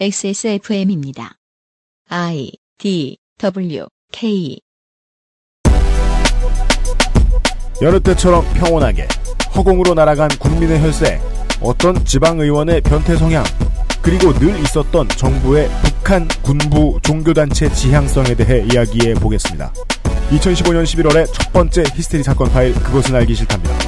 XSFM입니다. I D W K 여느 때처럼 평온하게 허공으로 날아간 국민의 혈세, 어떤 지방의원의 변태 성향, 그리고 늘 있었던 정부의 북한 군부 종교단체 지향성에 대해 이야기해 보겠습니다. 2015년 11월의 첫 번째 히스테리 사건 파일 그것은 알기 싫답니다.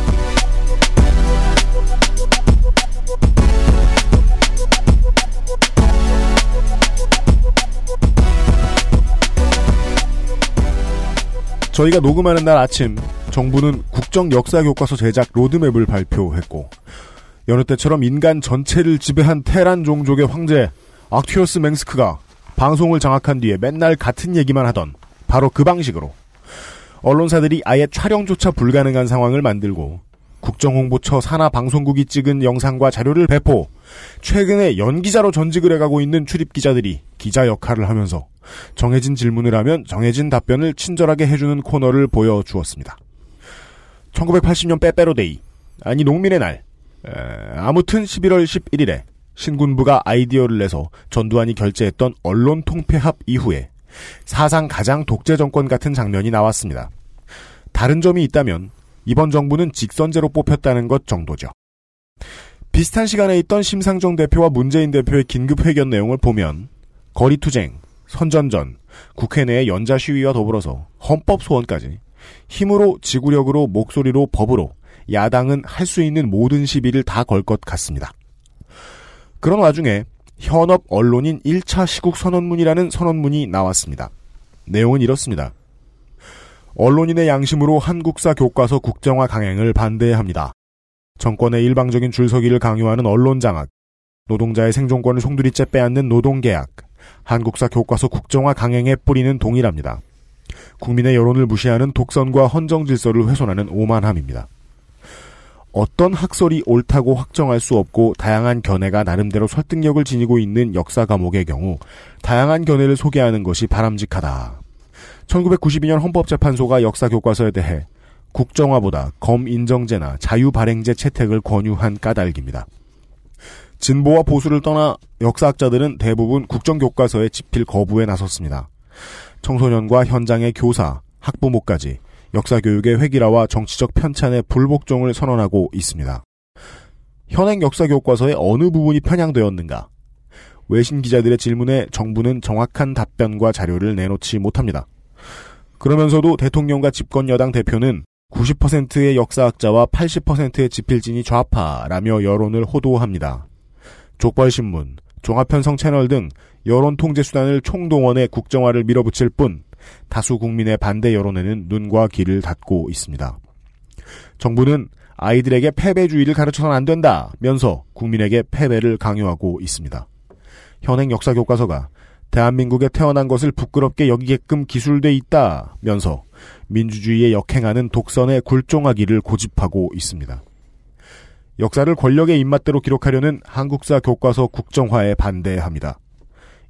저희가 녹음하는 날 아침 정부는 국정 역사 교과서 제작 로드맵을 발표했고 여느 때처럼 인간 전체를 지배한 테란 종족의 황제 악튜어스 맹스크가 방송을 장악한 뒤에 맨날 같은 얘기만 하던 바로 그 방식으로 언론사들이 아예 촬영조차 불가능한 상황을 만들고 국정홍보처 산하 방송국이 찍은 영상과 자료를 배포 최근에 연기자로 전직을 해가고 있는 출입 기자들이 기자 역할을 하면서 정해진 질문을 하면 정해진 답변을 친절하게 해주는 코너를 보여주었습니다. 1980년 빼빼로데이 아니 농민의 날 에, 아무튼 11월 11일에 신군부가 아이디어를 내서 전두환이 결재했던 언론 통폐합 이후에 사상 가장 독재 정권 같은 장면이 나왔습니다. 다른 점이 있다면 이번 정부는 직선제로 뽑혔다는 것 정도죠. 비슷한 시간에 있던 심상정 대표와 문재인 대표의 긴급 회견 내용을 보면 거리 투쟁, 선전전, 국회 내의 연자 시위와 더불어서 헌법 소원까지 힘으로 지구력으로 목소리로 법으로 야당은 할 수 있는 모든 시비를 다 걸 것 같습니다. 그런 와중에 현업 언론인 1차 시국 선언문이라는 선언문이 나왔습니다. 내용은 이렇습니다. 언론인의 양심으로 한국사 교과서 국정화 강행을 반대합니다. 정권의 일방적인 줄서기를 강요하는 언론 장악, 노동자의 생존권을 송두리째 빼앗는 노동계약, 한국사 교과서 국정화 강행에 뿌리는 동일합니다. 국민의 여론을 무시하는 독선과 헌정 질서를 훼손하는 오만함입니다. 어떤 학설이 옳다고 확정할 수 없고 다양한 견해가 나름대로 설득력을 지니고 있는 역사 과목의 경우 다양한 견해를 소개하는 것이 바람직하다. 1992년 헌법재판소가 역사 교과서에 대해 국정화보다 검인정제나 자유발행제 채택을 권유한 까닭입니다. 진보와 보수를 떠나 역사학자들은 대부분 국정교과서에 집필 거부에 나섰습니다. 청소년과 현장의 교사, 학부모까지 역사교육의 획일화와 정치적 편찬의 불복종을 선언하고 있습니다. 현행 역사교과서의 어느 부분이 편향되었는가? 외신 기자들의 질문에 정부는 정확한 답변과 자료를 내놓지 못합니다. 그러면서도 대통령과 집권 여당 대표는 90%의 역사학자와 80%의 지필진이 좌파라며 여론을 호도합니다. 족벌신문, 종합편성 채널 등 여론 통제 수단을 총동원해 국정화를 밀어붙일 뿐 다수 국민의 반대 여론에는 눈과 귀를 닫고 있습니다. 정부는 아이들에게 패배주의를 가르쳐서는 안 된다면서 국민에게 패배를 강요하고 있습니다. 현행 역사 교과서가 대한민국에 태어난 것을 부끄럽게 여기게끔 기술돼 있다면서 민주주의에 역행하는 독선에 굴종하기를 고집하고 있습니다. 역사를 권력의 입맛대로 기록하려는 한국사 교과서 국정화에 반대합니다.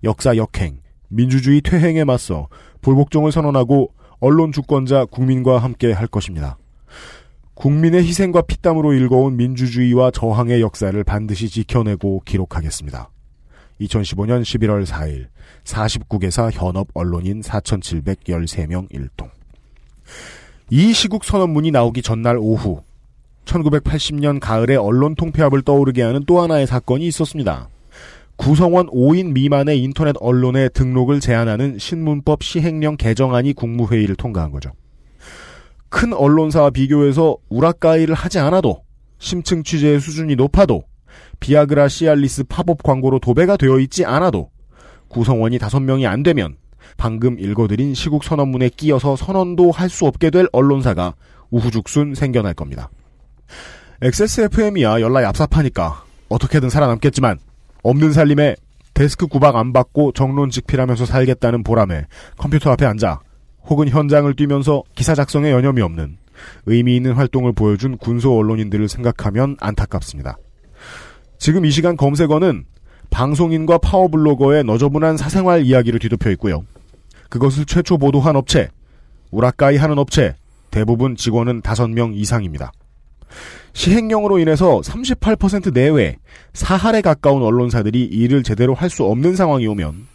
역사 역행, 민주주의 퇴행에 맞서 불복종을 선언하고 언론 주권자 국민과 함께 할 것입니다. 국민의 희생과 피땀으로 일궈온 민주주의와 저항의 역사를 반드시 지켜내고 기록하겠습니다. 2015년 11월 4일 49개사 현업 언론인 4,713명 일동. 이 시국 선언문이 나오기 전날 오후 1980년 가을에 언론 통폐합을 떠오르게 하는 또 하나의 사건이 있었습니다. 구성원 5인 미만의 인터넷 언론의 등록을 제한하는 신문법 시행령 개정안이 국무회의를 통과한 거죠. 큰 언론사와 비교해서 우라카이를 하지 않아도 심층 취재의 수준이 높아도 비아그라 시알리스 팝업 광고로 도배가 되어 있지 않아도 구성원이 5명이 안 되면 방금 읽어드린 시국 선언문에 끼어서 선언도 할 수 없게 될 언론사가 우후죽순 생겨날 겁니다. XSFM이야 연락이 압삽하니까 어떻게든 살아남겠지만 없는 살림에 데스크 구박 안 받고 정론 직필하면서 살겠다는 보람에 컴퓨터 앞에 앉아 혹은 현장을 뛰면서 기사 작성에 여념이 없는 의미 있는 활동을 보여준 군소 언론인들을 생각하면 안타깝습니다. 지금 이 시간 검색어는 방송인과 파워블로거의 너저분한 사생활 이야기를 뒤덮여 있고요. 그것을 최초 보도한 업체, 우라카이 하는 업체, 대부분 직원은 5명 이상입니다. 시행령으로 인해서 38% 내외 사할에 가까운 언론사들이 일을 제대로 할 수 없는 상황이 오면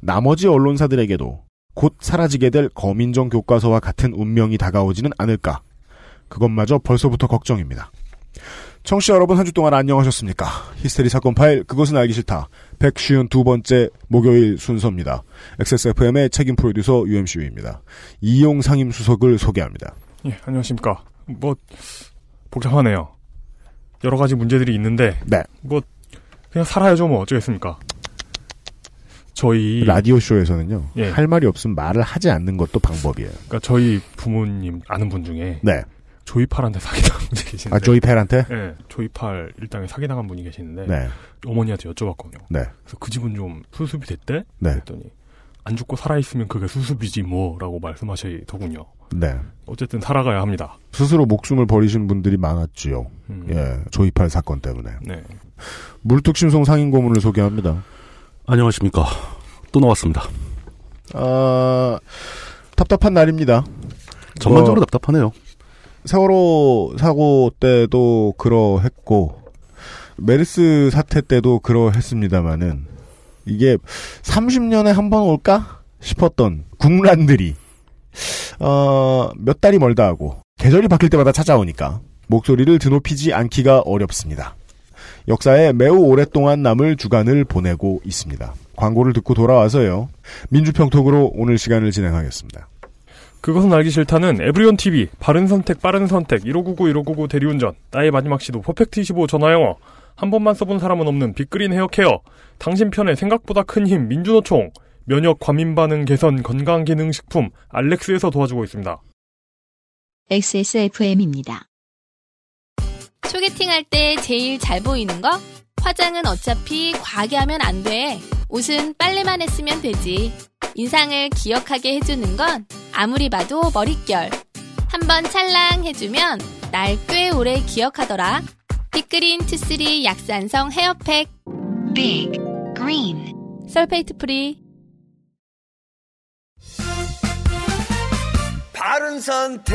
나머지 언론사들에게도 곧 사라지게 될 거민정 교과서와 같은 운명이 다가오지는 않을까. 그것마저 벌써부터 걱정입니다. 청취자 여러분 한 주 동안 안녕하셨습니까? 히스테리 사건 파일 그것은 알기 싫다. 152번째 목요일 순서입니다. XSFM의 책임 프로듀서 UMCU입니다. 이용 상임 수석을 소개합니다. 예, 안녕하십니까. 뭐 복잡하네요. 여러 가지 문제들이 있는데 네. 뭐 그냥 살아야죠 뭐 어쩌겠습니까. 저희 라디오 쇼에서는요. 예. 할 말이 없으면 말을 하지 않는 것도 방법이에요. 그러니까 저희 부모님 아는 분 중에 네. 조이팔한테 사기당한 분이 계시는데 아 조이 펠한테? 예, 조이팔 일당에 사기당한 분이 계시는데 네. 어머니한테 여쭤봤거든요. 네. 그래서 그 집은 좀 수습이 됐대? 네. 그랬더니 안 죽고 살아있으면 그게 수습이지 뭐 라고 말씀하시더군요. 네. 어쨌든 살아가야 합니다. 스스로 목숨을 버리신 분들이 많았지요. 음, 예. 조이팔 사건 때문에. 네. 물뚝심송 상인 고문을 소개합니다. 안녕하십니까. 또 나왔습니다. 아, 답답한 날입니다. 전반적으로 뭐, 답답하네요. 세월호 사고 때도 그러했고, 메르스 사태 때도 그러했습니다마는, 이게 30년에 한 번 올까? 싶었던 국란들이, 어, 몇 달이 멀다 하고, 계절이 바뀔 때마다 찾아오니까, 목소리를 드높이지 않기가 어렵습니다. 역사에 매우 오랫동안 남을 주간을 보내고 있습니다. 광고를 듣고 돌아와서요. 민주평톡으로 오늘 시간을 진행하겠습니다. 그것은 알기 싫다는 에브리온 TV, 바른 선택, 빠른 선택, 1599, 1599 대리운전, 나의 마지막 시도, 퍼펙트 25 전화영어, 한 번만 써본 사람은 없는 빅그린 헤어케어, 당신 편에 생각보다 큰 힘, 민주노총, 면역 과민 반응 개선 건강기능식품, 알렉스에서 도와주고 있습니다. XSFM입니다. 소개팅 할 때 제일 잘 보이는 거? 화장은 어차피 과하게 하면 안 돼. 옷은 빨래만 했으면 되지. 인상을 기억하게 해주는 건 아무리 봐도 머릿결. 한번 찰랑 해주면 날 꽤 오래 기억하더라. 빅그린 two three 약산성 헤어팩. Big Green sulfate free. 바른 선택,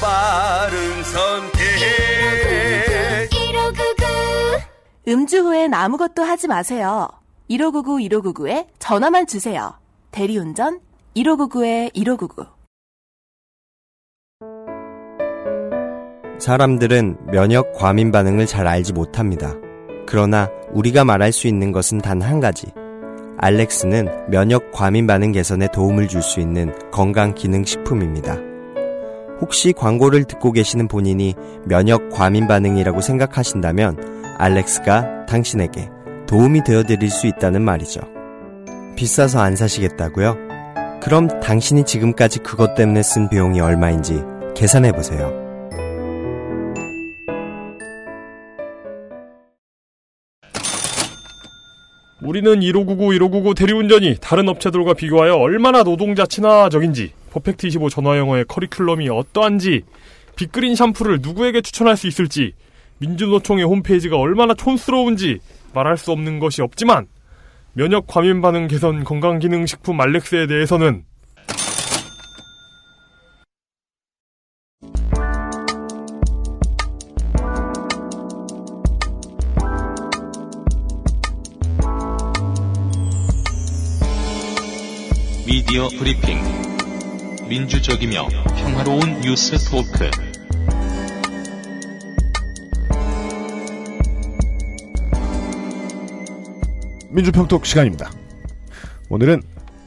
바른 선택. 1599. 음주 후엔 아무것도 하지 마세요. 1599 1599에 전화만 주세요. 대리운전 1599에 1599. 사람들은 면역 과민 반응을 잘 알지 못합니다. 그러나 우리가 말할 수 있는 것은 단 한 가지. 알렉스는 면역 과민 반응 개선에 도움을 줄 수 있는 건강 기능 식품입니다. 혹시 광고를 듣고 계시는 본인이 면역 과민 반응이라고 생각하신다면 알렉스가 당신에게 도움이 되어 드릴 수 있다는 말이죠. 비싸서 안 사시겠다고요? 그럼 당신이 지금까지 그것 때문에 쓴 비용이 얼마인지 계산해 보세요. 우리는 1599, 1599 대리운전이 다른 업체들과 비교하여 얼마나 노동자 친화적인지, 퍼펙트 25 전화영어의 커리큘럼이 어떠한지, 빅그린 샴푸를 누구에게 추천할 수 있을지, 민주노총의 홈페이지가 얼마나 촌스러운지 말할 수 없는 것이 없지만, 면역 과민 반응 개선 건강기능식품 알렉스에 대해서는 미디어 브리핑. 민주적이며 평화로운 뉴스 토크. 민주평톡 시간입니다. 오늘은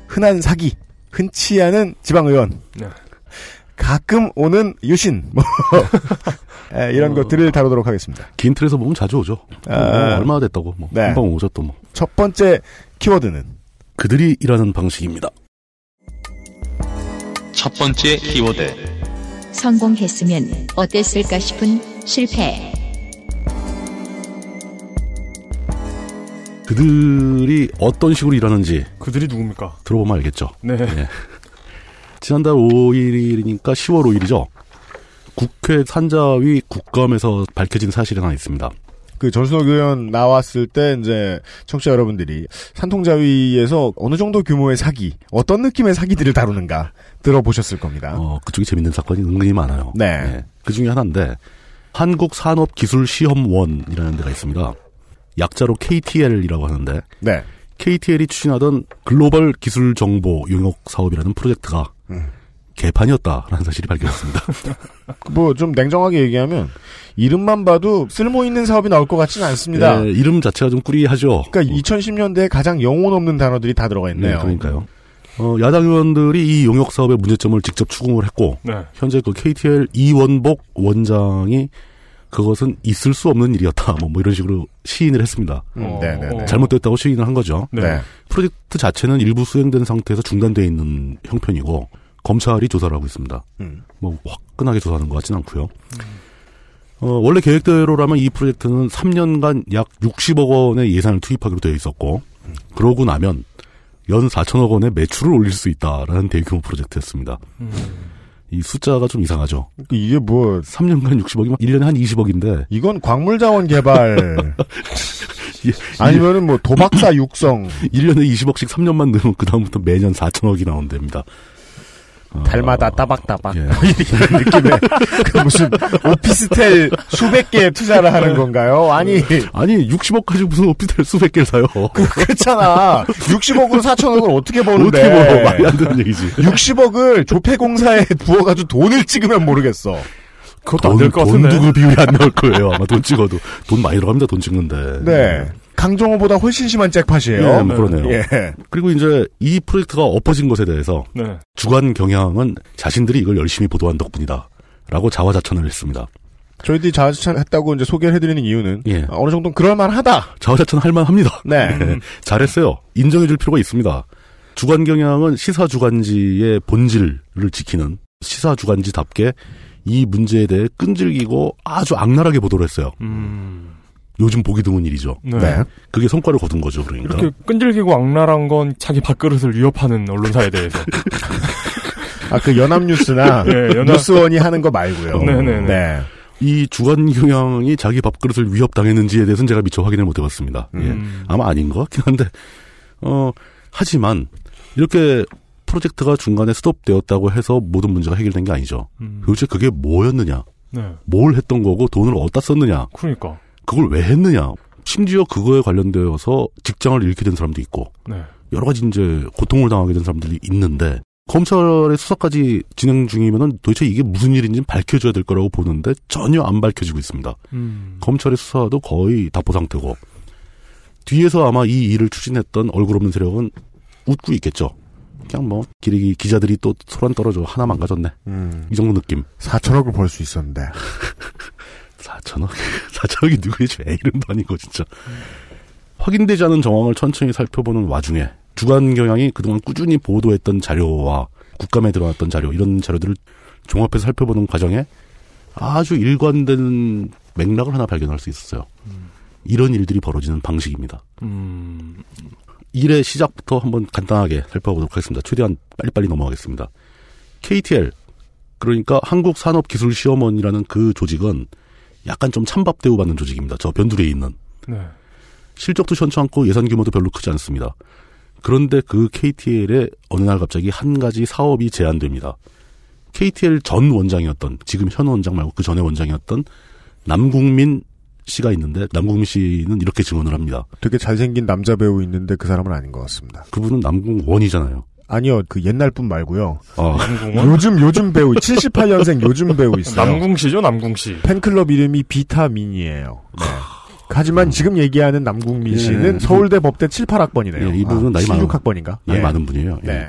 흔한 사기, 흔치 않은 지방의원, 네. 가끔 오는 유신, 뭐, 에, 이런 어. 것들을 다루도록 하겠습니다. 긴 틀에서 보면 자주 오죠. 아. 뭐 얼마나 됐다고. 뭐. 네. 한번 오셨도 뭐. 첫 번째 키워드는 그들이 일하는 방식입니다. 첫 번째 키워드. 성공했으면 어땠을까 싶은 실패. 그들이 어떤 식으로 일하는지 그들이 누굽니까? 들어보면 알겠죠. 네. 예. 지난달 5일이니까 10월 5일이죠. 국회 산자위 국감에서 밝혀진 사실이 하나 있습니다. 그 전순옥 의원 나왔을 때 이제 청취자 여러분들이 산통자위에서 어느 정도 규모의 사기, 어떤 느낌의 사기들을 다루는가 들어보셨을 겁니다. 어, 그쪽이 재밌는 사건이 은근히 많아요. 네. 그 중에 하나인데, 한국산업기술시험원이라는 데가 있습니다. 약자로 KTL이라고 하는데 네. KTL이 추진하던 글로벌 기술 정보 용역 사업이라는 프로젝트가 음. 개판이었다라는 사실이 밝혀졌습니다. 뭐 좀 냉정하게 얘기하면 이름만 봐도 쓸모 있는 사업이 나올 것 같지는 않습니다. 네, 이름 자체가 좀 꾸리하죠. 그러니까 2010년대에 가장 영혼 없는 단어들이 다 들어가 있네요. 네, 그러니까요. 어, 야당 의원들이 이 용역 사업의 문제점을 직접 추궁을 했고 네. 현재 그 KTL 이원복 원장이 그것은 있을 수 없는 일이었다. 뭐, 뭐 이런 식으로 시인을 했습니다. 음, 네네네. 잘못됐다고 시인을 한 거죠. 네. 프로젝트 자체는 일부 수행된 상태에서 중단돼 있는 형편이고 검찰이 조사를 하고 있습니다. 음. 뭐 화끈하게 조사하는 것 같진 않고요. 어, 원래 계획대로라면 이 프로젝트는 3년간 약 60억 원의 예산을 투입하기로 되어 있었고 그러고 나면 연 4천억 원의 매출을 올릴 수 있다라는 대규모 프로젝트였습니다. 이 숫자가 좀 이상하죠. 그러니까 이게 뭐 3년간 60억이면 1년에 한 20억인데 이건 광물 자원 개발 아니면은 뭐 도박사 육성 1년에 20억씩 3년만 넣으면 그다음부터 매년 4천억이 나온답니다. 달마다 따박따박 예. 이런 느낌의 그 무슨 오피스텔 수백 개 투자를 하는 건가요? 아니 아니 60억 가지고 무슨 오피스텔 수백 개를 사요. 그, 그렇잖아 60억으로 4천억을 어떻게 버는데 어떻게 벌어? 말이 안 되는 얘기지. 60억을 조폐공사에 부어가지고 돈을 찍으면 모르겠어 그것도 안 될것돈 같은데. 두고 비율이 안 나올 거예요. 아마 돈 찍어도 돈 많이 들어갑니다. 돈 찍는데. 네 강정호보다 훨씬 심한 잭팟이에요 예, 뭐 그러네요. 예. 그리고 이제 이 프로젝트가 엎어진 것에 대해서 네. 주간 경향은 자신들이 이걸 열심히 보도한 덕분이다. 라고 자화자찬을 했습니다. 저희들이 자화자찬했다고 이제 소개를 해드리는 이유는 예. 어느 정도는 그럴만하다 자화자찬 할 만합니다. 네. 네, 잘했어요. 인정해줄 필요가 있습니다. 주간 경향은 시사 주간지의 본질을 지키는 시사 주간지답게 이 문제에 대해 끈질기고 아주 악랄하게 보도를 했어요. 음. 요즘 보기 드문 일이죠. 네. 네. 그게 성과를 거둔 거죠, 그러니까. 이렇게 끈질기고 악랄한 건 자기 밥그릇을 위협하는 언론사에 대해서. 아, 그 연합뉴스나 네, 연합- 뉴스원이 하는 거 말고요. 네네네. 네. 이 주간 경향이 자기 밥그릇을 위협당했는지에 대해서는 제가 미처 확인을 못 해봤습니다. 예. 음. 아마 아닌 것 같긴 한데, 어, 하지만, 이렇게 프로젝트가 중간에 스톱되었다고 해서 모든 문제가 해결된 게 아니죠. 음. 도대체 그게 뭐였느냐? 네. 뭘 했던 거고 돈을 어디다 썼느냐? 그러니까. 그걸 왜 했느냐? 심지어 그거에 관련되어서 직장을 잃게 된 사람도 있고, 네. 여러 가지 이제 고통을 당하게 된 사람들이 있는데, 검찰의 수사까지 진행 중이면은 도대체 이게 무슨 일인지 밝혀줘야 될 거라고 보는데 전혀 안 밝혀지고 있습니다. 음. 검찰의 수사도 거의 답보 상태고 뒤에서 아마 이 일을 추진했던 얼굴 없는 세력은 웃고 있겠죠. 그냥 뭐 기레기 기자들이 또 소란 떨어져 하나 망가졌네. 음. 이 정도 느낌. 4천억을 벌 수 있었는데. 4천억 4천억이 누구의 죄 이름도 아니고 진짜 확인되지 않은 정황을 천천히 살펴보는 와중에 주간 경향이 그동안 꾸준히 보도했던 자료와 국감에 들어왔던 자료 이런 자료들을 종합해서 살펴보는 과정에 아주 일관된 맥락을 하나 발견할 수 있었어요. 이런 일들이 벌어지는 방식입니다. 음. 일의 시작부터 한번 간단하게 살펴보도록 하겠습니다. 최대한 빨리빨리 넘어가겠습니다. KTL 그러니까 한국산업기술시험원이라는 그 조직은 약간 좀 찬밥 대우받는 조직입니다. 저 변두리에 있는 네. 실적도 현치 않고 예산 규모도 별로 크지 않습니다. 그런데 그 KTL에 어느 날 갑자기 한 가지 사업이 제안됩니다. KTL 전 원장이었던 지금 현 원장 말고 그 전에 원장이었던 남국민 씨가 있는데 남국민 씨는 이렇게 증언을 합니다. 되게 잘생긴 남자 배우 있는데 그 사람은 아닌 것 같습니다. 그분은 남국원이잖아요. 아니요, 그 옛날 분 말고요. 아, 남궁원? 요즘 요즘 배우 78년생 요즘 배우 있어요. 남궁 씨죠, 남궁 씨. 팬클럽 이름이 비타민이에요. 네. 하지만 지금 얘기하는 남궁민 예, 씨는 예. 서울대 법대 7, 8학번이네요. 예, 이 분은 나이 많은- 16학번인가? 나이 많은 분이에요. 예. 네.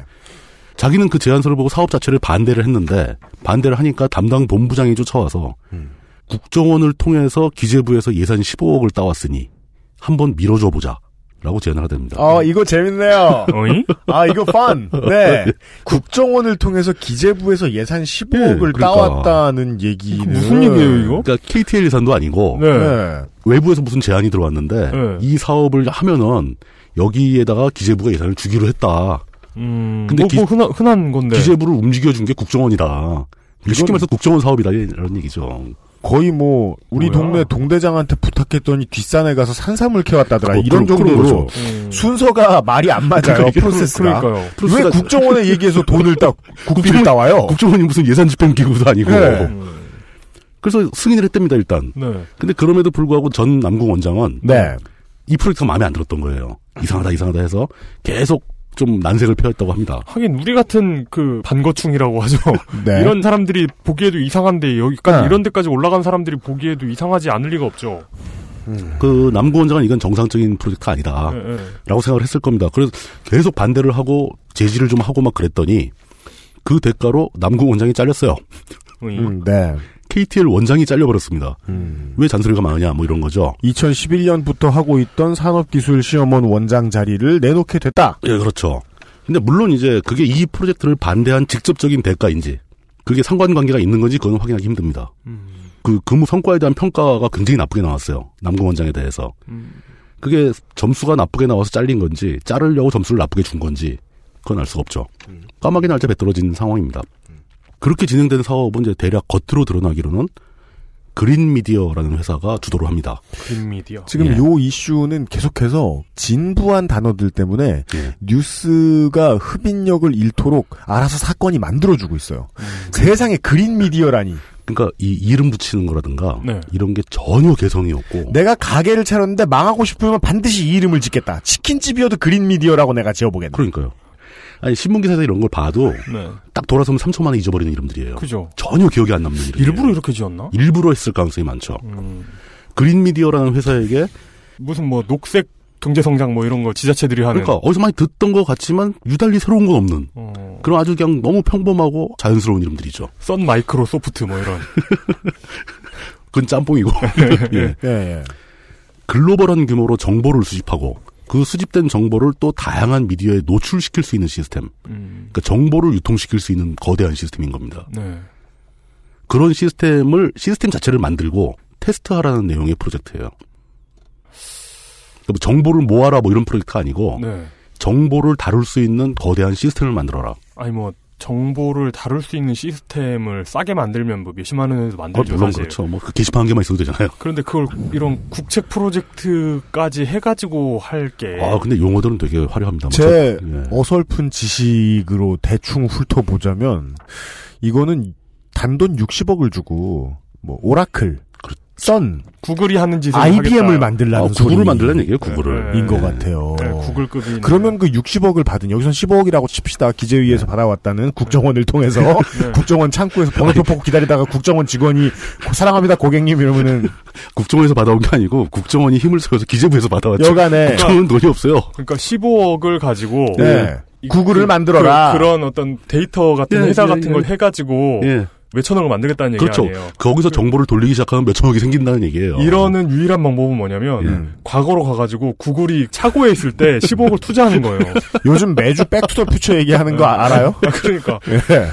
자기는 그 제안서를 보고 사업 자체를 반대를 했는데 반대를 하니까 담당 본부장이 쫓아와서 음. 국정원을 통해서 기재부에서 예산 15억을 따왔으니 한번 밀어줘 보자 라고 제안을 하답니다. 어, 이거 재밌네요. 아, 이거 판. 네. 국정원을 통해서 기재부에서 예산 15억을 그러니까. 따왔다는 얘기는 무슨 얘기예요, 이거? 그러니까 KTL 예산도 아니고 네. 네. 외부에서 무슨 제안이 들어왔는데 네. 이 사업을 하면은 여기에다가 기재부가 예산을 주기로 했다. 음. 근데 뭐, 기- 뭐 흔한, 흔한 건데. 기재부를 움직여준 게 국정원이다. 쉽게 이건- 말해서 국정원 사업이다 이런 얘기죠. 거의 뭐 우리 뭐야? 동네 동대장한테 부탁했더니 뒷산에 가서 산삼을 캐왔다더라. 어, 이런 정도로 거죠. 음. 순서가 말이 안 맞아요. 그러니까 프로세스가. 그러니까요. 왜 국정원에 얘기해서 돈을 따 국비를 따와요? 국정원이 무슨 예산 집행 기구도 아니고 네. 음. 그래서 승인을 했답니다, 일단. 네. 근데 그럼에도 불구하고 전 남궁 원장은 네. 이 프로젝트가 마음에 안 들었던 거예요. 이상하다, 이상하다 해서 계속 좀 난색을 표했다고 합니다. 하긴 우리 같은 그 반거충이라고 하죠. 네. 이런 사람들이 보기에도 이상한데 여기까지 네. 이런 데까지 올라간 사람들이 보기에도 이상하지 않을 리가 없죠. 그 남궁 원장은 이건 정상적인 프로젝트가 아니다. 네, 네. 라고 생각을 했을 겁니다. 그래서 계속 반대를 하고 제지를 좀 하고 막 그랬더니 그 대가로 남궁 원장이 잘렸어요. 음, 네. KTL 원장이 잘려버렸습니다. 음. 왜 잔소리가 많으냐 뭐 이런 거죠. 2011년부터 하고 있던 산업기술시험원 원장 자리를 내놓게 됐다. 예, 그렇죠. 근데 물론 이제 그게 이 프로젝트를 반대한 직접적인 대가인지 그게 상관관계가 있는 건지 그건 확인하기 힘듭니다. 그 근무 성과에 대한 평가가 굉장히 나쁘게 나왔어요. 남궁 원장에 대해서. 그게 점수가 나쁘게 나와서 잘린 건지 자르려고 점수를 나쁘게 준 건지 그건 알 수가 없죠. 까마귀 날짜 배 떨어진 상황입니다. 그렇게 진행된 사업은 이제 대략 겉으로 드러나기로는 그린 미디어라는 회사가 주도를 합니다. 그린 미디어. 지금 예. 요 이슈는 계속해서 진부한 단어들 때문에 예. 뉴스가 흡인력을 잃도록 알아서 사건이 만들어주고 있어요. 세상에 그린 미디어라니. 그러니까 이 이름 붙이는 거라든가 네. 이런 게 전혀 개성이 없고 내가 가게를 차렸는데 망하고 싶으면 반드시 이 이름을 짓겠다. 치킨집이어도 그린 미디어라고 내가 지어보겠네. 그러니까요. 아니 신문 기사에서 이런 걸 봐도 네. 딱 돌아서면 3초 만에 잊어버리는 이름들이에요. 그죠. 전혀 기억이 안 남는 이름. 일부러 이렇게 지었나? 일부러 했을 가능성이 많죠. 음, 그린 미디어라는 회사에게 무슨 뭐 녹색 경제 성장 뭐 이런 거 지자체들이 하는. 그러니까 어디서 많이 듣던 것 같지만 유달리 새로운 건 없는 어, 그런 아주 그냥 너무 평범하고 자연스러운 이름들이죠. 썬 마이크로 소프트 뭐 이런. 그건 짬뽕이고 예. 예, 예. 글로벌한 규모로 정보를 수집하고 그 수집된 정보를 또 다양한 미디어에 노출시킬 수 있는 시스템. 음, 그러니까 정보를 유통시킬 수 있는 거대한 시스템인 겁니다. 네. 그런 시스템을 시스템 자체를 만들고 테스트하라는 내용의 프로젝트예요. 그러니까 뭐 정보를 모아라 뭐 이런 프로젝트가 아니고 네. 정보를 다룰 수 있는 거대한 시스템을 만들어라. 아니 뭐 정보를 다룰 수 있는 시스템을 싸게 만들면 뭐 몇십만 원에도 어, 만들죠 물론 사실. 그렇죠. 뭐 그 게시판 한 개만 있어도 되잖아요. 그런데 그걸 이런 국책 프로젝트까지 해가지고 할 게 아 근데 용어들은 되게 화려합니다. 뭐제 저- 예. 어설픈 지식으로 대충 훑어보자면 이거는 단돈 60억을 주고 뭐 오라클, 썬, 구글이 하는 짓을 IBM을 하겠다. 만들라는 아. 구글을 만들라는 얘기예요. 구글을. 네. 인것 예. 같아요. 네, 구글급이 그러면 그 60억을 받은 여기선 15억이라고 칩시다. 기재위에서 받아왔다는 국정원을 통해서 네. 국정원 창구에서 번호표 뽑고 기다리다가 국정원 직원이 고- 사랑합니다 고객님 이러면은 국정원에서 받아온 게 아니고 국정원이 힘을 써서 기재부에서 받아왔죠. 하여간에 국정원 돈이 없어요. 그러니까 15억을 가지고 네. 이- 구글을 그- 만들어라. 그, 런 어떤 데이터 같은 예, 회사 예, 같은 예. 걸 해가지고 예. 몇천억을 만들겠다는 얘기 그렇죠. 아니에요. 거기서 정보를 돌리기 시작하면 몇천억이 생긴다는 얘기예요. 이러는 유일한 방법은 뭐냐면 예. 과거로 가가지고 구글이 차고에 있을 때 15억을 투자하는 거예요. 요즘 매주 Back to the Future 얘기하는 거 알아요? 아, 그러니까. 예.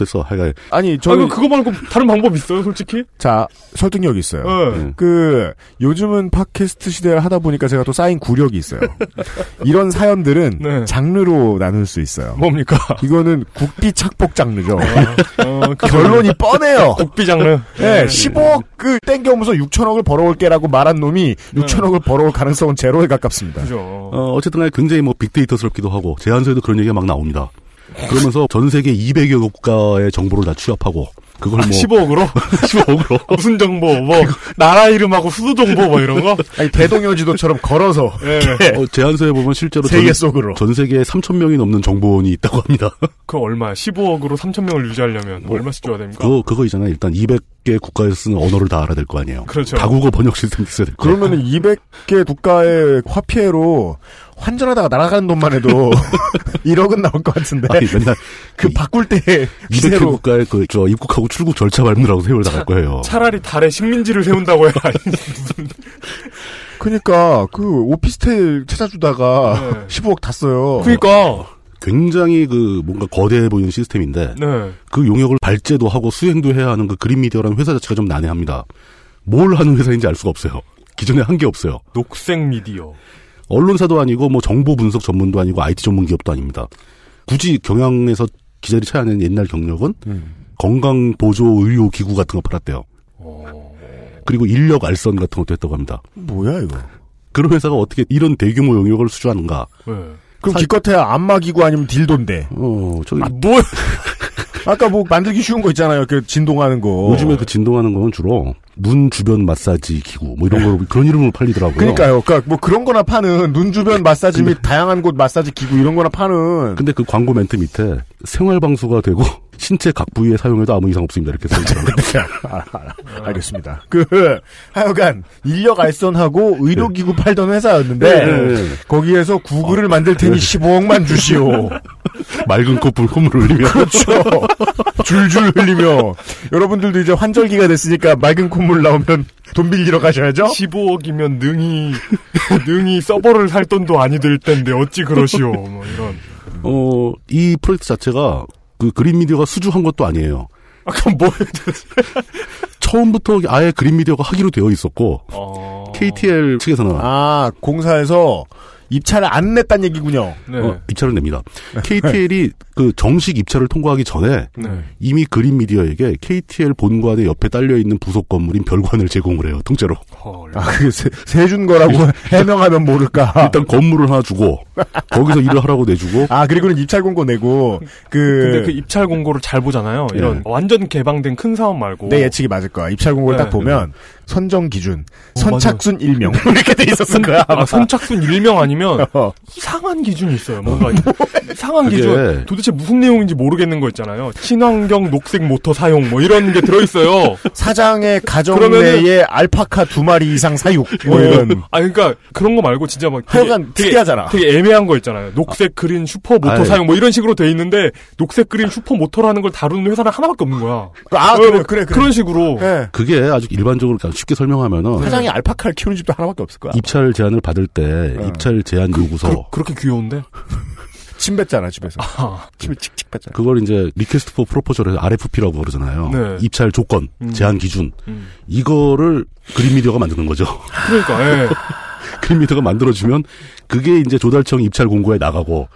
됐어. 하여간 아니 아, 저는 그거 말고 다른 방법 있어요, 솔직히? 자 설득력 있어요. 네. 그 요즘은 팟캐스트 시대를 하다 보니까 제가 또 쌓인 구력이 있어요. 이런 사연들은 네. 장르로 나눌 수 있어요. 뭡니까? 이거는 국비 착복 장르죠. 어, 그 결론이 뻔해요. 국비 장르. 네, 15억을 땡겨오면서 6천억을 벌어올게라고 말한 놈이 6천억을 벌어올 가능성은 제로에 가깝습니다. 그죠. 어, 어쨌든 간에 굉장히 뭐 빅데이터스럽기도 하고 제안서에도 그런 얘기가 막 나옵니다. 그러면서 전 세계 200여 국가의 정보를 다 취합하고 그걸 뭐 15억으로? 15억으로 무슨 정보, 뭐, 나라 이름하고 수도 정보, 뭐 이런 거? 아니 대동여 지도처럼 걸어서 예. 어, 제안서에 보면 실제로 세계 전, 속으로. 전 세계에 3천 명이 넘는 정보원이 있다고 합니다. 그 얼마야? 15억으로 3,000명을 유지하려면 뭐, 얼마씩 줘야 됩니까? 그거 그거 있잖아요. 일단 200개 국가에서 쓰는 언어를 다 알아야 될 거 아니에요. 그렇죠. 다국어 번역 시스템 있어야 될 거예요. 그러면은 200개 국가의 화폐로 환전하다가 날아가는 돈만 해도 1억은 나올 것 같은데 아니, 맨날 그 바꿀 때 200개 기세로 국가에 그저 입국하고 출국 절차 밟느라고 세월 나갈 거예요. 차라리 달에 식민지를 세운다고 해야 무슨 그러니까 그 오피스텔 찾아주다가 네. 15억 다 써요. 그니까 굉장히 그 뭔가 거대해 보이는 시스템인데 네. 그 용역을 발제도 하고 수행도 해야 하는 그 그린 미디어라는 회사 자체가 좀 난해합니다. 뭘 하는 회사인지 알 수가 없어요. 기존에 한 게 없어요. 녹색 미디어 언론사도 아니고 뭐 정보 분석 전문도 아니고 IT 전문 기업도 아닙니다. 굳이 경향에서 기자들이 찾아낸 옛날 경력은 음. 건강 보조 의료 기구 같은 거 팔았대요. 어. 그리고 인력 알선 같은 것도 했다고 합니다. 뭐야 이거? 그런 회사가 어떻게 이런 대규모 용역을 수주하는가? 네. 그럼 사- 기껏해야 안마기구 아니면 딜도인데. 어, 저기 아, 뭐 아까 뭐 만들기 쉬운 거 있잖아요. 그 진동하는 거. 요즘에 그 진동하는 거는 주로 눈 주변 마사지 기구 뭐 이런 거 그런 이름으로 팔리더라고요. 그러니까요. 그러니까 뭐 그런 거나 파는 눈 주변 마사지 및 다양한 곳 마사지 기구 이런 거나 파는 근데 그 광고 멘트 밑에 생활 방수가 되고 신체 각 부위에 사용해도 아무 이상 없습니다 이렇게 써 있더라고요. 알아, 알아. 알겠습니다. 그 하여간 인력 알선하고 의료기구 팔던 회사였는데 네, 네. 거기에서 구글을 만들 테니 15억만 주시오. 맑은 콧물 콧물을 흘리며 그렇죠. 줄줄 흘리며 여러분들도 이제 환절기가 됐으니까 맑은 콧물 나오면 돈 빌리러 가셔야죠. 15억이면 능이 능이 서버를 살 돈도 아니 될 텐데 어찌 그러시오. 뭐 이런. 어, 이 프로젝트 자체가 그 그린 미디어가 수주한 것도 아니에요. 아까 뭐 처음부터 아예 그린 미디어가 하기로 되어 있었고 어... KTL 측에서는 아 공사에서 입찰을 안 냈단 얘기군요. 네. 어, 입찰을 냅니다. KTL이 그 정식 입찰을 통과하기 전에 네. 이미 그린 미디어에게 KTL 본관의 옆에 딸려 있는 부속 건물인 별관을 제공을 해요. 통째로. 헐. 아, 그게 세, 세준 거라고 해명하면 모를까. 일단 건물을 하나 주고 거기서 일을 하라고 내주고 아, 그리고는 입찰 공고 내고, 그. 근데 그 입찰 공고를 잘 보잖아요. 이런 예. 완전 개방된 큰 사업 말고. 내 예측이 맞을 거야. 입찰 공고를 네. 딱 보면, 선정 기준, 어, 선착순 일명 이렇게 돼 있었을 거야. 아, 선착순 일명 아니면 어. 이상한 기준이 있어요. 뭔가 이상한 그게- 기준. 도대체 무슨 내용인지 모르겠는 거 있잖아요. 친환경 녹색 모터 사용 뭐 이런 게 들어 있어요. 사장의 가정 그러면은- 내에 알파카 두 마리 이상 사육, 뭐 이런. 아 그러니까 그런 거 말고 진짜 막 되게, 하여간 특이하잖아. 되게 애매한 거 있잖아요. 녹색 그린 슈퍼 모터 아이. 사용 뭐 이런 식으로 돼 있는데 녹색 그린 슈퍼 모터라는 걸 다루는 회사는 하나밖에 없는 거야. 아, 어, 그래, 뭐 그래, 그래. 그런 식으로 예. 그게 아주 일반적으로 그냥 쉽게 설명하면은 사장이 알파카를 키우는 집도 하나밖에 없을 거야. 입찰 제안을 받을 때 어. 입찰 제안 요구서 그, 렇게 귀여운데. 침 뱉잖아, 집에서. 아, 침을 칙칙 뱉잖아. 그걸 이제 request for proposal에서 RFP라고 그러잖아요. 네. 입찰 조건, 음. 제한 기준 음. 이거를 그린 미디어가 만드는 거죠. 그러니까 예. 그린 미디어가 만들어주면 그게 이제 조달청 입찰 공고에 나가고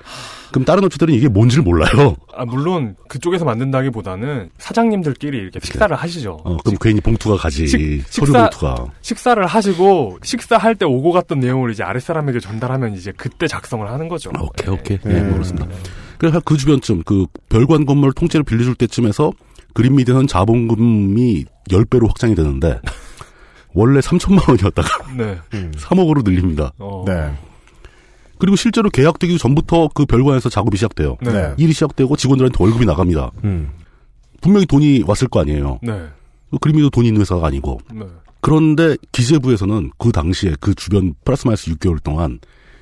그럼 다른 업체들은 이게 뭔지를 몰라요. 아, 물론 그쪽에서 만든다기보다는 사장님들끼리 이렇게 식사를 하시죠. 어, 그럼 괜히 봉투가 가지 식- 서류 식사- 봉투가 식사를 하시고 식사할 때 오고 갔던 내용을 이제 아랫사람에게 전달하면 이제 그때 작성을 하는 거죠. 오케이 오케이 네. 예, 모르겠습니다. 그래서 그 주변쯤 그 별관 건물 통째로 빌려줄 때쯤에서 그린 미디어는 자본금이 10배로 확장이 되는데 원래 3천만 원이었다가 네. 3억으로 늘립니다. 어. 네. 그리고 실제로 계약되기 전부터 그 별관에서 작업이 시작돼요. 네. 네. 일이 시작되고 직원들한테 월급이 나갑니다. 음. 분명히 돈이 왔을 거 아니에요. 네. 그림이도 돈이 있는 회사가 아니고. 네. 그런데 기재부에서는 그 당시에 그 주변 플러스 마이너스 6개월 동안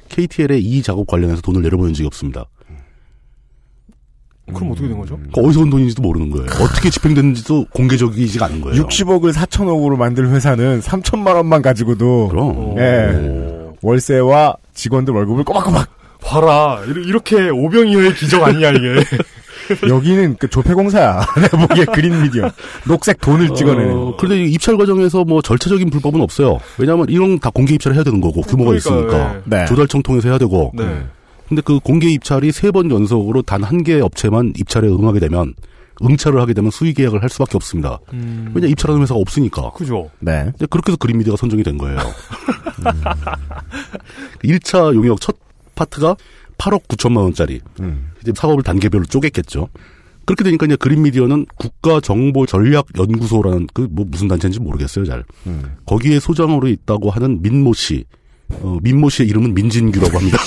KTL의 이 작업 관련해서 돈을 내려보낸 적이 없습니다. 그럼 어떻게 된 거죠? 그러니까 어디서 온 돈인지도 모르는 거예요. 어떻게 집행됐는지도 공개적이지가 않은 거예요. 60억을 4천억으로 만들 회사는 3천만 원만 가지고도 그럼. 예. 월세와 직원들 월급을 꼬박꼬박 봐라. 이렇게 오병이어의 기적 아니냐 이게. 여기는 그 조폐공사야. 내가 보기에 그린 미디어. 녹색 돈을 찍어내는. 어, 그런데 이 입찰 과정에서 뭐 절차적인 불법은 없어요. 왜냐하면 이런 다 공개 입찰을 해야 되는 거고 규모가 그러니까, 있으니까 네. 조달청 통해서 해야 되고. 네. 근데 그 공개 입찰이 세 번 연속으로 단 한 개의 업체만 입찰에 응하게 되면 응찰을 하게 되면 수의 계약을 할 수밖에 없습니다. 음. 왜냐 입찰하는 회사가 없으니까. 그죠. 네. 근데 그렇게 해서 그린 미디어가 선정이 된 거예요. 1차 용역 첫 파트가 8억 9천만 원짜리. 음. 이제 사업을 단계별로 쪼갰겠죠. 그렇게 되니까 이제 그린 미디어는 국가정보전략연구소라는 그 뭐 무슨 단체인지 모르겠어요, 잘. 음. 거기에 소장으로 있다고 하는 민모 씨. 어, 민모 씨의 이름은 민진규라고 합니다.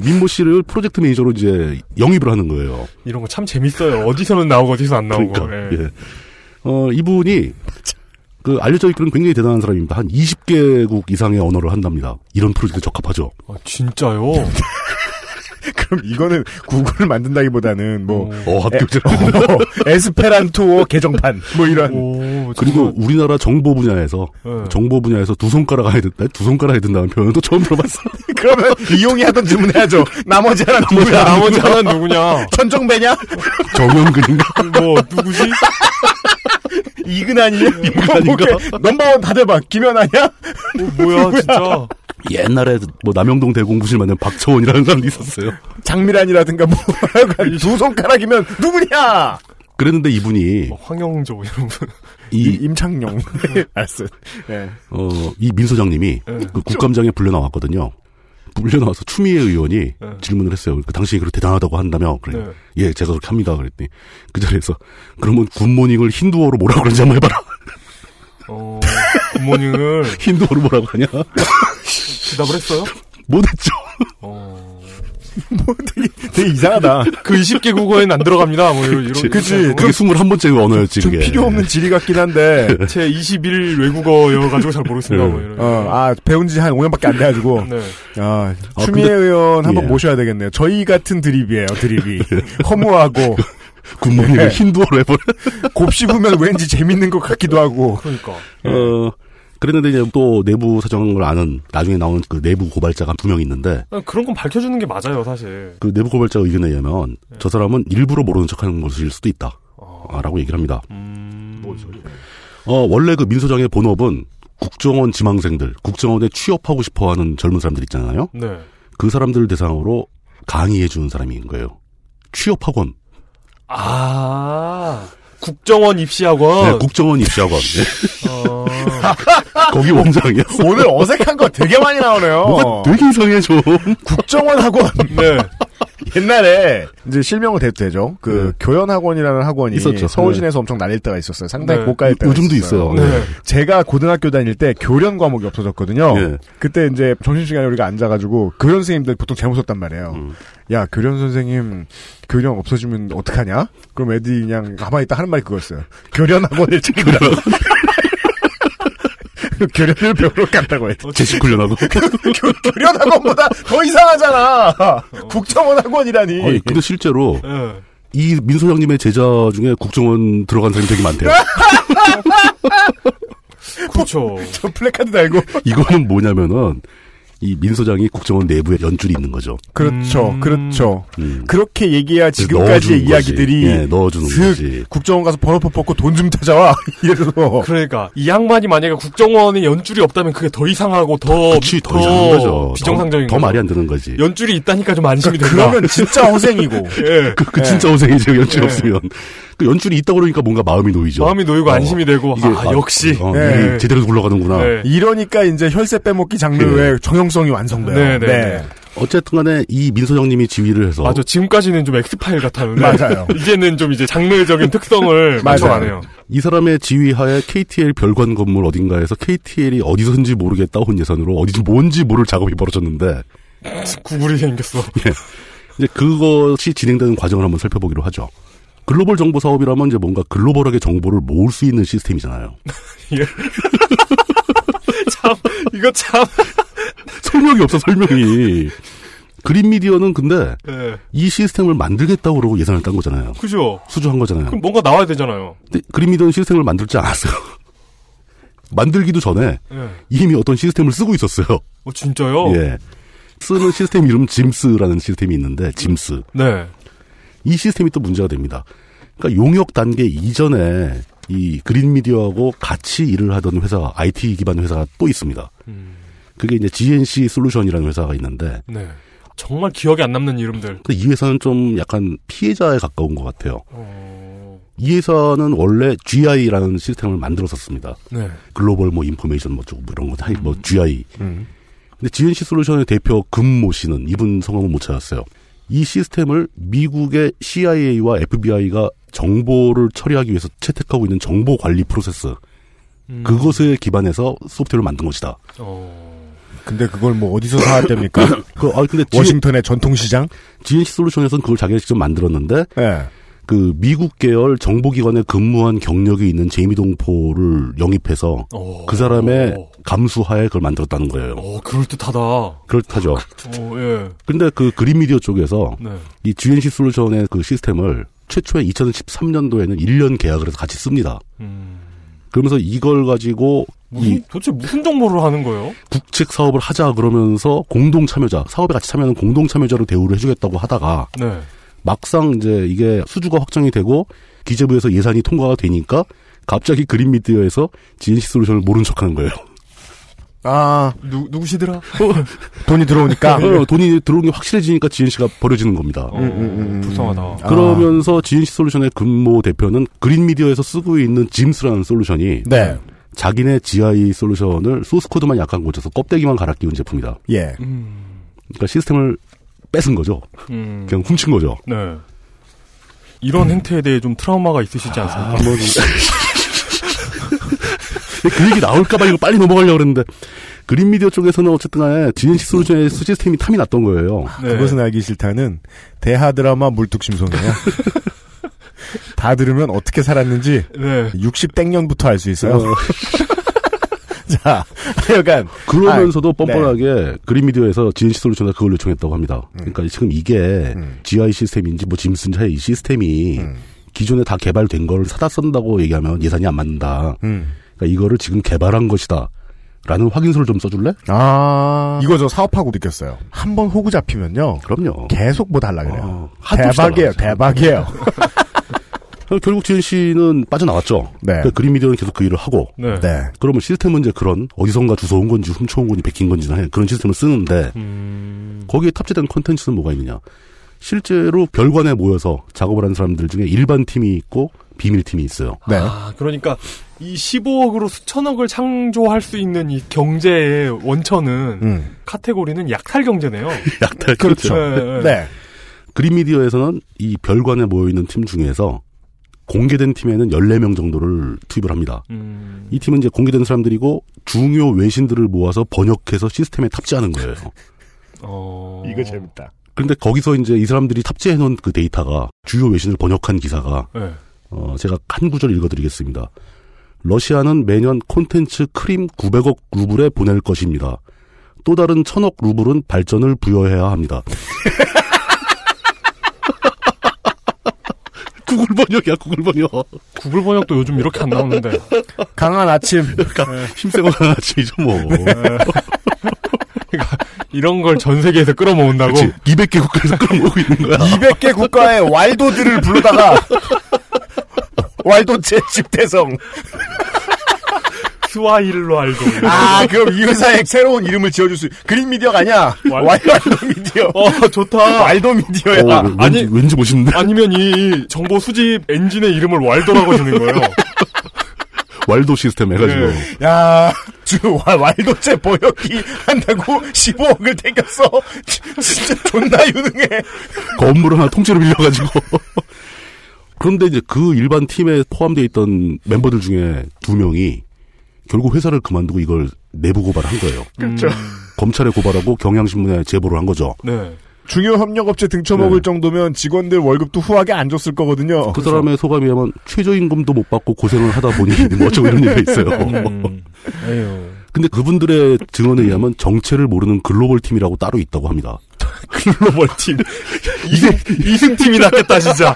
그 민모 씨를 프로젝트 매니저로 이제 영입을 하는 거예요. 이런 거 참 재밌어요. 어디서는 나오고 어디서 안 나오고. 그러니까, 예. 예. 어, 이분이 그 알려져 있기로는 굉장히 대단한 사람입니다. 한 20개국 이상의 언어를 한답니다. 이런 프로젝트 적합하죠. 아, 진짜요? 그럼 이거는 구글을 만든다기보다는 뭐 어, 합격자. 어, 에스페란토어 개정판 뭐 이런 오, 그리고 우리나라 정보 분야에서 네. 정보 분야에서 두 손가락 안에 든다, 두 손가락 든다는 표현은 또 처음 들어봤어. 그러면 이용이 하던 질문 해야죠. 나머지 하나 누구야? 나머지 하나는 누구냐? 천정배냐? 정영근인가? 뭐 누구지? 이근아니냐? 이근아닌가? 넘버원 다 대봐. 김연아냐? 어, 뭐야 진짜? 옛날에 뭐 남영동 대공부실 만든 박처원이라는 사람도 있었어요. 장미란이라든가 뭐 하여간 두 손가락이면 누구냐? 그랬는데 이분이 뭐 황영조 이런 분. 이, 이, 임창용. 알았어. 예. 어, 이 민 소장님이 네. 그 국감장에 불려 나왔거든요. 물려 나와서 추미애 의원이 질문을 했어요. 그 당신이 그렇게 대단하다고 한다며. 그래. 네. 예, 제가 그렇게 합니다. 그랬더니 그 자리에서 그러면 굿모닝을 힌두어로 뭐라고 그러는지 한번 해봐라. 어, 굿모닝을 힌두어로 뭐라고 하냐? 대답을 했어요? 못했죠. 되게 이상하다. 그 20개 국어에는 안 들어갑니다. 뭐 이런 이런. 그치. 그게 21번째 언어였지, 좀 그게. 필요 없는 지리 같긴 한데. 제 21 외국어여가지고 잘 모르겠습니다. 뭐 이런. 어, 아, 배운 지 한 5년밖에 안 돼가지고. 네. 아, 아, 추미애 근데- 의원 한번 예. 모셔야 되겠네요. 저희 같은 드립이에요, 드립이. 허무하고. 굿모닝을 네. 힌두어로 해버려. 곱씹으면 왠지 재밌는 것 같기도 하고. 그러니까. 어, 그랬는데 이제 또 내부 사정을 아는 나중에 나오는 그 내부 고발자가 두 명 있는데 아, 그런 건 밝혀주는 게 맞아요, 사실. 그 내부 고발자 의견에 의하면 네. 저 사람은 일부러 모르는 척하는 것일 수도 있다. 아, 라고 얘기를 합니다. 음. 어, 원래 그 민소장의 본업은 국정원 지망생들, 국정원에 취업하고 싶어 하는 젊은 사람들 있잖아요. 네. 그 사람들 대상으로 강의해 주는 사람인 거예요. 취업 학원. 아, 국정원 입시학원. 네, 국정원 입시학원. 네. 어, 거기 원장이었어. 오늘 어색한 거 되게 많이 나오네요. 뭐가 되게 이상해, 좀. 국정원 학원. 네. 옛날에 이제 실명을 대도 되죠. 그 교연 학원이라는 학원이 있었죠. 서울시내에서 엄청 날릴 때가 있었어요. 상당히 네. 고가일 때가 요즘도 있었어요. 있어요. 네. 제가 고등학교 다닐 때 교련 과목이 없어졌거든요. 예. 그때 이제 점심시간에 우리가 앉아가지고 교련 선생님들 보통 썼단 말이에요. 음. 야 교련 선생님 교련 없어지면 어떡하냐? 그럼 애들이 그냥 가만히 있다 하는 말이 그거였어요. 교련 학원을 챙기라. 교련을 배우러 간다고 했죠. 제식 훈련하고. 교련 학원보다 더 이상하잖아. 국정원 학원이라니. 아니, 근데 실제로 네. 이 민소장님의 제자 중에 국정원 들어간 사람이 되게 많대요. 그렇죠. 저 플래카드 달고. 이거는 뭐냐면은 이 민 소장이 국정원 내부에 연줄이 있는 거죠. 그렇죠, 음. 그렇죠. 음. 그렇게 얘기해야 지금까지의 이야기들이. 예, 넣어주는 슥 거지. 국정원 가서 번호표 뽑고 돈 좀 찾아와 이래서 그러니까 이 양반이 만약에 국정원에 연줄이 없다면 그게 더 이상하고 더, 그치, 더 이상한 거죠. 비정상적인 더, 더 거죠. 말이 안 되는 거지. 연줄이 있다니까 좀 안심이 된다. 그러면 진짜 허생이고 예. 그, 그 진짜 호생이죠, 연줄이 예. 없으면. 그 연줄이 있다 그러니까 뭔가 마음이 놓이죠. 마음이 놓이고 어. 안심이 되고 이게, 아, 역시 어, 예. 이게 제대로 굴러가는구나. 네. 이러니까 이제 혈세 빼먹기 장르의 정형성이 완성돼요. 네, 네, 네. 어쨌든 간에 이 민소장님이 지휘를 해서. 맞아 지금까지는 좀 엑스파일 같았는데 맞아요. 이제는 좀 이제 장르적인 특성을 맞아요. 맞춰가네요. 이 사람의 지휘하에 KTL 별관 건물 어딘가에서 KTL이 어디서인지 모르겠다 온 예산으로 어디서 뭔지 모를 작업이 벌어졌는데 구글이 생겼어. 이제 그것이 진행되는 과정을 한번 살펴보기로 하죠. 글로벌 정보 사업이라면 이제 뭔가 글로벌하게 정보를 모을 수 있는 시스템이잖아요. 참 이거 참. 설명이 없어 설명이. 그린 미디어는 근데 네. 이 시스템을 만들겠다고 그러고 예산을 딴 거잖아요. 그죠. 수주한 거잖아요. 그럼 뭔가 나와야 되잖아요. 그린 미디어는 시스템을 만들지 않았어요. 만들기도 전에 예. 이미 어떤 시스템을 쓰고 있었어요. 어 진짜요? 예. 쓰는 시스템 이름 짐스라는 시스템이 있는데 짐스. 네. 이 시스템이 또 문제가 됩니다. 그러니까 용역 단계 이전에 이 그린 미디어하고 같이 일을 하던 회사, IT 기반 회사가 또 있습니다. 음. 그게 이제 GNC 솔루션이라는 회사가 있는데 네. 정말 기억에 안 남는 이름들. 근데 이 회사는 좀 약간 피해자에 가까운 것 같아요. 어... 이 회사는 원래 GI라는 시스템을 만들었었습니다. 네. 글로벌 뭐 인포메이션 뭐 쪽, 뭐 이런 거, 하여 뭐 GI. 음. 근데 GNC 솔루션의 대표 금모 씨는 이분 성함은 못 찾았어요. 이 시스템을 미국의 CIA와 FBI가 정보를 처리하기 위해서 채택하고 있는 정보 관리 프로세스 음. 그것에 기반해서 소프트웨어를 만든 것이다. 어... 근데 그걸 뭐 어디서 사왔답니까? 그, 아, 근데 워싱턴의 전통시장? GNC 솔루션에서는 그걸 자기가 직접 만들었는데 예. 그 미국 계열 정보기관에 근무한 경력이 있는 제이미 동포를 영입해서 어... 그 사람의 감수하에 그걸 만들었다는 거예요. 어, 그럴듯하다. 그렇다죠. 어, 예. 근데 그 그린 미디어 쪽에서 네. 이 GNC 솔루션의 그 시스템을 최초에 2013년도에는 1년 계약을 해서 같이 씁니다. 음... 그러면서 이걸 가지고 무슨, 이 도대체 무슨 정보를 하는 거예요? 국책 사업을 하자 그러면서 공동 참여자, 사업에 같이 참여하는 공동 참여자로 대우를 해주겠다고 하다가 네. 막상 이제 이게 수주가 확정이 되고 기재부에서 예산이 통과가 되니까 갑자기 그린 미디어에서 GNC 솔루션을 모른 척하는 거예요. 아, 누, 누구시더라? 돈이 들어오니까. 어, 돈이 들어온 게 확실해지니까 GNC가 버려지는 겁니다. 어, 음, 음, 음. 불쌍하다. 아. 그러면서 GNC 솔루션의 근모 대표는 그린 미디어에서 쓰고 있는 짐스라는 솔루션이 네. 자기네 GI 솔루션을 소스 코드만 약간 고쳐서 껍데기만 갈아 끼운 제품이다. 예. 음... 그러니까 시스템을 뺏은 거죠. 음. 그냥 훔친 거죠. 네. 이런 행태에 대해 좀 트라우마가 있으시지 않습니까? 아, 뭐, 그 얘기 나올까봐 이거 빨리 넘어가려고 그랬는데, 그린 미디어 쪽에서는 어쨌든 간에 GNC 솔루션의 시스템이 탐이 났던 거예요. 네. 그것은 알기 싫다는 대하 드라마 물뚝심송이에요. 다 들으면 어떻게 살았는지 네. 60 땡년부터 알 수 있어요. 자, 하여간 그러면서도 아, 뻔뻔하게 그린미디어에서 GNC 솔루션에 그걸 요청했다고 합니다. 음. 그러니까 지금 이게 GI 시스템인지 뭐 짐슨 차의 이 시스템이 음. 기존에 다 개발된 걸 사다 쓴다고 얘기하면 예산이 안 맞는다. 음. 그러니까 이거를 지금 개발한 것이다. 라는 확인서를 좀 써줄래? 아 이거 저 사업하고 느꼈어요. 한 번 호구 잡히면요. 그럼요. 계속 뭐 달라 그래요. 하도 대박이에요. 대박이에요. 결국 GNC는 빠져나왔죠. 네. 그러니까 그린 미디어는 계속 그 일을 하고. 네. 네. 그러면 시스템 문제 그런 어디선가 주워온 건지 훔쳐온 건지 베낀 건지 는 그런 시스템을 쓰는데 음. 거기에 탑재된 콘텐츠는 뭐가 있느냐? 실제로 별관에 모여서 작업을 하는 사람들 중에 일반 팀이 있고 비밀 팀이 있어요. 네. 아, 그러니까 이 15억으로 수천억을 창조할 수 있는 이 경제의 원천은 음. 카테고리는 약탈 경제네요. 약탈 그렇죠. 네, 네. 네. 그린미디어에서는 이 별관에 모여 있는 팀 중에서 공개된 팀에는 14명 정도를 투입을 합니다. 음. 이 팀은 이제 공개된 사람들이고 중요 외신들을 모아서 번역해서 시스템에 탑재하는 거예요. 어. 이거 재밌다. 그런데 거기서 이제 이 사람들이 탑재해 놓은 그 데이터가 주요 외신을 번역한 기사가 네. 어, 제가 한 구절 읽어드리겠습니다. 러시아는 매년 콘텐츠 크림 900억 루블에 보낼 것입니다. 또 다른 1000억 루블은 발전을 부여해야 합니다. 구글 번역이야, 구글 번역. 구글 번역도 요즘 이렇게 안 나오는데. 강한 아침. 힘세고 가는 아침이죠, 뭐. 그러니까 이런 걸 전 세계에서 끌어모은다고. 그치. 200개 국가에서 끌어모으고 있는 거야. 200개 국가의 왈도들을 불러다가 왈도체 집대성. 스와힐로 알도. 아, 그럼 이 회사에 새로운 이름을 지어줄 수, 그린 미디어가 아니야. 왈- 왈, 왈도 미디어. 어, 좋다. 왈도 미디어야. 어, 왠지, 아니- 왠지 멋있는데? 아니면 이 정보 수집 엔진의 이름을 왈도라고 주는 거예요. 왈도 시스템 해가지고. 네. 야, 주, 왈- 왈도체 번역기 한다고 15억을 땡겼어. 진짜 존나 유능해. 건물 하나 통째로 빌려가지고. 그런데 이제 그 일반 팀에 포함되어 있던 멤버들 중에 두 명이 결국 회사를 그만두고 이걸 내부 고발한 거예요. 그렇죠. 검찰에 고발하고 경향신문에 제보를 한 거죠. 네. 중요 협력업체 등쳐먹을 네. 정도면 직원들 월급도 후하게 안 줬을 거거든요. 그 사람의 소감이야만 최저임금도 못 받고 고생을 하다 보니 뭐 어쩌고 이런 얘기가 있어요. 음. 근데 그분들의 증언에 의하면 정체를 모르는 글로벌 팀이라고 따로 있다고 합니다. 글로벌 팀. 이승, 이승팀이 낫겠다, 진짜.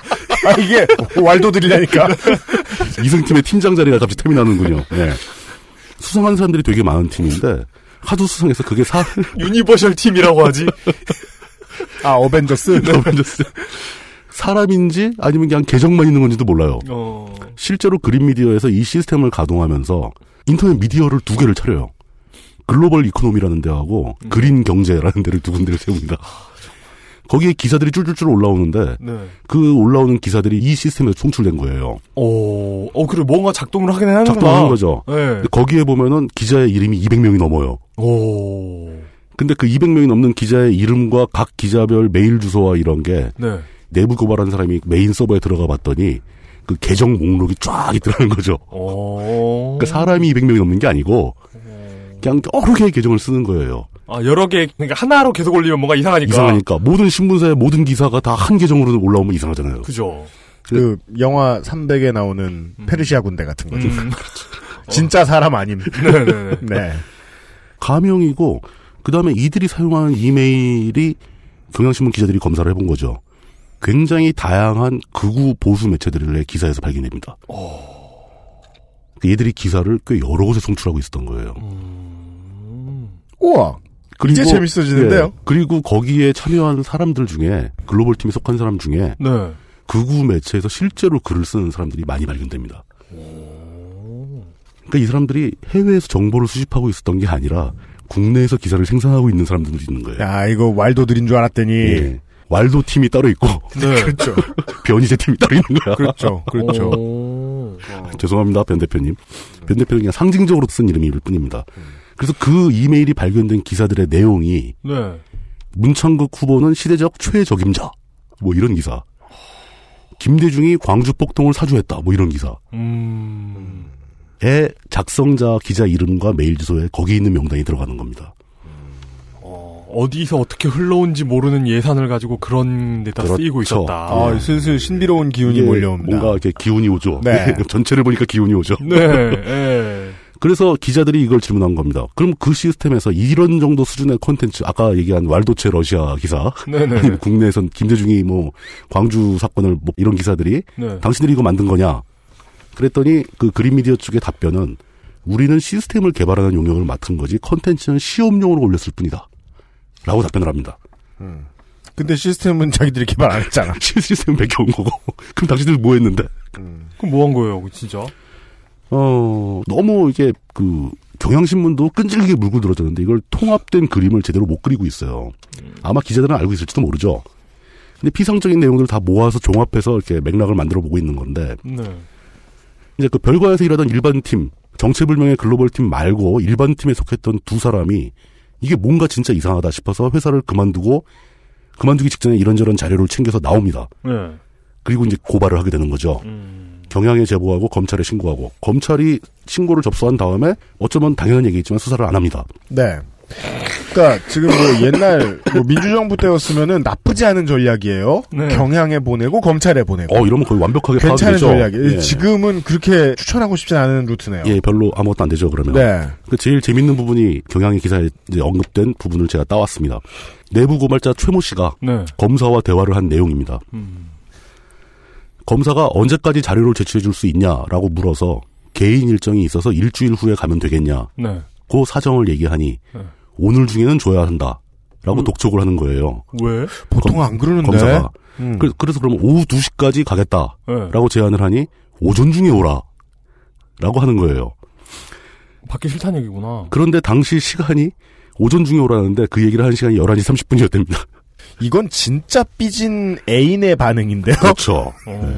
아, 이게 왈도들이라니까. 이승팀의 팀장 자리가 갑자기 틈이 나는군요. 네. 수상한 사람들이 되게 많은 팀인데 하도 수상해서 그게 사 universal 팀이라고 하지. 아, 어벤져스? 어벤져스 사람인지 아니면 그냥 계정만 있는 건지도 몰라요. 어. 실제로 그린 미디어에서 이 시스템을 가동하면서 인터넷 미디어를 두 개를 차려요. 글로벌 이코노미라는 데하고 그린 경제라는 데를 두 군데를 세웁니다. 거기에 기사들이 쫄쫄쫄 올라오는데 네. 그 올라오는 기사들이 이 시스템에서 총출된 거예요. 오, 어, 그래, 뭔가 작동을 하긴 하는구나. 작동하는 거죠. 네. 거기에 보면은 기자의 이름이 200명이 넘어요. 오. 근데 그 200명이 넘는 기자의 이름과 각 기자별 메일 주소와 이런 게 네. 내부 고발한 사람이 메인 서버에 들어가 봤더니 그 계정 목록이 쫙 있더라는 거죠. 오. 그러니까 사람이 200명이 넘는 게 아니고 그냥 여러 개의 계정을 쓰는 거예요. 아, 여러 개, 그러니까 하나로 계속 올리면 뭔가 이상하니까. 이상하니까 모든 신문사의 모든 기사가 다 한 계정으로 올라오면 이상하잖아요. 그죠. 그, 영화 300에 나오는 페르시아 군대 같은 거죠. 음. 진짜 사람 아님. 네네네. 네. 가명이고 그 다음에 이들이 사용하는 이메일이 경향신문 기자들이 검사를 해본 거죠. 굉장히 다양한 극우 보수 매체들의 기사에서 발견됩니다. 얘들이 기사를 꽤 여러 곳에 송출하고 있었던 거예요. 우와. 이제 재밌어지는데요? 예, 그리고 거기에 참여한 사람들 중에 글로벌 팀에 속한 사람 중에 네. 극우 매체에서 실제로 글을 쓰는 사람들이 많이 발견됩니다. 그러니까 이 사람들이 해외에서 정보를 수집하고 있었던 게 아니라 국내에서 기사를 생산하고 있는 사람들도 있는 거예요. 야, 이거 왈도들인 줄 알았더니. 예. 왈도 팀이 따로 있고 네. 그렇죠. 변희재 팀이 따로 있는 거야. 그렇죠. 그렇죠. 오. 죄송합니다, 변 대표님. 변 대표는 그냥 상징적으로 쓴 이름일 뿐입니다. 그래서 그 이메일이 발견된 기사들의 내용이 네. 문창극 후보는 시대적 최적임자. 뭐 이런 기사. 김대중이 광주 폭동을 사주했다. 뭐 이런 기사. 음. 의 작성자 기자 이름과 메일 주소에 거기 있는 명단이 들어가는 겁니다. 어디서 어떻게 흘러온지 모르는 예산을 가지고 그런 데다 그렇죠. 쓰이고 있었다. 아, 슬슬 신비로운 기운이 몰려옵니다. 뭔가 이렇게 기운이 오죠. 네. 전체를 보니까 기운이 오죠. 네, 예. 그래서 기자들이 이걸 질문한 겁니다. 그럼 그 시스템에서 이런 정도 수준의 콘텐츠, 아까 얘기한 왈도체 러시아 기사, 네네. 국내에선 김대중이 뭐 광주 사건을 뭐 이런 기사들이 네. 당신들이 이거 만든 거냐? 그랬더니 그 그린 미디어 쪽의 답변은 우리는 시스템을 개발하는 용역을 맡은 거지 콘텐츠는 시험용으로 올렸을 뿐이다. 라고 답변을 합니다. 근데 시스템은 자기들이 개발 안 했잖아. 시스템 베껴온 거고. 그럼 당신들 뭐 했는데? 그럼 뭐 한 거예요, 진짜? 어, 너무 이게 그 경향신문도 끈질기게 물고 들어졌는데 이걸 통합된 그림을 제대로 못 그리고 있어요. 아마 기자들은 알고 있을지도 모르죠. 근데 피상적인 내용들을 다 모아서 종합해서 이렇게 맥락을 만들어 보고 있는 건데 네. 이제 그 별과에서 일하던 일반 팀, 정체불명의 글로벌 팀 말고 일반 팀에 속했던 두 사람이 이게 뭔가 진짜 이상하다 싶어서 회사를 그만두고 그만두기 직전에 이런저런 자료를 챙겨서 나옵니다. 네. 그리고 이제 고발을 하게 되는 거죠. 경향에 제보하고 검찰에 신고하고 검찰이 신고를 접수한 다음에 어쩌면 당연한 얘기겠지만 수사를 안 합니다. 네. 그러니까 지금 뭐 옛날 뭐 민주정부 때였으면은 나쁘지 않은 전략이에요. 네. 경향에 보내고 검찰에 보내고. 어 이러면 거의 완벽하게 괜찮은. 전략이에요. 예. 지금은 그렇게 추천하고 싶지 않은 루트네요. 예, 별로 아무것도 안 되죠, 그러면. 네. 그 제일 재밌는 부분이 경향의 기사에 언급된 부분을 제가 따왔습니다. 내부 고발자 최모 씨가 네. 검사와 대화를 한 내용입니다. 음. 검사가 언제까지 자료를 제출해 줄 수 있냐라고 물어서 개인 일정이 있어서 일주일 후에 가면 되겠냐. 네. 그 사정을 얘기하니 네. 오늘 중에는 줘야 한다. 라고 음. 독촉을 하는 거예요. 왜? 보통 안 그러는데. 검사가. 음. 그, 래서 그러면 오후 2시까지 가겠다. 네. 라고 제안을 하니 오전 중에 오라. 라고 하는 거예요. 받기 싫다는 얘기구나. 그런데 당시 시간이 오전 중에 오라는데 그 얘기를 한 시간이 11시 30분이었답니다. 이건 진짜 삐진 애인의 반응인데요. 그렇죠. 네.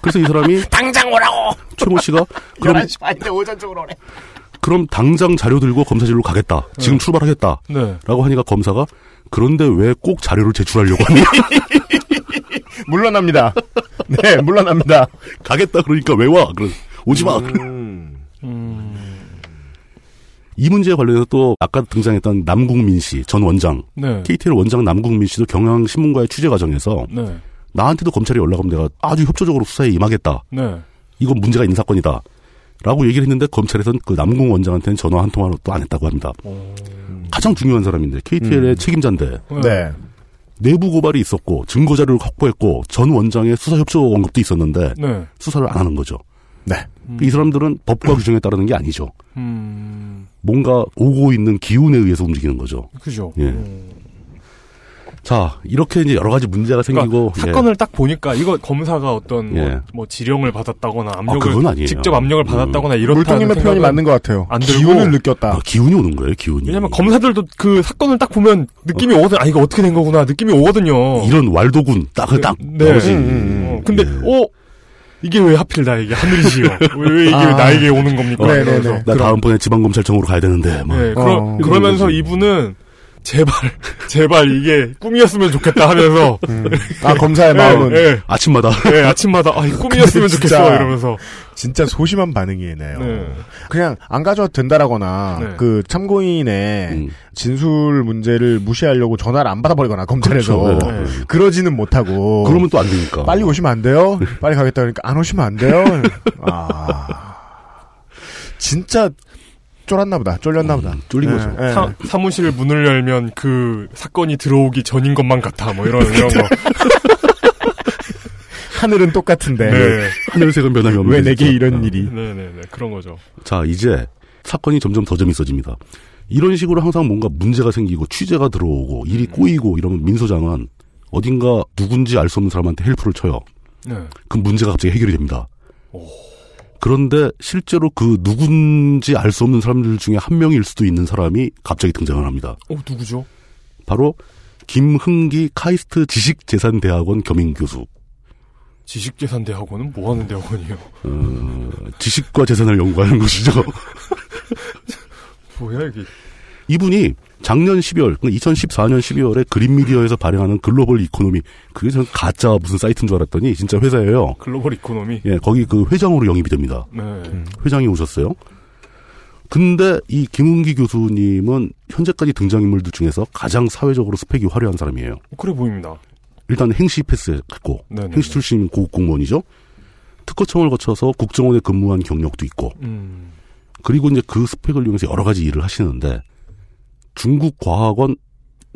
그래서 이 사람이 당장 오라고. 최모 씨가 그럼 11시 반인데 오전 쪽으로 오래. 그럼 당장 자료 들고 검사실로 가겠다. 지금 출발하겠다. 네. 라고 하니까 검사가 그런데 왜 꼭 자료를 제출하려고 하니? 물러납니다. 네, 물러납니다. 가겠다 그러니까 왜 와? 오지 마. 음. 이 문제에 관련해서 또 아까 등장했던 남국민 씨 전 원장, 네. KTL 원장 남국민 씨도 경향신문과의 취재 과정에서 네. 나한테도 검찰이 연락하면 내가 아주 협조적으로 수사에 임하겠다. 네. 이건 문제가 있는 사건이다. 라고 얘기를 했는데 검찰에서는 그 남궁 원장한테는 전화 한 통화도 또안 했다고 합니다. 가장 중요한 사람인데 KTL의 음. 책임자인데 네. 내부 고발이 있었고 증거 자료를 확보했고 전 원장의 수사 협조 언급도 있었는데 네. 수사를 안 하는 거죠. 네. 이 사람들은 법과 규정에 따르는 게 아니죠. 음. 뭔가 오고 있는 기운에 의해서 움직이는 거죠. 그죠. 예. 자, 이렇게 이제 여러 가지 문제가 생기고 그러니까 사건을 딱 보니까 이거 검사가 어떤 예. 뭐, 뭐 지령을 받았다고,나 압력을 그건 아니에요. 직접 압력을 받았다거나 이렇다는 물통님의 표현이 맞는 것 같아요. 안 들고 기운을 느꼈다. 아, 기운이 오는 거예요, 기운이. 왜냐면 검사들도 그 사건을 딱 보면 느낌이 오거든. 아 이거 어떻게 된 거구나 느낌이 오거든요. 이런 왈도군 딱, 딱 네. 나오지. 어, 근데 예. 어 이게 왜 하필 나에게 하늘이시여? 왜, 왜 이게 아. 나에게 오는 겁니까? 네네네. 이러면서. 나 다음번에 지방검찰청으로 가야 되는데. 막. 네, 그러, 어. 그러면서 이분은 제발 제발 이게 꿈이었으면 좋겠다 하면서 아, 검사의 예, 마음은 예, 아침마다. 예, 아침마다 아 꿈이었으면 근데 좋겠어 진짜 이러면서 진짜 소심한 반응이네요. 네. 그냥 안 가져도 된다라거나 네. 그 참고인의 음. 진술 문제를 무시하려고 전화를 안 받아버리거나 검찰에서 그렇죠. 네. 그러지는 못하고 그러면 또 안 되니까. 빨리 오시면 안 돼요. 빨리 가겠다 그러니까 안 오시면 안 돼요. 아 진짜 쫄았나 보다. 쫄렸나 보다. 쫄린 예, 거죠. 예. 사, 사무실 문을 열면 그 사건이 들어오기 전인 것만 같아 뭐 이런 이런 거. 하늘은 똑같은데 네. 하늘색은 변함이 없는 왜게 내게. 이런 일이? 네네네 그런 거죠. 자, 이제 사건이 점점 더 재밌어집니다. 이런 식으로 항상 뭔가 문제가 생기고 취재가 들어오고 일이 꼬이고 이러면 민소장은 어딘가 누군지 알 수 없는 사람한테 헬프를 쳐요. 네. 그 문제가 갑자기 해결이 됩니다. 그런데 실제로 그 누군지 알 수 없는 사람들 중에 한 명일 수도 있는 사람이 갑자기 등장을 합니다. 어 누구죠? 바로 김흥기 카이스트 지식재산대학원 겸임교수. 지식재산대학원은 뭐 하는 대학원이에요? 어, 지식과 재산을 연구하는 곳이죠. 뭐야 이게? 이분이 작년 12월, 그러니까 2014년 12월에 그린미디어에서 발행하는 글로벌 이코노미, 그게 전 가짜 무슨 사이트인 줄 알았더니 진짜 회사예요. 글로벌 이코노미. 예, 거기 그 회장으로 영입이 됩니다. 네. 회장이 오셨어요. 근데 이 김흥기 교수님은 현재까지 등장인물들 중에서 가장 사회적으로 스펙이 화려한 사람이에요. 그래 보입니다. 일단 행시 패스했고, 네네네. 행시 출신 고급 공무원이죠. 특허청을 거쳐서 국정원에 근무한 경력도 있고, 음. 그리고 이제 그 스펙을 이용해서 여러 가지 일을 하시는데 중국 과학원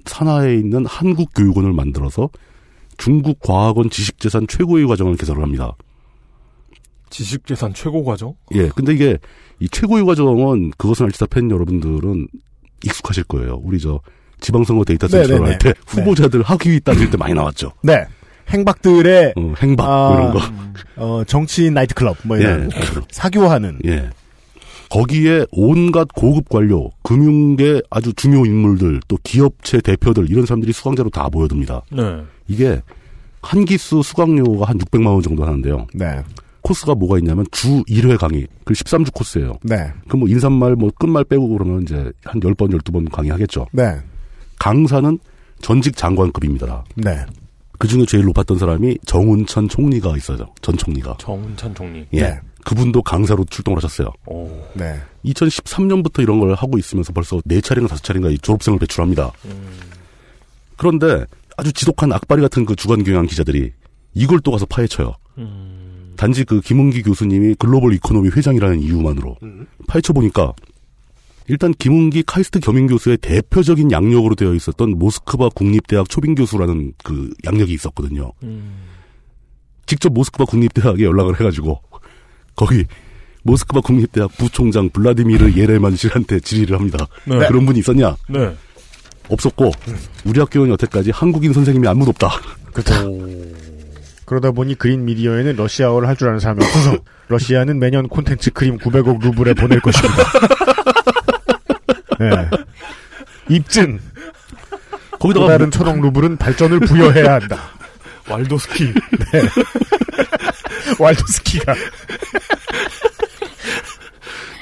산하에 있는 한국 교육원을 만들어서 중국 과학원 지식재산 최고위 과정을 개설을 합니다. 지식재산 최고위 과정? 예, 근데 이게 이 최고위 과정은 그것은 알기 싫다 팬 여러분들은 익숙하실 거예요. 우리 저 지방선거 데이터 네네네. 센터 할때 후보자들 학위 따질 때 많이 나왔죠. 네. 행박들의 어, 행박 아, 뭐 이런 거. 어, 정치인 나이트클럽 뭐 이런 예. 사교하는 예. 거기에 온갖 고급 관료, 금융계 아주 중요 인물들, 또 기업체 대표들 이런 사람들이 수강자로 다 모여듭니다. 네. 이게 한 기수 수강료가 한 600만 원 정도 하는데요. 네. 코스가 뭐가 있냐면 주 1회 강의, 그 13주 코스예요. 네. 그뭐 인사말 뭐 끝말 빼고 그러면 이제 한 10번, 12번 강의하겠죠. 네. 강사는 전직 장관급입니다. 네. 그 중에 제일 높았던 사람이 정운천 총리가 있어요. 전 총리가. 정운찬 총리. 예. 네. 그분도 강사로 출동을 하셨어요. 오. 네. 2013년부터 이런 걸 하고 있으면서 벌써 네 차례인가 다섯 차례인가 이 졸업생을 배출합니다. 그런데 아주 지독한 악바리 같은 그 주간 경향 기자들이 이걸 또 가서 파헤쳐요. 단지 그 김흥기 교수님이 글로벌 이코노미 회장이라는 이유만으로 파헤쳐 보니까 일단 김흥기 카이스트 겸임 교수의 대표적인 약력으로 되어 있었던 모스크바 국립대학 초빙 교수라는 그 약력이 있었거든요. 직접 모스크바 국립대학에 연락을 해가지고 거기 모스크바 국립대학 부총장 블라디미르 예레만 씨한테 질의를 합니다. 네. 그런 분이 있었냐? 네. 없었고 우리 학교는 여태까지 한국인 선생님이 아무도 없다. 그러다 보니 그린 미디어에는 러시아어를 할 줄 아는 사람이 없어서 러시아는 매년 콘텐츠 크림 900억 루블에 보낼 것입니다. 네. 입증. 거기다가 또 다른 천억 루블은 발전을 부여해야 한다. 왈도스키. 왈도스키가.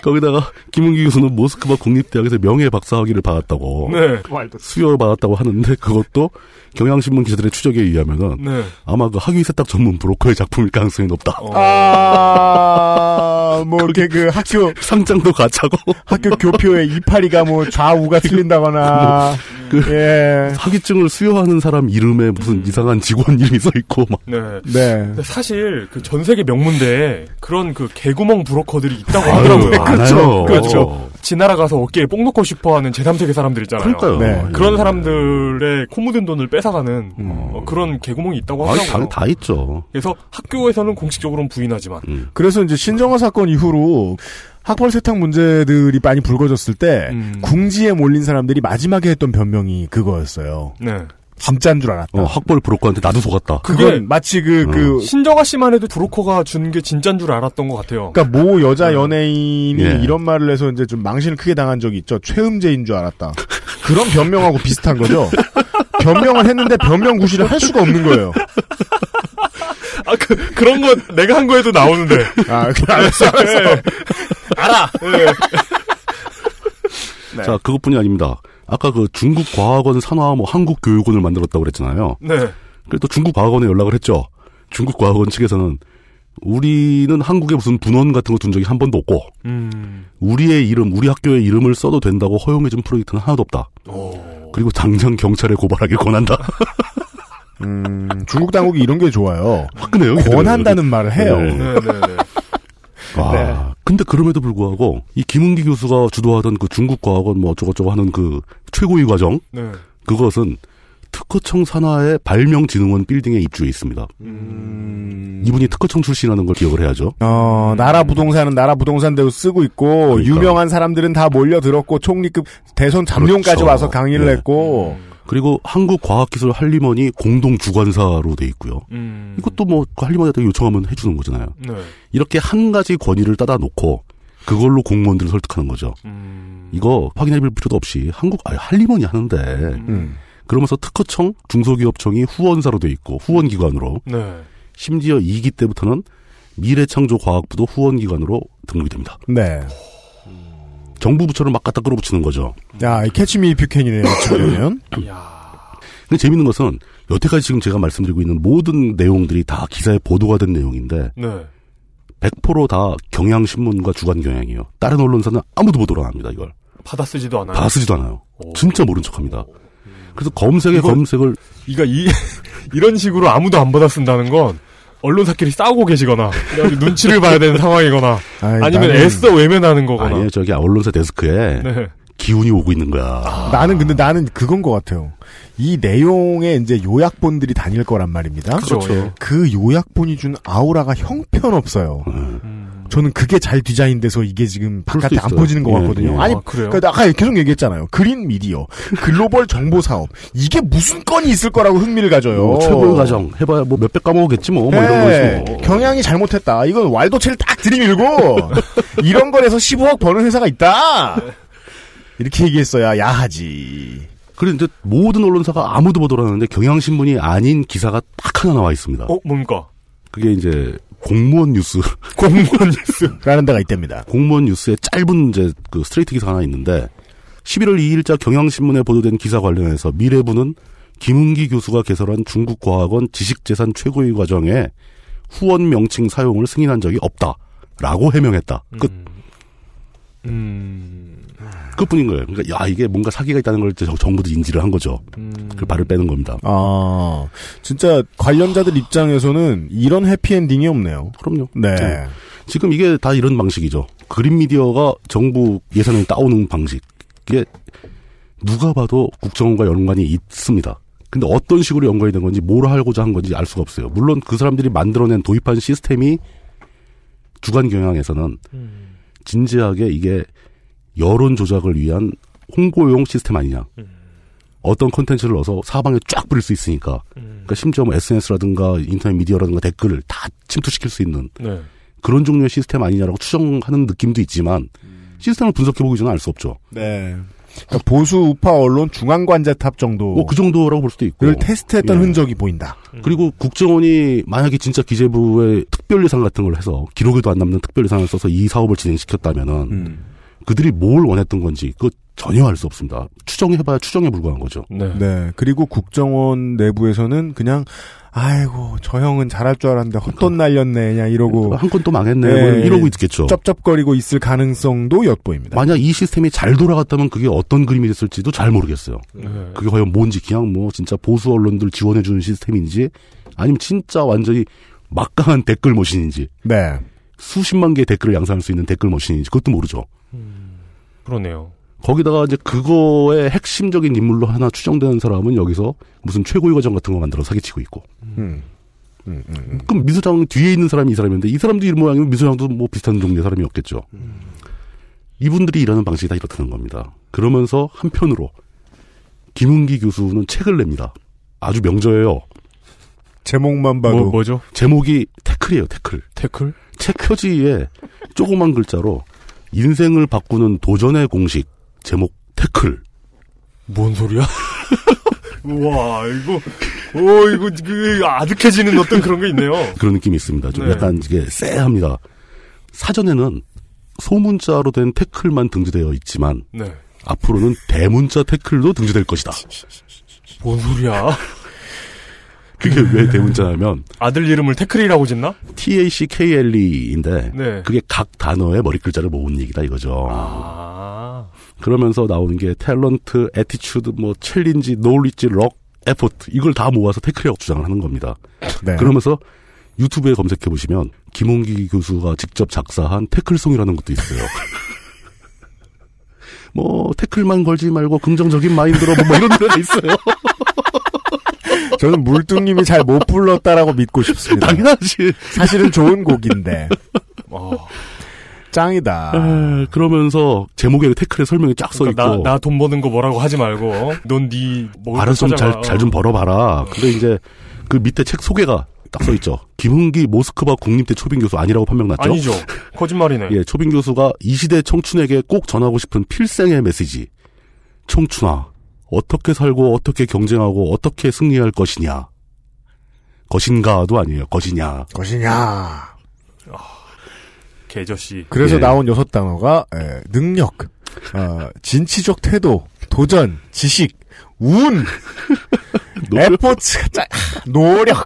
거기다가 김은기 교수는 모스크바 국립대학에서 명예 박사학위를 받았다고 네. 수여를 받았다고 하는데 그것도 경향신문 기자들의 추적에 의하면은 네. 아마 그 학위 세탁 전문 브로커의 작품일 가능성이 높다. 어. 아, 뭐, 이렇게 그 학교, 상장도 가짜고 학교 교표에 이파리가 뭐 좌우가 틀린다거나. 그 예. 학위증을 수여하는 사람 이름에 무슨 이상한 직원 이름이 써 있고 막 네. 네. 근데 사실 그 전 세계 명문대에 그런 그 개구멍 브로커들이 있다고 하더라고요. 많아요. 그렇죠. 지나라 가서 어깨에 뽕 넣고 싶어하는 제3세계 사람들 있잖아요. 그러니까요. 네. 그런 사람들의 코 묻은 돈을 뺏어가는 어, 그런 개구멍이 있다고 하더라고요. 다, 다 있죠. 그래서 학교에서는 공식적으로는 부인하지만 음. 그래서 이제 신정화 사건 이후로 학벌 세탁 문제들이 많이 불거졌을 때 음. 궁지에 몰린 사람들이 마지막에 했던 변명이 그거였어요. 네. 진짜인 줄 알았다. 어, 학벌 브로커한테 나도 속았다. 그건 마치 그, 그, 신정아 씨만 해도 브로커가 준 게 진짠 줄 알았던 것 같아요. 그러니까 모 여자 연예인이 예. 이런 말을 해서 이제 좀 망신을 크게 당한 적이 있죠. 최음재인 줄 알았다. 그런 변명하고 비슷한 거죠. 변명을 했는데 변명 구실을 할 수가 없는 거예요. 아, 그, 그런 거 내가 한 거에도 나오는데. 아, 그- 알았어, 알았어. 예. 알아. 예. 네. 자, 그것뿐이 아닙니다. 아까 그 중국 과학원 산하 뭐 한국 교육원을 만들었다고 그랬잖아요. 네. 그래도 중국 과학원에 연락을 했죠. 중국 과학원 측에서는 우리는 한국에 무슨 분원 같은 거 둔 적이 한 번도 없고 음. 우리의 이름, 우리 학교의 이름을 써도 된다고 허용해준 프로젝트는 하나도 없다. 그리고 당장 경찰에 고발하길 권한다. 음, 중국 당국이 이런 게 좋아요. 화끈해요. 권한다는 말을 해요. 네. 네, 네, 네. 와, 네. 근데 그럼에도 불구하고 이 김은기 교수가 주도하던 그 중국 과학원 뭐 어쩌고저쩌고 하는 그 최고위 과정 네. 그것은 특허청 산하의 발명진흥원 빌딩에 입주해 있습니다. 음. 이분이 특허청 출신이라는 걸 기억을 해야죠. 어, 나라 부동산은 나라 부동산대로 쓰고 있고, 그러니까. 유명한 사람들은 다 몰려들었고, 총리급 대선 잠룡까지 그렇죠. 와서 강의를 네. 했고, 그리고 한국과학기술 한림원이 공동 주관사로 돼 있고요. 음. 이것도 뭐그 한림원한테 요청하면 해주는 거잖아요. 네. 이렇게 한 가지 권위를 따다 놓고 그걸로 공무원들을 설득하는 거죠. 음. 이거 확인해 볼 필요도 없이 한국 아니 한림원이 하는데 음. 그러면서 특허청, 중소기업청이 후원사로 돼 있고 후원기관으로 네. 심지어 2기 때부터는 미래창조과학부도 후원기관으로 등록이 됩니다. 네. 정부 부처를 막 갖다 끌어붙이는 거죠. 야, 이 캐치미 이프 캔이네요. 지금 근데 재밌는 것은 여태까지 지금 제가 말씀드리고 있는 모든 내용들이 다 기사에 보도가 된 내용인데 네. 100%다 경향신문과 주간경향이에요. 다른 언론사는 아무도 보도를 안 합니다. 이걸 받아 쓰지도 않아요. 다 쓰지도 않아요. 진짜 모른 척 합니다. 그래서 검색에 이거- 검색을 이가 이 이런 식으로 아무도 안 받아 쓴다는 건 언론사끼리 싸우고 계시거나 눈치를 봐야 되는 상황이거나 아이, 아니면 나는- 애써 외면하는 거거나. 아니에요. 저기 언론사 데스크에 네. 기운이 오고 있는 거야. 나는 근데 나는 그건 것 같아요. 이 내용에 이제 요약본들이 다닐 거란 말입니다. 그죠, 그렇죠. 예. 그 요약본이 준 아우라가 형편없어요. 음. 저는 그게 잘 디자인돼서 이게 지금 바깥에 안. 퍼지는 것 예, 같거든요. 예. 아니, 아, 그래요? 그러니까 아까 계속 얘기했잖아요. 그린 미디어, 글로벌 정보 사업. 이게 무슨 건이 있을 거라고 흥미를 가져요. 뭐 최고의 가정 해봐야 뭐 몇백 까먹었겠지 뭐, 뭐 이런 네, 거지 뭐. 경향이 잘못했다. 이건 왈도체를 딱 들이밀고 이런 거에서 15억 버는 회사가 있다. 이렇게 얘기했어야 야하지. 그래 이제 모든 언론사가 아무도 보도를 하는데 경향신문이 아닌 기사가 딱 하나 나와 있습니다. 어 뭡니까? 그게 이제 공무원 뉴스. 공무원 뉴스. 라는 데가 있답니다. 공무원 뉴스에 짧은 이제 그 스트레이트 기사 하나 있는데 11월 2일자 경향신문에 보도된 기사 관련해서 미래부는 김은기 교수가 개설한 중국과학원 지식재산 최고위 과정에 후원 명칭 사용을 승인한 적이 없다라고 해명했다. 끝. 음. 끝뿐인 거예요. 그러니까 야 이게 뭔가 사기가 있다는 걸 정부도 인지를 한 거죠. 음. 그 발을 빼는 겁니다. 아, 진짜 관련자들 입장에서는 이런 해피엔딩이 없네요. 그럼요. 네. 네. 지금 이게 다 이런 방식이죠. 그린 미디어가 정부 예산을 따오는 방식. 이게 누가 봐도 국정원과 연관이 있습니다. 근데 어떤 식으로 연관이 된 건지 뭘 하고자 한 건지 알 수가 없어요. 물론 그 사람들이 만들어낸 도입한 시스템이 주간 경향에서는 진지하게 이게 여론 조작을 위한 홍보용 시스템 아니냐. 어떤 콘텐츠를 넣어서 사방에 쫙 뿌릴 수 있으니까. 그러니까 심지어 뭐 SNS라든가 인터넷 미디어라든가 댓글을 다 침투시킬 수 있는 네. 그런 종류의 시스템 아니냐라고 추정하는 느낌도 있지만 시스템을 분석해보기 전에 알 수 없죠. 네. 그러니까 보수 우파 언론 중앙 관제탑 정도. 뭐 그 정도라고 볼 수도 있고. 를 테스트했던 예. 흔적이 보인다. 그리고 국정원이 만약에 진짜 기재부에 특별 예산 같은 걸 해서 기록에도 안 남는 특별 예산을 써서 이 사업을 진행시켰다면은 음. 그들이 뭘 원했던 건지 그거 전혀 알 수 없습니다. 추정해봐야 추정에 불과한 거죠. 네. 네. 그리고 국정원 내부에서는 그냥 아이고 저 형은 잘할 줄 알았는데 헛돈 날렸네 그냥 이러고 한 건 또 망했네. 네. 뭐 이러고 있겠죠. 쩝쩝거리고 있을 가능성도 엿보입니다. 만약 이 시스템이 잘 돌아갔다면 그게 어떤 그림이 됐을지도 잘 모르겠어요. 네. 그게 과연 뭔지 그냥 뭐 진짜 보수 언론들 지원해주는 시스템인지 아니면 진짜 완전히 막강한 댓글 머신인지 네. 수십만 개의 댓글을 양산할 수 있는 댓글 머신인지 그것도 모르죠. 그러네요. 거기다가 이제 그거의 핵심적인 인물로 하나 추정되는 사람은 여기서 무슨 최고위 과정 같은 거 만들어 사기치고 있고. 음. 음, 음, 음. 그럼 미소장 뒤에 있는 사람이 이 사람인데 이 사람도 이 모양이면 미소장도 뭐 비슷한 종류의 사람이었겠죠. 이분들이 일하는 방식이 다 이렇다는 겁니다. 그러면서 한편으로 김은기 교수는 책을 냅니다. 아주 명저예요. 제목만 봐도 뭐 뭐죠? 제목이 태클이에요, 태클. 태클? 책 표지에 조그만 글자로 인생을 바꾸는 도전의 공식 제목 태클. 뭔 소리야? 우와 이거 오 이거 그 아득해지는 어떤 그런 게 있네요. 그런 느낌이 있습니다. 좀 네. 약간 이게 쎄합니다. 사전에는 소문자로 된 태클만 등재되어 있지만 네. 앞으로는 대문자 태클도 등재될 것이다. 뭔 소리야? 그게 왜 대문자냐면 아들 이름을 태클이라고 짓나? TACKLE인데 네. 그게 각 단어의 머리 글자를 모은 얘기다 이거죠. 아. 그러면서 나오는 게 talent, attitude, 뭐 challenge, knowledge, luck, effort 이걸 다 모아서 태클이라고 주장을 하는 겁니다. 네. 그러면서 유튜브에 검색해 보시면 김흥기 교수가 직접 작사한 태클송이라는 것도 있어요. 뭐 태클만 걸지 말고 긍정적인 마인드로 뭐, 뭐 이런 노래가 있어요. 저는 물뚝님이 잘 못 불렀다라고 믿고 싶습니다. 당연하지. 사실은 좋은 곡인데 어. 짱이다. 에, 그러면서 제목에 태클의 설명이 쫙 써 있고 그러니까 나돈 버는 거 뭐라고 하지 말고 넌네 뭐 알아서 좀잘잘 좀 벌어봐라. 근데 이제 그 밑에 책 소개가 딱 써 있죠. 김흥기 모스크바 국립대 초빙 교수 아니라고 판명 났죠. 아니죠. 거짓말이네. 예, 초빙 교수가 이 시대 청춘에게 꼭 전하고 싶은 필생의 메시지. 청춘아, 어떻게 살고 어떻게 경쟁하고 어떻게 승리할 것이냐. 것인가도 아니에요. 것이냐. 것이냐. 개저씨. 그래서 예. 나온 여섯 단어가 에, 능력, 어, 진취적 태도, 도전, 지식, 운, 에포츠, 짜, 노력.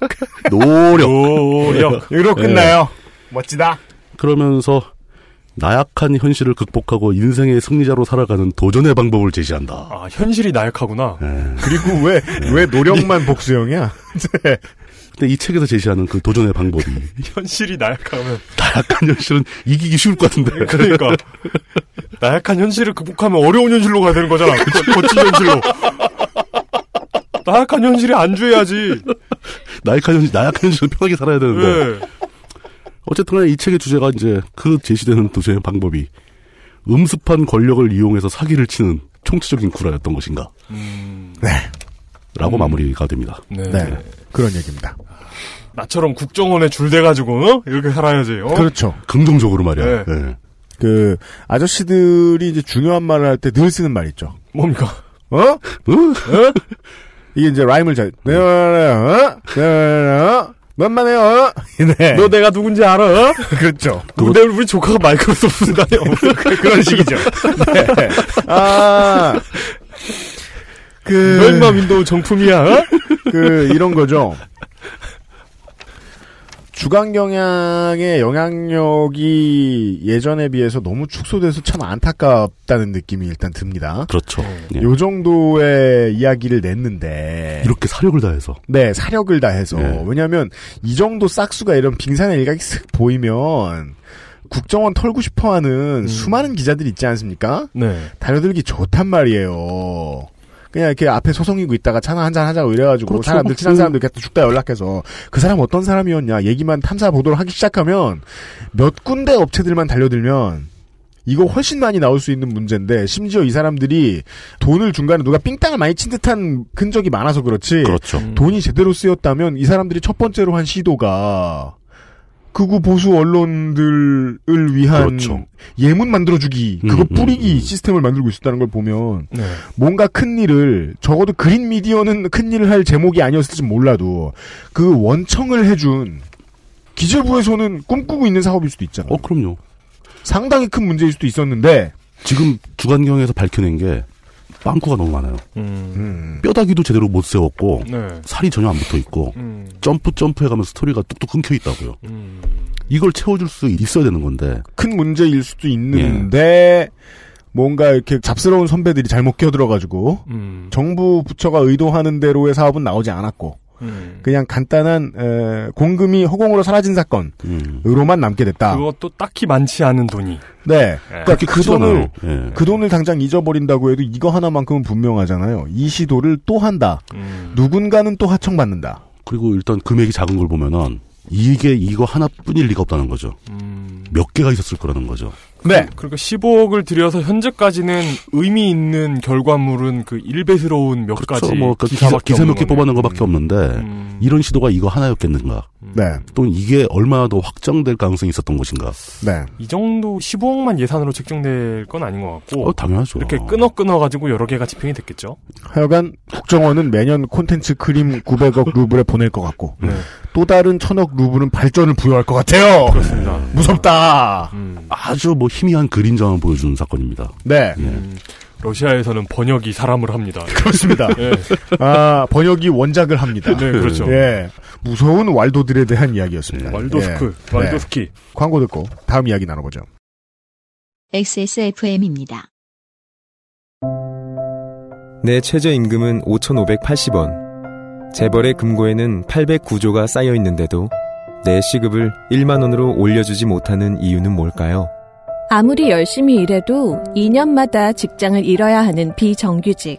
노력. 노력. 이로 네. 끝나요. 멋지다. 그러면서 나약한 현실을 극복하고 인생의 승리자로 살아가는 도전의 방법을 제시한다. 아, 현실이 나약하구나. 예. 그리고 왜, 왜 노력만 복수형이야? 네. 근데 이 책에서 제시하는 그 도전의 방법이 현실이 나약하면. 나약한 현실은 이기기 쉬울 것 같은데. 그러니까. 나약한 현실을 극복하면 어려운 현실로 가야 되는 거잖아. 거- 거친 현실로. 나약한 현실에 안주해야지. 나약한 현실, 나약한 현실은 편하게 살아야 되는데. 네. 어쨌든 간에 이 책의 주제가 이제 그 제시되는 도전의 방법이 음습한 권력을 이용해서 사기를 치는 총체적인 구라였던 것인가. 네. 라고 마무리가 됩니다. 네. 네. 그런 얘기입니다. 나처럼 국정원에 줄대가지고, 어? 이렇게 살아야지, 어? 그렇죠. 긍정적으로 말이야. 네. 예. 그, 아저씨들이 이제 중요한 말을 할 때 늘 쓰는 말 있죠. 뭡니까? 어? 어? 이게 이제 라임을 잘, 네, 네, 어? 네, 네, 어? 몇만 해요, 어? 네. 너 내가 누군지 알아? 어? 그렇죠. 근데 우리 조카가 마이크로소프트다요. 그런 식이죠. 네. 아, 그, 얼마 윈도우 정품이야, 어? 그, 이런 거죠. 주간 경향의 영향력이 예전에 비해서 너무 축소돼서 참 안타깝다는 느낌이 일단 듭니다. 그렇죠. 예. 요 정도의 이야기를 냈는데. 이렇게 사력을 다해서. 네, 사력을 다해서. 네. 왜냐면, 이 정도 싹수가 이런 빙산의 일각이 슥 보이면, 국정원 털고 싶어 하는 수많은 기자들이 있지 않습니까? 네. 달려들기 좋단 말이에요. 그냥 이렇게 앞에 소송이고 있다가 차나 한잔 하자고 이래가지고 그렇죠. 사람들 친한 그- 사람들 이렇게 죽다 연락해서 그 사람 어떤 사람이었냐 얘기만 탐사 보도를 하기 시작하면 몇 군데 업체들만 달려들면 이거 훨씬 많이 나올 수 있는 문제인데 심지어 이 사람들이 돈을 중간에 누가 삥땅을 많이 친 듯한 흔적이 많아서 그렇지 그렇죠. 돈이 제대로 쓰였다면 이 사람들이 첫 번째로 한 시도가 극우 보수 언론들을 위한 그렇죠. 예문 만들어주기 그거 음, 음, 뿌리기 음. 시스템을 만들고 있었다는 걸 보면 네. 뭔가 큰 일을 적어도 그린 미디어는 큰 일을 할 제목이 아니었을지 몰라도 그 원청을 해준 기재부에서는 꿈꾸고 있는 사업일 수도 있잖아요. 어, 그럼요. 상당히 큰 문제일 수도 있었는데 지금 주간경에서 밝혀낸 게 빵꾸가 너무 많아요. 음. 음, 뼈다귀도 제대로 못 세웠고 네. 살이 전혀 안 붙어 있고 음. 점프 점프해 가면 스토리가 뚝뚝 끊겨 있다고요. 음. 이걸 채워줄 수 있어야 되는 건데 큰 문제일 수도 있는데 뭔가 이렇게 잡스러운 선배들이 잘못 끼어들어가지고 음. 정부 부처가 의도하는 대로의 사업은 나오지 않았고 음. 그냥 간단한 에, 공금이 허공으로 사라진 사건으로만 음. 남게 됐다. 그것도 딱히 많지 않은 돈이. 네. 그러니까 그렇게 그 돈을 크잖아요. 예. 그 돈을 당장 잊어버린다고 해도 이거 하나만큼은 분명하잖아요. 이 시도를 또 한다. 음. 누군가는 또 하청받는다. 그리고 일단 금액이 작은 걸 보면은 이게 이거 하나뿐일 리가 없다는 거죠. 음. 몇 개가 있었을 거라는 거죠. 네. 그러니까 15억을 들여서 현재까지는 의미 있는 결과물은 그 일배스러운 몇 그렇죠. 가지 뭐 그 기사, 기사 몇 개. 뽑아낸 것밖에 없는데 음. 이런 시도가 이거 하나였겠는가? 네. 또는 이게 얼마나 더 확장될 가능성이 있었던 것인가? 네. 이 정도 15억만 예산으로 책정될 건 아닌 것 같고 어, 당연하죠. 이렇게 끊어 끊어 가지고 여러 개가 집행이 됐겠죠. 하여간 국정원은 매년 콘텐츠 크림 900억 루블에 보낼 것 같고 네. 또 다른 천억 루블은 발전을 부여할 것 같아요. 그렇습니다. 무섭다. 음. 아주 뭐 희미한 그림자만 보여주는 사건입니다. 네. 예. 음. 러시아에서는 번역이 사람을 합니다. 그렇습니다. 예. 아, 번역이 원작을 합니다. 네, 그렇죠. 예. 무서운 왈도들에 대한 이야기였습니다. 왈도스크, 예. 왈도스키. 네. 광고 듣고 다음 이야기 나눠보죠. XSFM입니다. 내 최저임금은 5,580원. 재벌의 금고에는 809조가 쌓여 있는데도 내 시급을 1만원으로 올려주지 못하는 이유는 뭘까요? 아무리 열심히 일해도 2년마다 직장을 잃어야 하는 비정규직.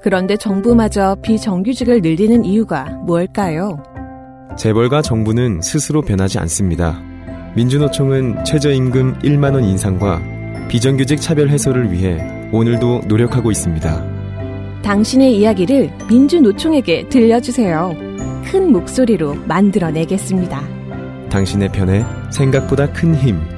그런데 정부마저 비정규직을 늘리는 이유가 뭘까요? 재벌과 정부는 스스로 변하지 않습니다. 민주노총은 최저임금 1만원 인상과 비정규직 차별 해소를 위해 오늘도 노력하고 있습니다. 당신의 이야기를 민주노총에게 들려주세요. 큰 목소리로 만들어내겠습니다. 당신의 편에 생각보다 큰 힘.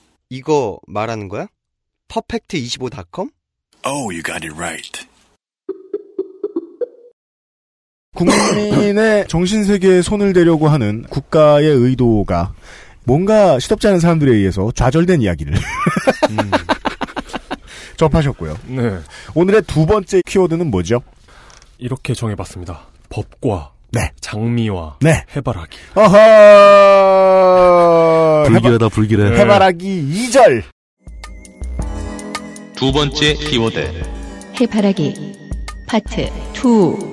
이거 말하는 거야? 퍼펙트25.com? Oh, you got it right. 국민의 정신세계에 손을 대려고 하는 국가의 의도가 뭔가 시덥지 않은 사람들에 의해서 좌절된 이야기를 접하셨고요. 네. 오늘의 두 번째 키워드는 뭐죠? 이렇게 정해봤습니다. 법과 네. 장미와 네. 해바라기. 어허! 불길하다, 불길해. 해바라기 2절. 두 번째 키워드. 해바라기 파트 2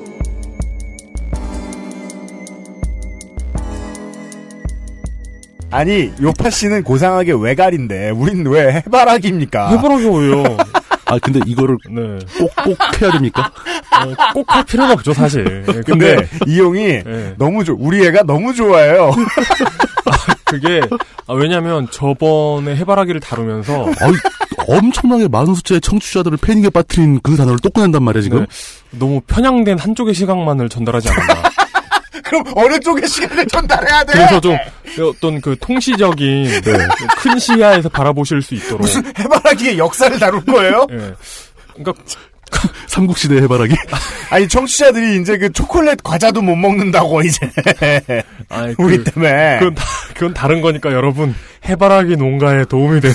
아니, 요파 씨는 고상하게 외갈인데, 우린 왜 해바라기입니까? 해바라기 왜요? 아, 근데 이거를 네. 꼭, 꼭 해야 됩니까? 어, 꼭할 필요는 없죠, 사실. 네, 근데, 근데, 이용이 네. 너무 좋, 우리 애가 너무 좋아해요. 그게, 아, 왜냐면 저번에 해바라기를 다루면서, 어이, 엄청나게 많은 숫자의 청취자들을 패닉에 빠뜨린 그 단어를 또 꺼낸단 말이야, 지금. 네, 너무 편향된 한쪽의 시각만을 전달하지 않았나. 그럼 어느 쪽의 시간을 전달해야 돼? 그래서 좀 어떤 그 통시적인 큰 시야에서 바라보실 수 있도록 무슨 해바라기의 역사를 다룰 거예요? 예. 그러니까 삼국시대 해바라기? 아니, 청취자들이 이제 그 초콜릿 과자도 못 먹는다고, 이제. 아이, 우리 그- 때문에. 그건, 다- 그건 다른 거니까 여러분 해바라기 농가에 도움이 되는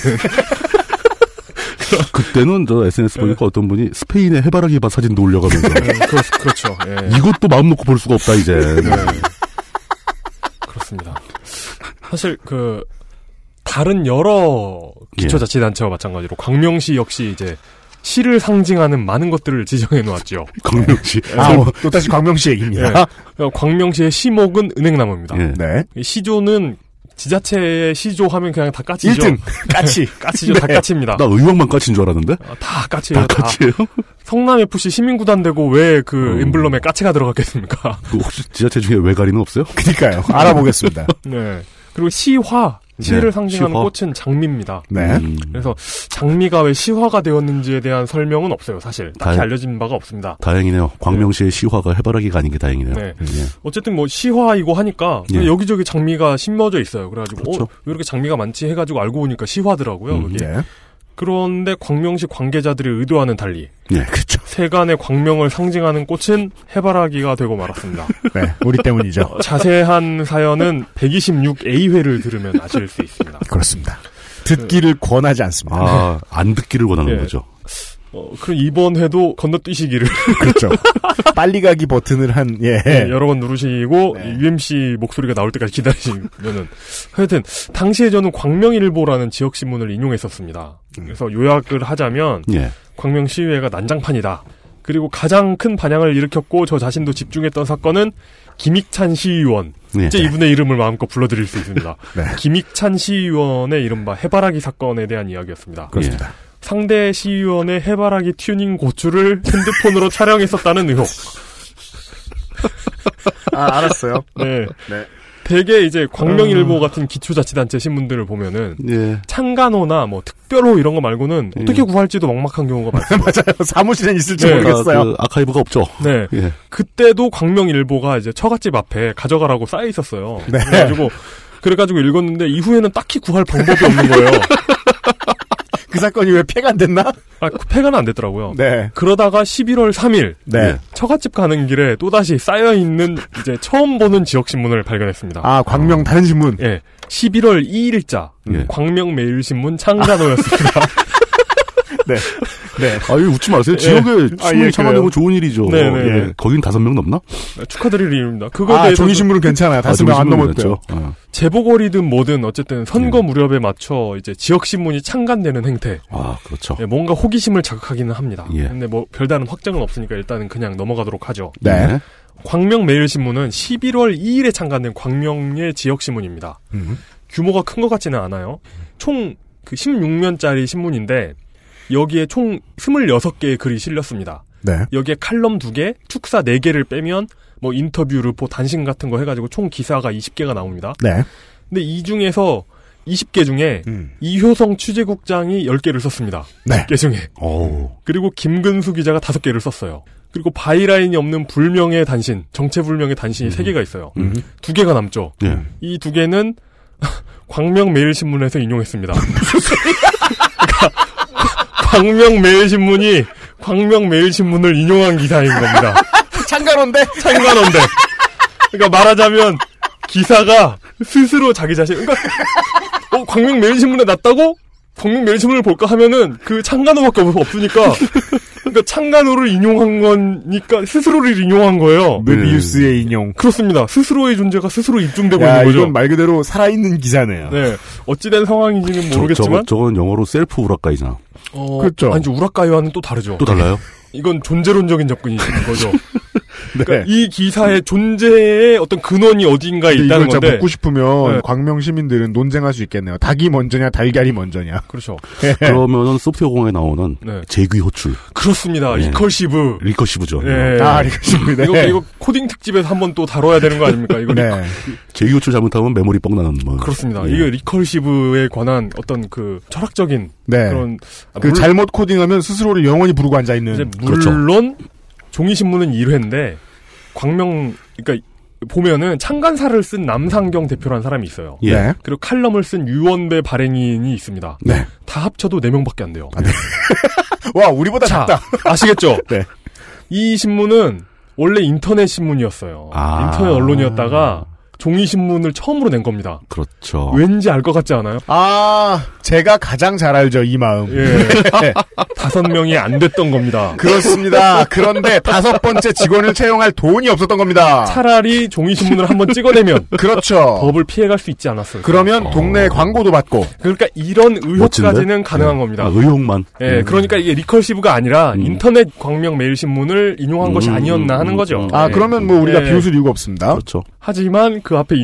그때는 저 SNS 보니까 어떤 분이 스페인의 해바라기 밭 사진도 올려가면서. 네, 그렇, 그렇죠. 예. 이것도 마음 놓고 볼 수가 없다, 이제. 네. 그렇습니다. 사실 그 다른 여러 기초자치단체와 마찬가지로 광명시 역시 이제 시를 상징하는 많은 것들을 지정해 놓았죠. 광명시. 아, 어, 또 다시 광명시 얘기입니다. 예. 광명시의 시목은 은행나무입니다. 예. 네. 이 시조는 지자체의 시조 하면 그냥 다 까치죠. 1등. 까치. 까치죠. 다 네. 까치입니다. 나 의왕만 까친 줄 알았는데? 아, 다 까치예요. 다 까치예요? 성남 FC 시민구단 되고 왜그 음. 엠블럼에 까치가 들어갔겠습니까? 그 혹시 지자체 중에 외가리는 없어요? 그니까요. 알아보겠습니다. 네. 그리고 시화, 시를 네, 상징하는 시화. 꽃은 장미입니다. 네. 음, 그래서 장미가 왜 시화가 되었는지에 대한 설명은 없어요, 사실. 딱히 다행- 알려진 바가 없습니다. 다행이네요. 광명시의 시화가 해바라기가 아닌 게 다행이네요. 네. 예. 어쨌든 뭐 시화이고 하니까 예. 여기저기 장미가 심어져 있어요. 그래가지고 그렇죠. 어, 왜 이렇게 장미가 많지 해가지고 알고 보니까 시화더라고요. 음, 그게. 네. 그런데 광명시 관계자들의 의도와는 달리 예. 그렇죠. 세간의 광명을 상징하는 꽃은 해바라기가 되고 말았습니다. 네. 우리 때문이죠. 어, 자세한 사연은 126A회를 들으면 아실 수 있습니다. 그렇습니다. 듣기를 권하지 않습니다. 아, 안 듣기를 원하는 예. 거죠. 어, 그럼 이번 회도 건너뛰시기를 그렇죠. 빨리 가기 버튼을 한, 예. 네, 여러 번 누르시고 네. 이 UMC 목소리가 나올 때까지 기다리시면은 하여튼 당시에 저는 광명일보라는 지역 신문을 인용했었습니다. 그래서 요약을 하자면 예. 광명 시위회가 난장판이다. 그리고 가장 큰 반향을 일으켰고 저 자신도 집중했던 사건은 김익찬 시의원. 예. 이제 이분의 이름을 마음껏 불러드릴 수 있습니다. 네. 김익찬 시의원의 이른바 해바라기 사건에 대한 이야기였습니다. 그렇습니다. 상대 시의원의 해바라기 튜닝 고추를 핸드폰으로 촬영했었다는 의혹. 아, 알았어요. 네. 네. 대개 이제 광명일보 같은 기초자치단체 신문들을 보면은 예. 창간호나 뭐 특별호 이런 거 말고는 예. 어떻게 구할지도 막막한 경우가 많습니다. 맞아요. 사무실엔 있을지 네. 모르겠어요. 아, 그 아카이브가 없죠. 네. 예. 그때도 광명일보가 이제 처갓집 앞에 가져가라고 쌓여 있었어요. 네. 그래가지고 그래가지고 읽었는데 이후에는 딱히 구할 방법이 없는 거예요. 그 사건이 왜 폐가 안 됐나? 아, 그 폐가는 안 됐더라고요. 네. 그러다가 11월 3일 네. 처갓집 가는 길에 또다시 쌓여 있는 이제 처음 보는 지역 신문을 발견했습니다. 아, 광명 다른 신문. 예. 11월 2일자 예. 광명 매일 신문 창간호였습니다. 네. 네. 아유, 웃지 마세요. 예. 지역에 아, 신문이 예, 그래요? 좋은 일이죠. 네, 네. 예. 거긴 다섯 명 넘나? 축하드릴 일입니다. 그거에 아, 대해서 종이신문은 괜찮아요. 다섯 아, 명 안. 어. 재보궐이든 뭐든 어쨌든 선거 무렵에 맞춰 이제 지역 신문이 창간되는 행태. 아, 그렇죠. 예, 뭔가 호기심을 자극하기는 합니다. 예. 근데 뭐 별다른 확정은 없으니까 일단은 그냥 넘어가도록 하죠. 네. 광명 매일신문은 11월 2일에 창간된 광명의 지역 신문입니다. 음. 규모가 큰 것 같지는 않아요. 총 그 16면짜리 신문인데 여기에 총 26개의 글이 실렸습니다. 네. 여기에 칼럼 2개, 축사 4개를 빼면 뭐 인터뷰, 르포, 단신 같은 거 해가지고 총 기사가 20개가 나옵니다. 네. 근데 이 중에서 20개 중에 음. 이효성 취재국장이 10개를 썼습니다. 네. 10개 중에. 오. 그리고 김근수 기자가 5개를 썼어요. 그리고 바이라인이 없는 불명의 단신, 정체불명의 단신이 3개가 있어요. 음. 두 개가 남죠. 예. 이두 개는 광명매일신문에서 인용했습니다. 그러니까 광명 매일신문이 광명 매일신문을 인용한 기사인 겁니다. 창간호인데? 창간호인데. 그러니까 말하자면 기사가 스스로 자기 자신, 그러니까 어, 광명 매일신문에 났다고? 광명 매일신문을 볼까 하면은 그 창간호밖에 없- 없으니까 그러니까 창간호를 인용한 거니까 스스로를 인용한 거예요. 메비우스의 인용. 그렇습니다. 스스로의 존재가 스스로 입증되고 야, 있는 거죠. 이건 말 그대로 살아있는 기사네요. 네. 어찌된 상황인지는 저, 모르겠지만. 저거, 저건 영어로 셀프 우라카이잖아. 어, 그렇죠. 아니, 우라카이와는 또 다르죠. 또 달라요? 이건 존재론적인 접근이 있는 거죠. 네. 그러니까 이 기사의 존재의 어떤 근원이 어딘가에 있다는 건데. 묻고 싶으면 네. 광명 시민들은 논쟁할 수 있겠네요. 닭이 먼저냐, 달걀이 먼저냐. 그렇죠. 그러면은 소프트웨어 공학에 나오는 네. 재귀 호출. 그렇습니다. 네. recursive. recursive죠. 예. 아, recursive. 네. 이거, 이거 코딩 특집에서 한번 또 다뤄야 되는 거 아닙니까? 이거 네. 재귀 호출 잘못하면 메모리 뻥 나는 뭐. 그렇습니다. 예. 이게 recursive에 관한 어떤 그 철학적인 네. 그런 아, 그 물- 잘못 코딩하면 스스로를 영원히 부르고 앉아 있는. 이제 그렇죠. 종이신문은 1회인데 광명 그러니까 보면은 창간사를 쓴 남상경 대표라는 사람이 있어요. 예. 네. 그리고 칼럼을 쓴 유원배 발행인이 있습니다. 네. 다 합쳐도 4명밖에 안 돼요. 와, 우리보다 자, 작다. 아시겠죠? 네. 이 신문은 원래 인터넷 신문이었어요. 아. 인터넷 언론이었다가 종이 신문을 처음으로 낸 겁니다. 그렇죠. 왠지 알 것 같지 않아요? 아, 제가 가장 잘 알죠, 이 마음. 예. 다섯 명이 안 됐던 겁니다. 그렇습니다. 그런데 다섯 번째 직원을 채용할 돈이 없었던 겁니다. 차라리 종이 신문을 한번 찍어내면 그렇죠. 법을 피해갈 수 있지 않았어요. 그러면 동네 광고도 받고. 그러니까 이런 의혹까지는 멋진데? 가능한 예. 겁니다. 아, 의혹만. 예, 음. 그러니까 이게 리컬시브가 아니라 음. 인터넷 광명 메일 신문을 인용한 것이 음, 아니었나 하는 음, 거죠. 음. 아, 예. 그러면 뭐 우리가 예. 비웃을 이유가 없습니다. 그렇죠. 하지만 그 앞에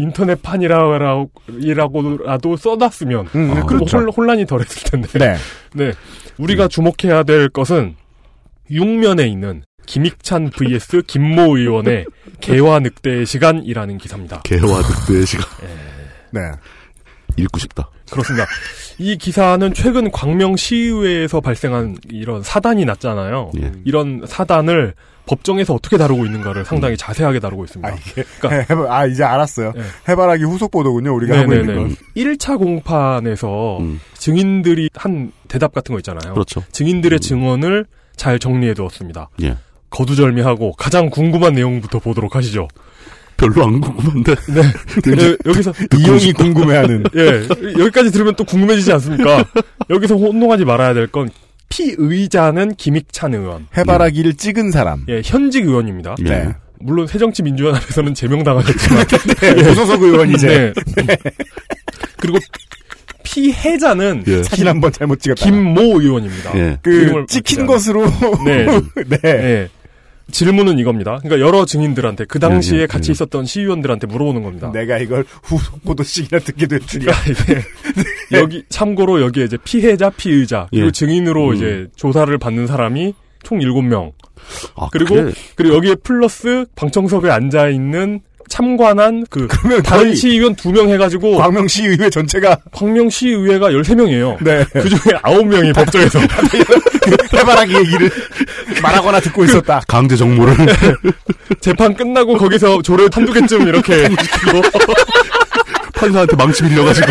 인터넷판이라고라도 써놨으면 음, 그럼 그렇죠. 혼- 혼란 이 덜했을 텐데. 네. 네. 우리가 주목해야 될 것은 6면에 있는 김익찬 vs 김모 의원의 개화 늑대의 시간이라는 기사입니다. 개화 늑대의 시간. 네. 읽고 싶다. 그렇습니다. 이 기사는 최근 광명시의회에서 발생한 이런 사단이 났잖아요. 예. 이런 사단을 법정에서 어떻게 다루고 있는가를 상당히 자세하게 다루고 있습니다. 아, 이게. 그러니까 아, 이제 알았어요. 네. 해바라기 후속 보도군요, 우리가 하고 있는 건. 1차 공판에서 음. 증인들이 한 대답 같은 거 있잖아요. 그렇죠. 증인들의 증언을 잘 정리해 두었습니다. 예. 거두절미하고 가장 궁금한 내용부터 보도록 하시죠. 별로 안 궁금한데. 네. 네, 여기서 이용이 궁금해하는. 예, 여기까지 들으면 또 궁금해지지 않습니까? 여기서 혼동하지 말아야 될 건 피의자는 김익찬 의원. 해바라기를 찍은 사람. 예, 현직 의원입니다. 예. 네. 물론 새정치민주연합에서는 제명당하셨지만 네, 무소속 의원 이제. 네. 그리고 피해자는 예. 사진 한번 잘못 찍었다. 김모 의원입니다. 예. 그 찍힌 것으로. 네. 네. 예. 질문은 이겁니다. 그러니까 여러 증인들한테 그 당시에 예, 예, 같이 예. 있었던 시의원들한테 물어보는 겁니다. 내가 이걸 후속 보도씩이나 듣게 될 줄이야. 그러니까 여기 참고로 여기에 이제 피해자, 피의자 그리고 예. 증인으로 음. 이제 조사를 받는 사람이 총 7명. 아, 그리고 그래. 그리고 여기에 플러스 방청석에 앉아 있는 참관한 그 그러면 다른 시의원 2명 해 가지고 광명시 의회 전체가 광명시 의회가 13명이에요. 네. 그 중에 9명이 법정에서 해바라기 얘기를 말하거나 듣고 있었다. 강제 정모를. 재판 끝나고 거기서 조를 한두 개쯤 이렇게 시키고 판사한테 망치 빌려가지고.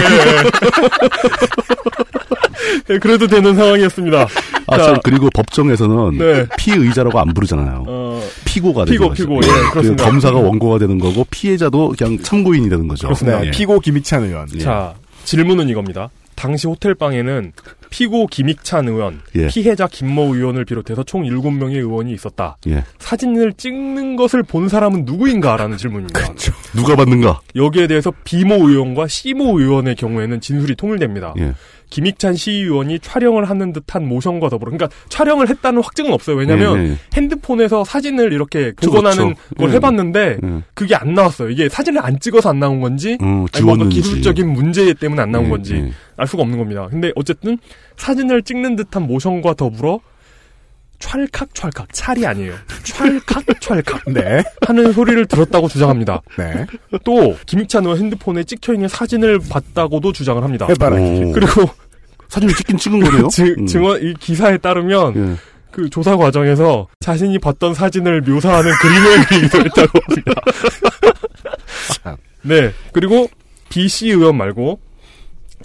예, 그래도 되는 상황이었습니다. 아, 자, 참, 그리고 법정에서는 네. 피의자라고 안 부르잖아요. 어, 피고가 되죠. 피고, 피고. 예, 그렇습니다. 검사가 원고가 되는 거고 피해자도 그냥 참고인이 되는 거죠. 그렇습니다. 네. 예. 피고 김익찬 의원. 예. 자, 질문은 이겁니다. 당시 호텔 방에는 피고 김익찬 의원, 예. 피해자 김모 의원을 비롯해서 총 7명의 의원이 있었다. 예. 사진을 찍는 것을 본 사람은 누구인가라는 질문입니다. 그렇죠. 누가 받는가? 여기에 대해서 비모 의원과 시모 의원의 경우에는 진술이 통일됩니다. 예. 김익찬 시의원이 촬영을 하는 듯한 모션과 더불어 그러니까 촬영을 했다는 확증은 없어요. 왜냐하면 예, 예. 핸드폰에서 사진을 이렇게 그렇죠. 복원하는 걸 예. 해봤는데 예. 그게 안 나왔어요. 이게 사진을 안 찍어서 안 나온 건지 음, 아니 뭔가 지웠는지. 기술적인 문제 때문에 안 나온 예, 건지 예. 알 수가 없는 겁니다. 근데 어쨌든 사진을 찍는 듯한 모션과 더불어 찰칵 찰칵 찰이 아니에요. 찰칵 찰칵 네. 하는 소리를 들었다고 주장합니다. 네. 또 김익찬 의원 핸드폰에 찍혀 있는 사진을 봤다고도 주장을 합니다. 해바라기. 오. 그리고 사진을 찍긴 찍은 거네요. 증, 음. 증언 이 기사에 따르면 예. 그 조사 과정에서 자신이 봤던 사진을 묘사하는 그림을 그리기도 했다고 합니다. 네. 그리고 BC 의원 말고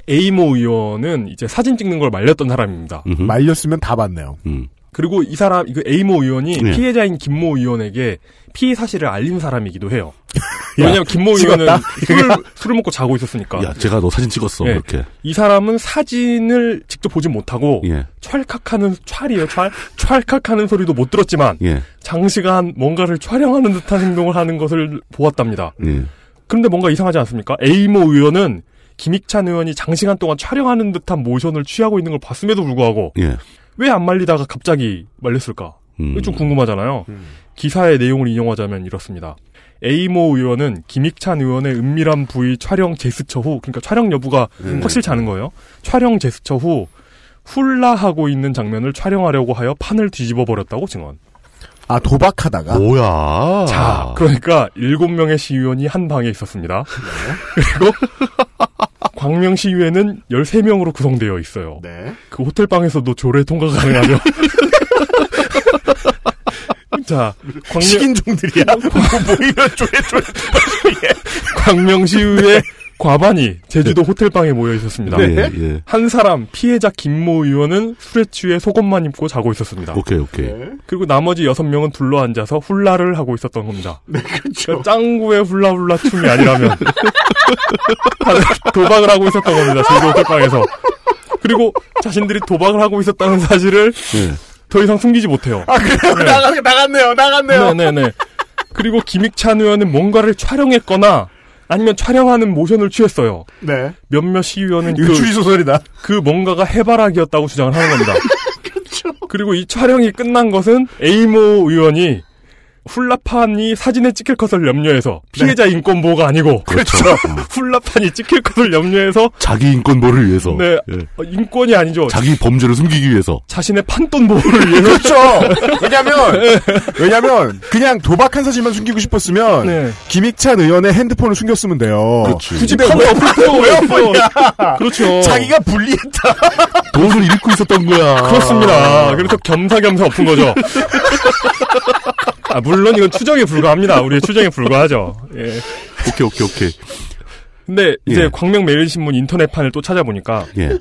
A모 의원은 이제 사진 찍는 걸 말렸던 사람입니다. 음흠. 말렸으면 다 봤네요. 음. 그리고 이 사람, 이거 A모 의원이 네. 피해자인 김모 의원에게 피해 사실을 알린 사람이기도 해요. 왜냐면 김모? 의원은 술을, 술을 먹고 자고 있었으니까. 야, 제가 너 사진 찍었어. 예. 이렇게. 이 사람은 사진을 직접 보진 못하고 예. 찰칵하는 찰이에요. 찰 찰칵하는 소리도 못 들었지만 예. 장시간 뭔가를 촬영하는 듯한 행동을 하는 것을 보았답니다. 예. 그런데 뭔가 이상하지 않습니까? A모 의원은 김익찬 의원이 장시간 동안 촬영하는 듯한 모션을 취하고 있는 걸 봤음에도 불구하고 예. 왜 안 말리다가 갑자기 말렸을까? 음. 좀 궁금하잖아요. 기사의 내용을 인용하자면 이렇습니다. A모 의원은 김익찬 의원의 은밀한 부위 촬영 제스처 후, 그러니까 촬영 여부가 음. 확실치 않은 거예요. 촬영 제스처 후 훌라하고 있는 장면을 촬영하려고 하여 판을 뒤집어 버렸다고 증언. 아, 도박하다가. 뭐야. 자, 그러니까 일곱 명의 시의원이 한 방에 있었습니다. 그리고 광명 시의회는 13명으로 구성되어 있어요. 네. 그 호텔 방에서도 조례 통과 가능하죠. 자, 광명 식인종들이야. 모이면 쪼래 쪼래. 광명시의회 과반이 제주도 호텔 방에 모여 있었습니다. 예, 예. 한 사람 피해자 김모 의원은 술에 취해 속옷만 입고 자고 있었습니다. 오케이, 오케이. 그리고 나머지 여섯 명은 둘러 앉아서 훌라를 하고 있었던 겁니다. 네, 그렇죠. 그러니까 짱구의 훌라훌라 춤이 아니라면 도박을 하고 있었던 겁니다. 제주도 호텔방에서. 그리고 자신들이 도박을 하고 있었다는 사실을 예. 더 이상 숨기지 못해요. 아, 그래요? 네. 나가, 나갔네요. 나갔네요. 네네네. 그리고 김익찬 의원은 뭔가를 촬영했거나 아니면 촬영하는 모션을 취했어요. 네. 몇몇 시의원은 그, 추리소설이다. 그 뭔가가 해바라기였다고 주장을 하는 겁니다. 그리고 이 촬영이 끝난 것은 에이모 의원이 훌라판이 사진에 찍힐 것을 염려해서 피해자 인권 보호가 아니고 그렇죠. 훌라판이 찍힐 것을 염려해서 자기 인권 보호를 위해서. 네 예. 어, 인권이 아니죠. 자기 범죄를 숨기기 위해서. 자신의 판돈 보호를 위해서 그렇죠. 왜냐면, 왜냐면, 그냥 도박한 사실만 숨기고 싶었으면, 네. 김익찬 의원의 핸드폰을 숨겼으면 돼요. 그렇지. 굳이 근데 판을 왜-. 엎었냐? 그렇죠. 자기가 불리했다. 돈을 잃고 있었던 거야. 그렇습니다. 그래서 겸사겸사 엎은 거죠. 아, 물론 이건 추정에 불과합니다. 우리의 추정에 불과하죠. 예. 오케이, 오케이, 오케이. 근데 이제 예. 광명 매일신문 인터넷판을 또 찾아보니까 예.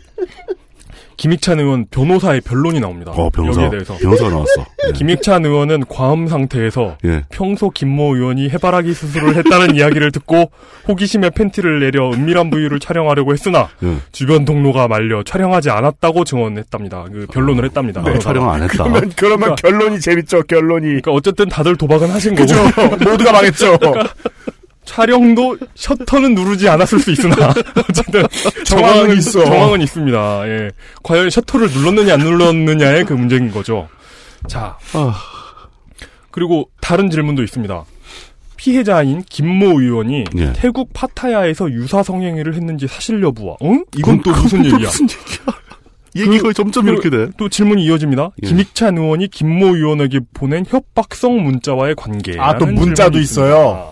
김익찬 의원 변호사의 변론이 나옵니다. 어, 변호사. 여기에 대해서. 변호사가 나왔어. 예. 김익찬 의원은 과음 상태에서 예. 평소 김모 의원이 해바라기 수술을 했다는 이야기를 듣고 호기심에 팬티를 내려 은밀한 부위를 촬영하려고 했으나 예. 주변 동료가 말려 촬영하지 않았다고 증언했답니다. 그 변론을 했답니다. 네, 변호사가. 촬영 안 했다. 그러면, 그러면 결론이 재밌죠, 결론이. 그러니까 어쨌든 다들 도박은 하신 거고 그죠? 모두가 망했죠. 촬영도 셔터는 누르지 않았을 수 있으나 어쨌든 정황은 있어. 정황은 있습니다. 예. 과연 셔터를 눌렀느냐 안 눌렀느냐의 그 문제인 거죠. 자. 아. 그리고 다른 질문도 있습니다. 피해자인 김모 의원이 예. 태국 파타야에서 유사 성행위를 했는지 사실 여부와 응? 이건 또 무슨 얘기야? 무슨 얘기야? 얘기가 점점 이렇게 돼. 또 질문이 이어집니다. 예. 김익찬 의원이 김모 의원에게 보낸 협박성 문자와의 관계. 아, 또 문자도 있어요.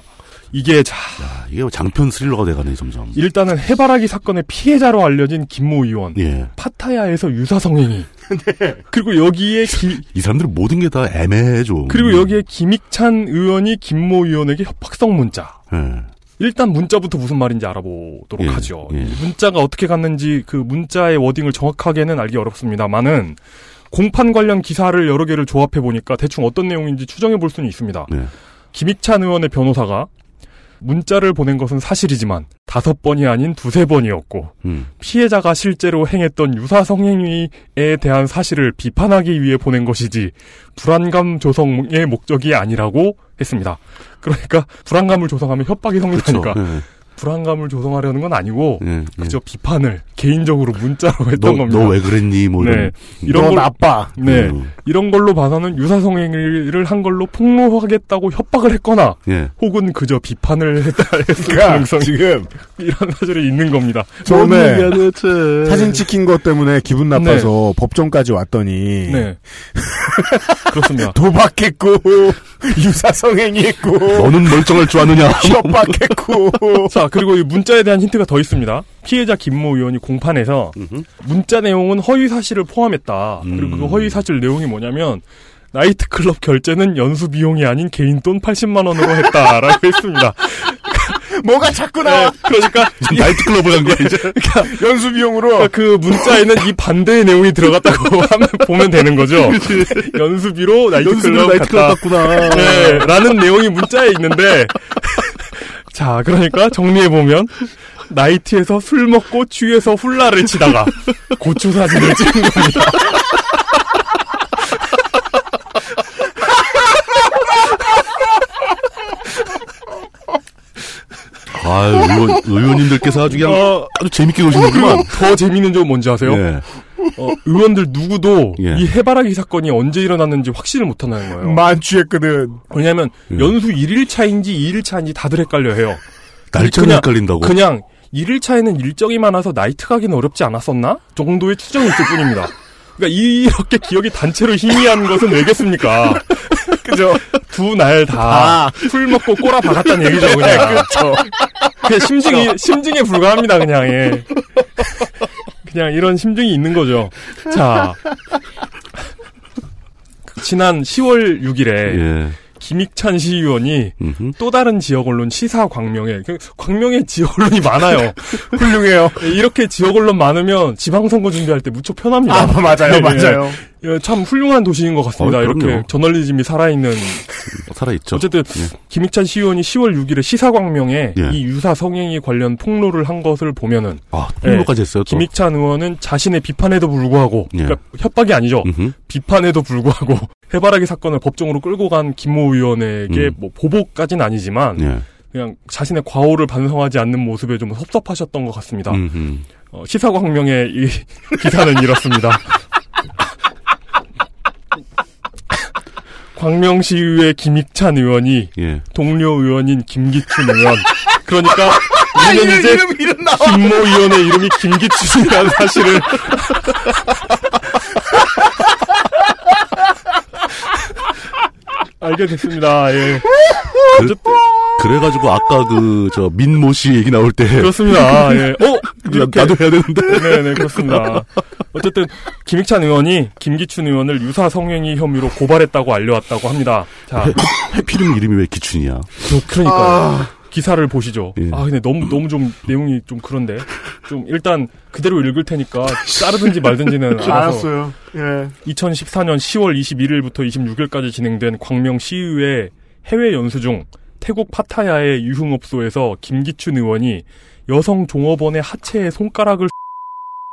이게 자 야, 이게 장편 스릴러가 돼가네, 점점. 일단은 해바라기 사건의 피해자로 알려진 김모 의원. 예. 파타야에서 유사 성행위. 그리고 여기에 기, 이 사람들 모든 게 다 애매해, 좀. 그리고 여기에 김익찬 의원이 김모 의원에게 협박성 문자. 예. 일단 문자부터 무슨 말인지 알아보도록 예, 하죠. 예. 이 문자가 어떻게 갔는지 그 문자의 워딩을 정확하게는 알기 어렵습니다만은 공판 관련 기사를 여러 개를 조합해 보니까 대충 어떤 내용인지 추정해 볼 수는 있습니다. 네. 김익찬 의원의 변호사가 문자를 보낸 것은 사실이지만 다섯 번이 아닌 두세 번이었고 음. 피해자가 실제로 행했던 유사 성행위에 대한 사실을 비판하기 위해 보낸 것이지 불안감 조성의 목적이 아니라고 했습니다. 그러니까 불안감을 조성하면 협박이 그렇죠. 성립하니까 예. 불안감을 조성하려는 건 아니고 예, 그저 비판을 개인적으로 문자로 했던 너, 겁니다. 너 왜 그랬니? 뭐 이런. 네. 이런 너 걸- 나빠. 네. 음. 이런 걸로 봐서는 유사성행위를 한 걸로 폭로하겠다고 협박을 했거나 예. 혹은 그저 비판을 했다 했을 그러니까 가능성이 지금 이런 사실이 있는 겁니다. 처음에. 사진 찍힌 것 때문에 기분 나빠서 법정까지 왔더니 네. 그렇습니다. 도박했고 유사성행위했고 너는 멀쩡할 줄 아느냐? 협박했고 자, 그리고 이 문자에 대한 힌트가 더 있습니다. 피해자 김모 의원이 공판에서 문자 내용은 허위 사실을 포함했다. 그리고 그 허위 사실 내용이 뭐냐면 나이트클럽 결제는 연수 비용이 아닌 개인 돈 80만 원으로 했다라고 했습니다. 뭐가 자꾸 나와. 네, 그러니까 나이트클럽을 간 거야, 이제. 연수 비용으로 그러니까 그 문자에는 이 반대의 내용이 들어갔다고 하면 보면 되는 거죠. 연수비로 나이트클럽, 연수비로 나이트클럽 갔다. 갔구나. 네, 라는 내용이 문자에 있는데 자, 그러니까 정리해 보면 나이트에서 술 먹고 취해서 훌라를 치다가 고추 사진을 찍은 겁니다. 아유, 의원, 의원님들께서 아주 그냥 어, 아주 재밌게 노시는구만. 그리고 더 재밌는 점은 뭔지 아세요? 예. 어, 의원들 누구도 예. 이 해바라기 사건이 언제 일어났는지 확신을 못 한다는 거예요. 만취했거든. 왜냐하면 예. 연수 1일차인지 2일차인지 다들 헷갈려 해요. 날짜는 그냥- 헷갈린다고. 그냥 1일차에는 일정이 많아서 나이트 가기는 어렵지 않았었나? 정도의 추정이 있을 뿐입니다. 그러니까 이렇게 기억이 단체로 희미한 것은 왜겠습니까? 그죠? 두 날다술 먹고 꼬라 박았다는 얘기죠, 그냥. 그렇죠. 심증이, 심증에 불과합니다, 그냥, 예. 그냥 이런 심증이 있는 거죠. 자. 지난 10월 6일에 예. 김익찬 시의원이 음흠. 또 다른 지역 언론 시사 광명에 그 광명에 지역 언론이 많아요. 훌륭해요. 예, 이렇게 지역 언론 많으면 지방선거 준비할 때 무척 편합니다. 아, 맞아요, 네, 맞아요. 예, 참 훌륭한 도시인 것 같습니다. 어, 이렇게. 저널리즘이 살아있는. 살아있죠. 어쨌든 예. 김익찬 시의원이 10월 6일에 시사 광명에 예. 이 유사 성행위 관련 폭로를 한 것을 보면은 아, 폭로까지 했어요, 또. 김익찬 의원은 자신의 비판에도 불구하고 예. 그러니까 협박이 아니죠. 음흠. 비판에도 불구하고 해바라기 사건을 법정으로 끌고 간 김모 의원에게 음. 뭐 보복까지는 아니지만 예. 그냥 자신의 과오를 반성하지 않는 모습에 좀 섭섭하셨던 것 같습니다. 어, 시사광명의 이 기사는 이렇습니다. 광명시의회 김익찬 의원이 예. 동료 의원인 김기춘 의원. 그러니까 우리는 이름, 이제 이름, 이름. 김모 의원의 이름이 김기춘이라는 사실을 알게 됐습니다. 예. 그, 그래가지고 아까 그, 저, 민모 씨 얘기 나올 때. 그렇습니다. 예. 어? 이렇게. 나도 해야 되는데. 네네, 그렇습니다. 어쨌든, 김익찬 의원이 김기춘 의원을 유사 성행위 혐의로 고발했다고 알려왔다고 합니다. 자, 해피름 이름이 왜 기춘이야? 저, 그러니까요. 기사를 보시죠. 예. 아, 근데 너무, 너무 좀, 내용이 좀 그런데. 좀, 일단, 그대로 읽을 테니까, 자르든지 말든지는 알아서. 알았어요. 예. 2014년 10월 21일부터 26일까지 진행된 광명 시의회 해외 연수 중 태국 파타야의 유흥업소에서 김기춘 의원이 여성 종업원의 하체에 손가락을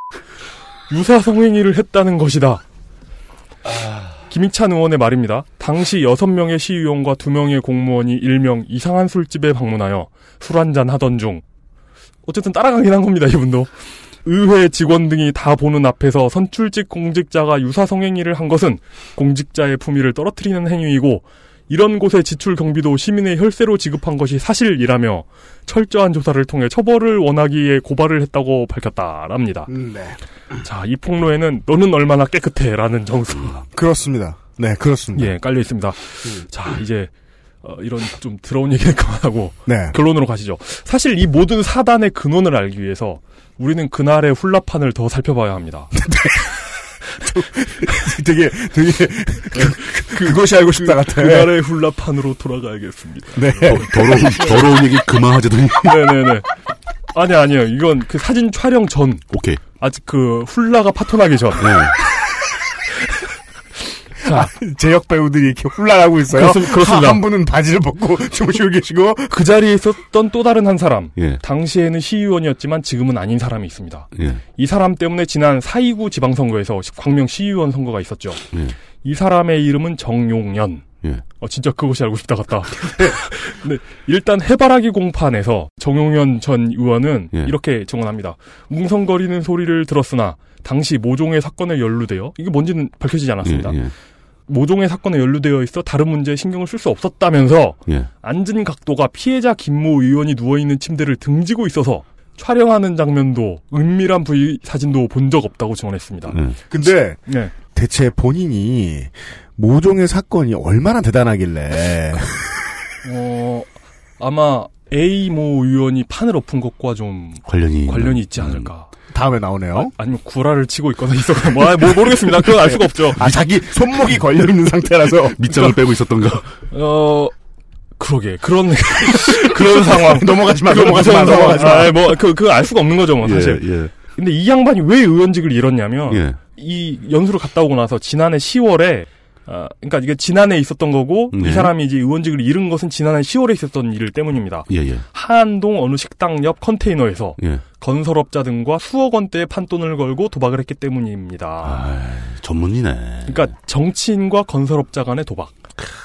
유사 성행위를 했다는 것이다. 김익찬 의원의 말입니다. 당시 6명의 시의원과 2명의 공무원이 일명 이상한 술집에 방문하여 술 한잔 하던 중 어쨌든 따라가긴 한 겁니다, 이분도. 의회 직원 등이 다 보는 앞에서 선출직 공직자가 유사 성행위를 한 것은 공직자의 품위를 떨어뜨리는 행위이고 이런 곳의 지출 경비도 시민의 혈세로 지급한 것이 사실이라며 철저한 조사를 통해 처벌을 원하기에 고발을 했다고 밝혔다랍니다. 음, 네. 자, 이 폭로에는 너는 얼마나 깨끗해라는 정수가 그렇습니다. 네, 그렇습니다. 예, 깔려 있습니다. 자, 이제 어, 이런 좀 더러운 얘기는 그만하고 네. 결론으로 가시죠. 사실 이 모든 사단의 근원을 알기 위해서 우리는 그날의 훌라판을 더 살펴봐야 합니다. 되게, 되게, 그, 그것이 알고 싶다 같아. 그날의 훌라판으로 돌아가야겠습니다. 네. 더 러운, 더러운 얘기 그만하자더니. 네네네. 아니 아니요. 이건 그 사진 촬영 전. 오케이. 아직 그 훌라가 파토나기 전. 네. 자, 제역 배우들이 이렇게 훌라하고 있어요. 그렇습- 그렇습니다. 한, 한 분은 바지를 벗고 주무시고 계시고. 그 자리에 있었던 또 다른 한 사람. 예. 당시에는 시의원이었지만 지금은 아닌 사람이 있습니다. 예. 이 사람 때문에 지난 4.29 지방선거에서 광명 시의원 선거가 있었죠. 예. 이 사람의 이름은 정용연. 예. 어, 진짜 그것이 알고 싶다 같다. 네, 일단 해바라기 공판에서 정용현 전 의원은 예. 이렇게 증언합니다. 웅성거리는 소리를 들었으나 당시 모종의 사건에 연루되어 이게 뭔지는 밝혀지지 않았습니다. 예, 예. 모종의 사건에 연루되어 있어 다른 문제에 신경을 쓸 수 없었다면서 예. 앉은 각도가 피해자 김모 의원이 누워있는 침대를 등지고 있어서 촬영하는 장면도 은밀한 부위 사진도 본 적 없다고 증언했습니다. 예. 근데 네. 대체 본인이 모종의 사건이 얼마나 대단하길래 어, 아마 A 모 의원이 판을 엎은 것과 좀 관련이 관련이 있지 않을까. 다음에 나오네요. 아, 니면 구라를 치고 있거나 있었거나 뭐, 아, 뭐 모르겠습니다. 그건 알 수가 없죠. 아 자기 손목이 걸려 있는 상태라서 밑장을 빼고 있었던가. 어 그러게 그런 그런 상황 넘어가지 마, 넘어가지 마, 넘어가지 마. 아, 뭐그 그거 알 수가 없는 거죠, 뭐 사실. 예, 예. 근데 이 양반이 왜 의원직을 잃었냐면 예. 이 연수를 갔다 오고 나서 지난해 10월에 아, 그러니까 이게 지난해 있었던 거고 네. 이 사람이 이제 의원직을 잃은 것은 지난해 10월에 있었던 일 때문입니다. 예, 예. 한동 어느 식당 옆 컨테이너에서 예. 건설업자 등과 수억 원대의 판돈을 걸고 도박을 했기 때문입니다. 아, 전문이네. 그러니까 정치인과 건설업자 간의 도박.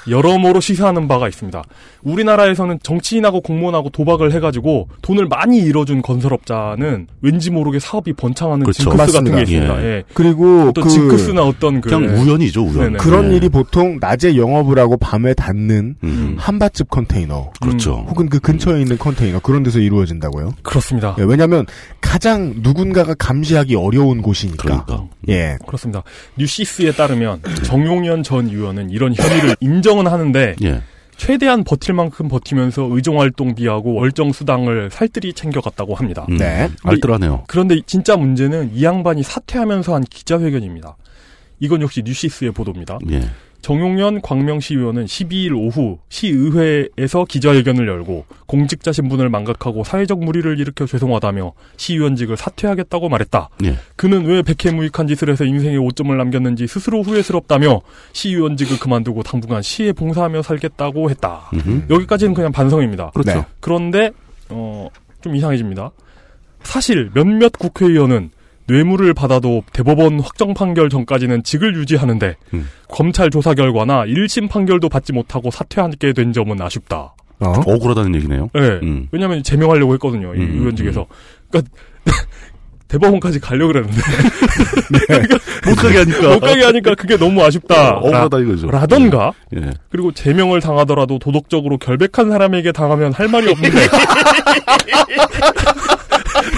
여러모로 시사하는 바가 있습니다. 우리나라에서는 정치인하고 공무원하고 도박을 해가지고 돈을 많이 잃어준 건설업자는 왠지 모르게 사업이 번창하는 그렇죠. 징크스 같은 맞습니다. 게 있습니다. 예. 예. 그리고 어떤 그 징크스나 어떤 그 그냥 우연이죠, 우연. 네네. 그런 예. 일이 보통 낮에 영업을 하고 밤에 닫는 음. 한밭집 컨테이너 그렇죠. 혹은 그 근처에 있는 컨테이너 그런 데서 이루어진다고요. 그렇습니다. 예, 왜냐하면 가장 누군가가 감시하기 어려운 곳이니까. 그러니까. 예. 그렇습니다. 뉴시스에 따르면 정용현 전 의원은 이런 혐의를 인정 은 하는데 예. 최대한 버틸 만큼 버티면서 의정 활동비하고 월정 수당을 살뜰히 챙겨갔다고 합니다. 음. 네. 알뜰하네요. 그런데 진짜 문제는 이 양반이 사퇴하면서 한 기자회견입니다. 이건 역시 뉴시스의 보도입니다. 예. 정용현 광명시 의원은 12일 오후 시의회에서 기자회견을 열고 공직자 신분을 망각하고 사회적 무리를 일으켜 죄송하다며 시의원직을 사퇴하겠다고 말했다. 예. 그는 왜 백해무익한 짓을 해서 인생에 오점을 남겼는지 스스로 후회스럽다며 시의원직을 그만두고 당분간 시에 봉사하며 살겠다고 했다. 음흠. 여기까지는 그냥 반성입니다. 그렇죠. 네. 그런데 어, 좀 이상해집니다. 사실 몇몇 국회의원은 뇌물을 받아도 대법원 확정 판결 전까지는 직을 유지하는데 음. 검찰 조사 결과나 1심 판결도 받지 못하고 사퇴하게 된 점은 아쉽다. 어? 억울하다는 얘기네요. 네. 음. 왜냐하면 제명하려고 했거든요. 이 음, 의원직에서. 그러니까 대법원까지 가려고 그랬는데 못 가게 하니까. 못 가게 하니까 그게 너무 아쉽다. 억울하다 이거죠. 라던가 예. 그리고 제명을 당하더라도 도덕적으로 결백한 사람에게 당하면 할 말이 없는데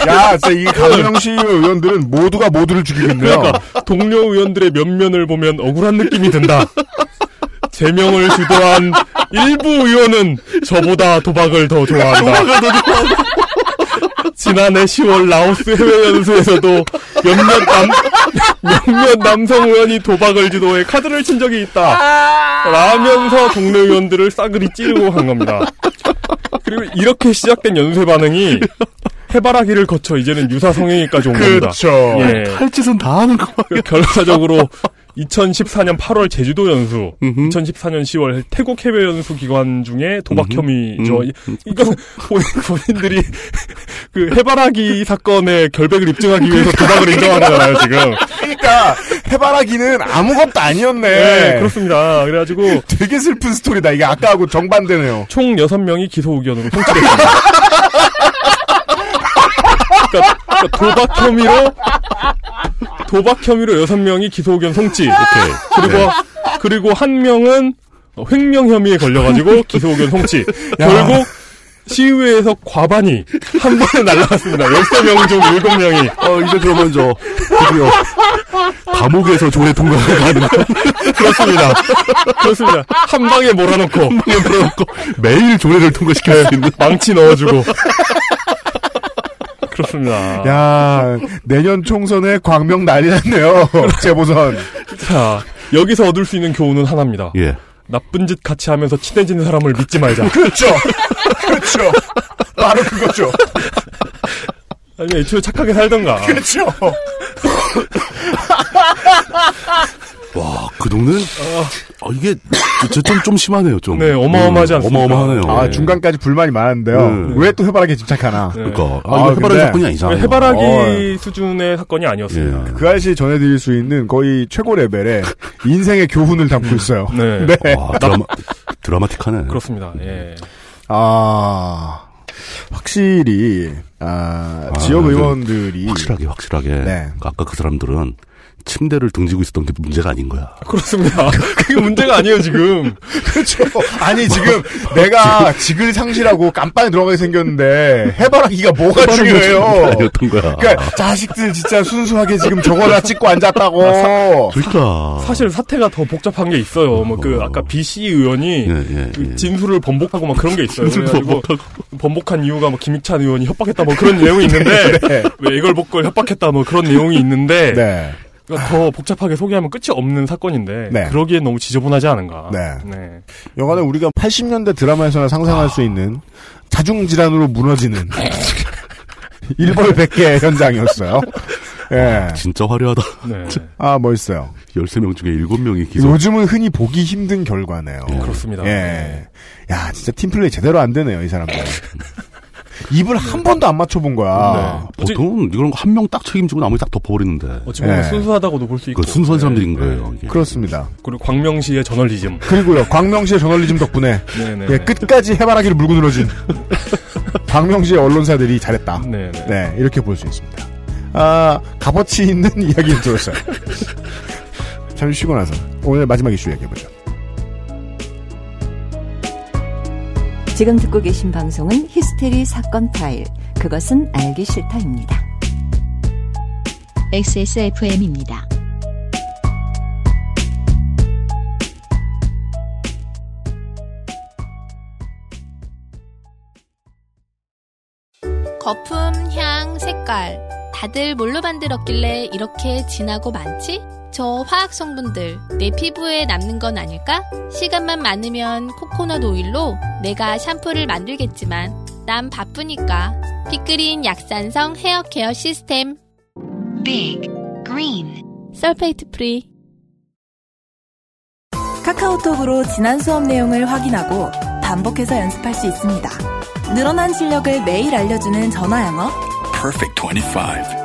야, 진짜 이 강명시 의원들은 모두가 모두를 죽이겠네요. 그러니까 동료 의원들의 면면을 보면 억울한 느낌이 든다. 제명을 주도한 일부 의원은 저보다 도박을 더 좋아한다. 지난해 10월 라오스 해외 연수에서도 몇몇 남 몇몇 남성 의원이 도박을 주도해 카드를 친 적이 있다. 라면서 동료 의원들을 싸그리 찌르고 간 겁니다. 그리고 이렇게 시작된 연쇄 반응이 해바라기를 거쳐 이제는 유사 성행위까지 온 겁니다. 그렇죠. 예. 할 짓은 다 하는 거. 그 결과적으로 2014년 8월 제주도 연수, 2014년 10월 태국 해외 연수 기관 중에 도박 음흠. 혐의죠. 음. 이- 이건 본인, 본인들이 그 해바라기 사건의 결백을 입증하기 위해서 도박을 인정한 거잖아요, 지금. 그러니까 해바라기는 아무것도 아니었네. 네, 그렇습니다. 그래가지고 되게 슬픈 스토리다. 이게 아까하고 정반대네요. 총 6명이 기소 의견으로 송치됐습니다. 그러니까, 그러니까 도박 혐의로 도박 혐의로 6명이 기소 의견 송치. 그리고 그리고 한 명은 횡령 혐의에 걸려가지고 기소 의견 송치. 결국 시의회에서 과반이 한 번에 날라갔습니다. 13명 중 7명이. 어, 이제 그러면 저, 드디어, 감옥에서 조례 통과가 가는 거. 그렇습니다. 그렇습니다. 한 방에 몰아넣고. 한 방에 몰아넣고. 매일 조례를 통과시킬 수 있는. 망치 넣어주고. 그렇습니다. 야, 내년 총선에 광명 난리 났네요. 재보선. 자, 여기서 얻을 수 있는 교훈은 하나입니다. 예. 나쁜 짓 같이 하면서 친해지는 사람을 믿지 말자. 그렇죠. 그렇죠. 바로 그거죠. 아니, 애초에 착하게 살던가. 그렇죠. 와, 그 동네는, 아, 이게, 저, 좀, 좀 심하네요, 좀. 네, 어마어마하지 음, 않습니까? 어마어마하네요. 아, 예. 중간까지 불만이 많은데요. 네. 왜또 해바라기에 집착하나? 그러니까, 아, 아, 해바라기 근데 사건이 아니잖아요. 해바라기 어. 수준의 사건이 아니었습니다. 그 아저씨 전해드릴 수 있는 거의 최고 레벨의 인생의 교훈을 담고 있어요. 네. 네. 와, 드라마, 드라마틱하네. 그렇습니다. 예. 아, 확실히, 아, 아, 지역 그 의원들이. 확실하게, 확실하게. 네. 아까 그 사람들은 침대를 등지고 있었던 게 문제가 아닌 거야. 그렇습니다. 그게 문제가 아니에요, 지금. 그렇죠. 아니, 지금 내가 직을 상실하고 깜빵에 들어가게 생겼는데, 해바라기가 뭐가 중요해요? 아니었던 거야. 그러니까 자식들 진짜 순수하게 지금 저거나 찍고 앉았다고. 그러니까. 사실 사태가 더 복잡한 게 있어요. 뭐 그 아까 BC 의원이 예, 그 진술을 번복하고 막 그런 게 있어요. 진술 그래가지고 번복한 이유가 뭐 김익찬 의원이 협박했다 뭐 그런 내용이 있는데 네. 왜 이걸 복걸 협박했다 뭐 그런 내용이 있는데 네. 그러니까 더 복잡하게 소개하면 끝이 없는 사건인데 네. 그러기엔 너무 지저분하지 않은가. 네. 여간에 우리가 80년대 드라마에서나 상상할 수 있는 자중 질환으로 무너지는 일벌백계 현장이었어요. 예. 진짜 화려하다. 네. 아, 멋있어요. 13명 중에 7명이 기소. 요즘은 흔히 보기 힘든 결과네요. 그렇습니다. 예. 야, 진짜 팀플레이 제대로 안 되네요, 이 사람들. 입을 한 번도 안 맞춰본 거야. 네. 보통은 이런 거 한 명 딱 책임지고 나머지 딱 덮어버리는데. 어찌 보면 네. 순수하다고도 볼 수 있고. 그 순수한 사람들인 네. 거예요. 이게. 그렇습니다. 그리고 광명시의 저널리즘. 그리고요, 광명시의 저널리즘 덕분에 네네. 예, 끝까지 해바라기를 물고 늘어진 광명시의 언론사들이 잘했다. 네네. 네, 이렇게 볼 수 있습니다. 아, 값어치 있는 이야기를 들었어요. 잠시 쉬고 나서 오늘 마지막 이슈 얘기해보죠. 지금 듣고 계신 방송은 히스테리 사건 파일. 그것은 알기 싫다입니다. XSFM입니다. 거품, 향, 색깔. 다들 뭘로 만들었길래 이렇게 진하고 많지? 저 화학 성분들 내 피부에 남는 건 아닐까? 시간만 많으면 코코넛 오일로 내가 샴푸를 만들겠지만 난 바쁘니까 빅그린 약산성 헤어 케어 시스템 Big Green sulfate free 카카오톡으로 지난 수업 내용을 확인하고 반복해서 연습할 수 있습니다. 늘어난 실력을 매일 알려주는 전화 영어. Perfect 25.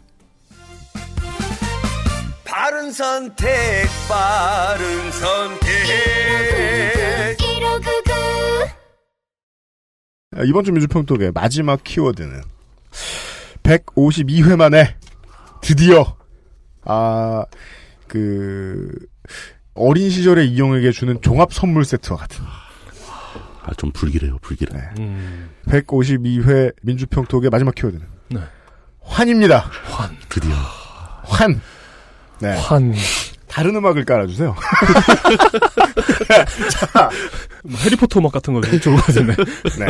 바른 선택, 바른 선택. 아, 이번 주 민주평독의 마지막 키워드는 152회 만에 드디어 아 그 어린 시절의 이용에게 주는 종합 선물 세트와 같은 아, 좀 불길해요, 불길해. 음. 152회 민주평톡의 마지막 키워드는 네. 환입니다. 환. 드디어. 환. 네. 환. 다른 음악을 깔아주세요. 뭐 해리포터 음악 같은 거 좋을 것 같은데. 네.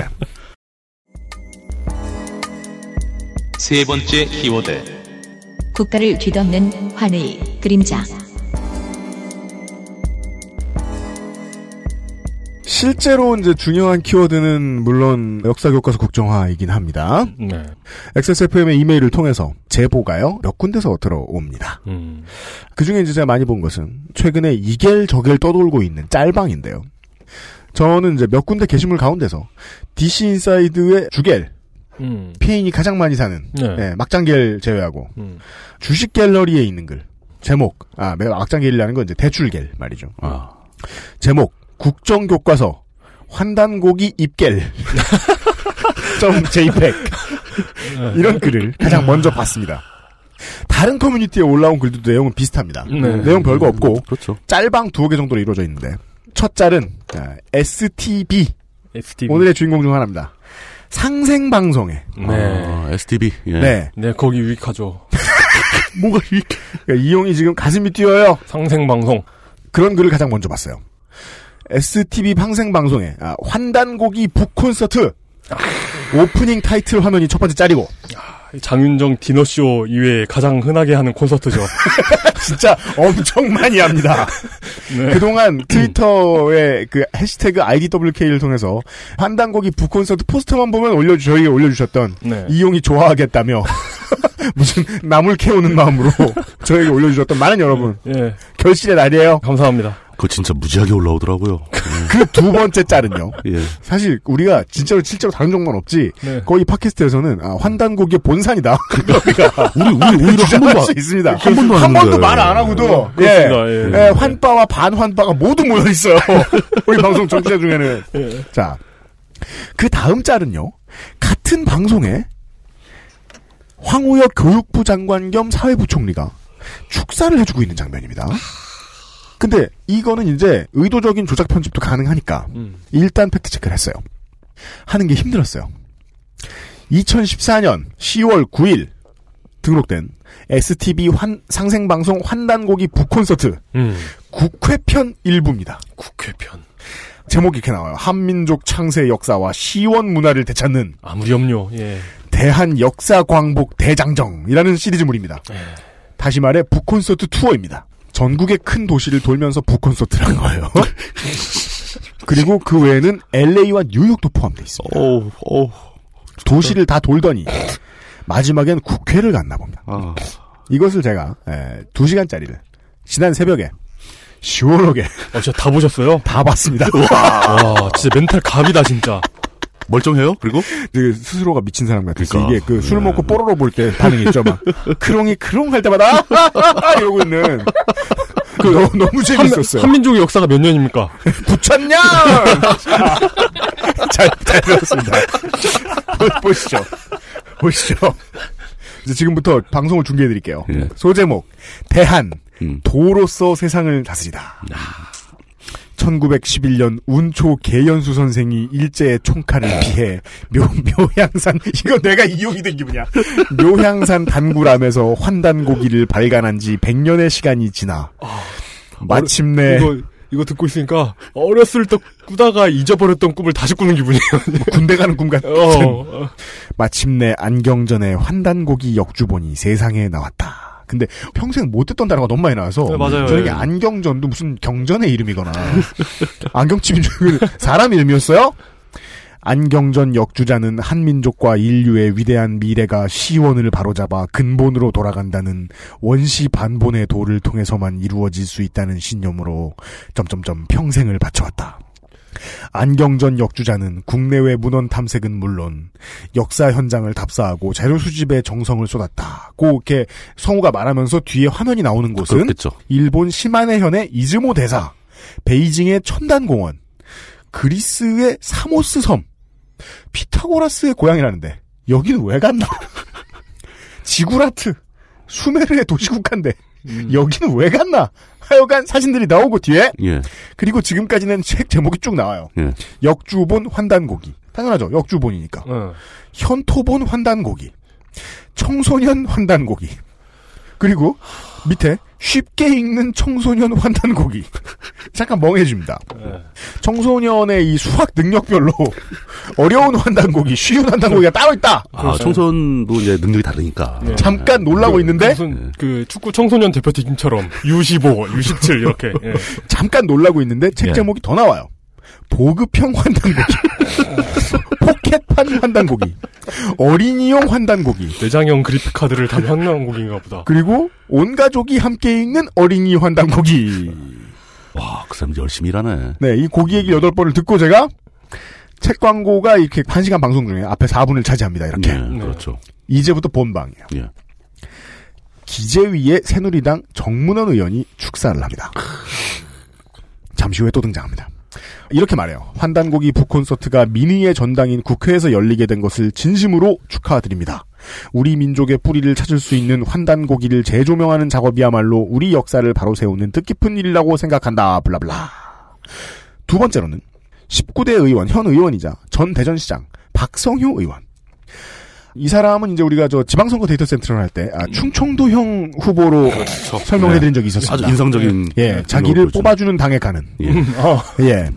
세 번째 키워드. 국가를 뒤덮는 환의 그림자. 실제로 이제 중요한 키워드는 물론 역사 교과서 국정화이긴 합니다. 네. XSFM의 이메일을 통해서 제보가요 몇 군데서 들어옵니다. 음. 그 중에 이제 제가 많이 본 것은 최근에 이갤 저갤 떠돌고 있는 짤방인데요. 저는 이제 몇 군데 게시물 가운데서 DC 인사이드의 주갤 음. 폐인이 가장 많이 사는 네. 네, 막장갤 제외하고 음. 주식 갤러리에 있는 글 제목 아 막장갤이라는 건 이제 대출갤 말이죠. 아. 제목 국정교과서 환단고기 입겔 점 JPEG 이런 글을 가장 먼저 봤습니다. 다른 커뮤니티에 올라온 글들도 내용은 비슷합니다. 네. 내용 별거 없고 그렇죠. 짤방 두어 개 정도로 이루어져 있는데 첫 짤은 아, STB STV. 오늘의 주인공 중 하나입니다. 상생방송에 네. 아, STV. 예. 네. 네, 거기 유익하죠. 뭐가 유익? 그러니까 이용이 지금 가슴이 뛰어요. 상생방송. 그런 글을 가장 먼저 봤어요. STV 방생방송에 아, 환단곡이 북콘서트 오프닝 타이틀 화면이 첫 번째 짤이고 장윤정 디너쇼 이외에 가장 흔하게 하는 콘서트죠. 진짜 엄청 많이 합니다. 네. 그동안 트위터에 그 해시태그 IDWK를 통해서 환단곡이 북콘서트 포스터만 보면 올려주, 저희에 올려주셨던 네. 이용이 좋아하겠다며 무슨 나물 캐오는 마음으로 저에게 올려주셨던 많은 여러분 예. 결실의 날이에요. 감사합니다. 그거 진짜 무지하게 올라오더라고요. 그 두 번째 짤은요. 예. 사실 우리가 진짜로 실제로 다른 정보는 없지. 네. 거의 팟캐스트에서는 아, 환단곡의 본산이다. 우리가 우리 우리 오히려 한 번도 수 있습니다. 한 번도 안한 번도. 말 안 하고도 예, 그렇습니다. 예. 예, 환빠와 반환빠가 모두 모여 있어요. 우리 방송 정치자 중에는 예. 자. 그 다음 짤은요. 같은 방송에 황우혁 교육부 장관 겸 사회부총리가 축사를 해주고 있는 장면입니다. 근데 이거는 이제 의도적인 조작 편집도 가능하니까 음. 일단 팩트 체크를 했어요. 하는 게 힘들었어요. 2014년 10월 9일 등록된 STV 환, 상생방송 환단고기 북콘서트 음. 국회편 일부입니다. 국회편. 제목이 이렇게 나와요. 한민족 창세 역사와 시원 문화를 되찾는 아무리 염려. 예. 대한 역사 광복 대장정이라는 시리즈물입니다. 다시 말해 북콘서트 투어입니다. 전국의 큰 도시를 돌면서 북콘서트를 한 거예요. 그리고 그 외에는 LA와 뉴욕도 포함되어 있습니다. 오, 오. 도시를 다 돌더니 마지막엔 국회를 갔나 봅니다. 아, 이것을 제가 에, 2시간짜리를 지난 새벽에 시원하게 어, 진짜 다 보셨어요? 다 봤습니다. 와, 진짜 멘탈 갑이다, 진짜. 멀쩡해요? 그리고 그 스스로가 미친 사람 같았어. 그러니까. 이게 그술 네. 먹고 뽀로로 볼 때 반응 있죠, 막. 크롱이 크롱 할 때마다 이러고 있는. 그 너무, 너무 재밌었어요. 한, 민족의 역사가 몇 년입니까? 9천년! 잘, 잘 들었습니다. 보- 보시죠. 보시죠. 이제 지금부터 방송을 중계해 드릴게요. 예. 소제목, 대한, 음. 도로서 세상을 다스리다. 1911년 운초 계연수 선생이 일제의 총칼을 피해 묘, 묘향산 이거 내가 이용이 된 기분이야 묘향산 단굴암에서 환단고기를 발간한 지 100년의 시간이 지나 마침내 이거, 이거 듣고 있으니까, 어렸을 때 꾸다가 잊어버렸던 꿈을 다시 꾸는 기분이에요. 군대 가는 꿈 같은 어, 마침내 안경전의 환단고기 역주본이 세상에 나왔다. 근데 평생 못 듣던 단어가 너무 많이 나와서 네, 맞아요. 저에게 예. 안경전도 무슨 경전의 이름이거나 안경집인 줄 사람 이름이었어요? 안경전 역주자는 한민족과 인류의 위대한 미래가 시원을 바로잡아 근본으로 돌아간다는 원시 반본의 도를 통해서만 이루어질 수 있다는 신념으로 점점점 평생을 바쳐왔다. 안경전 역주자는 국내외 문헌 탐색은 물론 역사 현장을 답사하고 자료 수집에 정성을 쏟았다고 이렇게 성우가 말하면서 뒤에 화면이 나오는 곳은 그렇겠죠. 일본 시마네현의 이즈모 대사, 베이징의 천단공원, 그리스의 사모스 섬, 피타고라스의 고향이라는데 여기는 왜 갔나? 지구라트, 수메르의 도시국가인데 여기는 왜 갔나? 하여간 사진들이 나오고 뒤에 예. 그리고 지금까지는 책 제목이 쭉 나와요. 예. 역주본 환단고기. 당연하죠. 역주본이니까. 어. 현토본 환단고기. 청소년 환단고기. 그리고 밑에 쉽게 읽는 청소년 환단고기. 잠깐 멍해집니다. 예. 청소년의 이 수학 능력별로 어려운 환단고기, 쉬운 환단고기가 따로 있다. 아, 청소년도 이제 능력이 다르니까. 네. 잠깐 놀라고 있는데 무슨 그 축구 청소년 대표팀처럼 U15, U17 이렇게. 예. 잠깐 놀라고 있는데 책 예. 제목이 더 나와요. 보급형 환단고기. 포켓판 환단고기. 어린이용 환단고기. 내장형 그래픽 카드를 단 환난곡인가 보다. 그리고 온 가족이 함께 읽는 어린이 환단고기. 와, 그 사람 열심히 일하네. 네, 이 고기 얘기 여덟 번을 듣고 제가 책 광고가 이렇게 한 시간 방송 중에 앞에 4분을 차지합니다. 이렇게. 네, 그렇죠. 이제부터 본방이에요. 예. 기재위의 새누리당 정문원 의원이 축사를 합니다. 잠시 후에 또 등장합니다. 이렇게 말해요. 환단고기 북콘서트가 민의의 전당인 국회에서 열리게 된 것을 진심으로 축하드립니다. 우리 민족의 뿌리를 찾을 수 있는 환단고기를 재조명하는 작업이야말로 우리 역사를 바로 세우는 뜻깊은 일이라고 생각한다. 블라블라. 두 번째로는 19대 의원, 현 의원이자 전 대전시장 박성효 의원. 이 사람은 이제 우리가 저 지방선거 데이터 센터를 할때 아, 충청도형 후보로 설명해드린 적이 있었습니다. 아주 인상적인 예, 네, 자기를 그거죠. 뽑아주는 당에 가는 어, 예,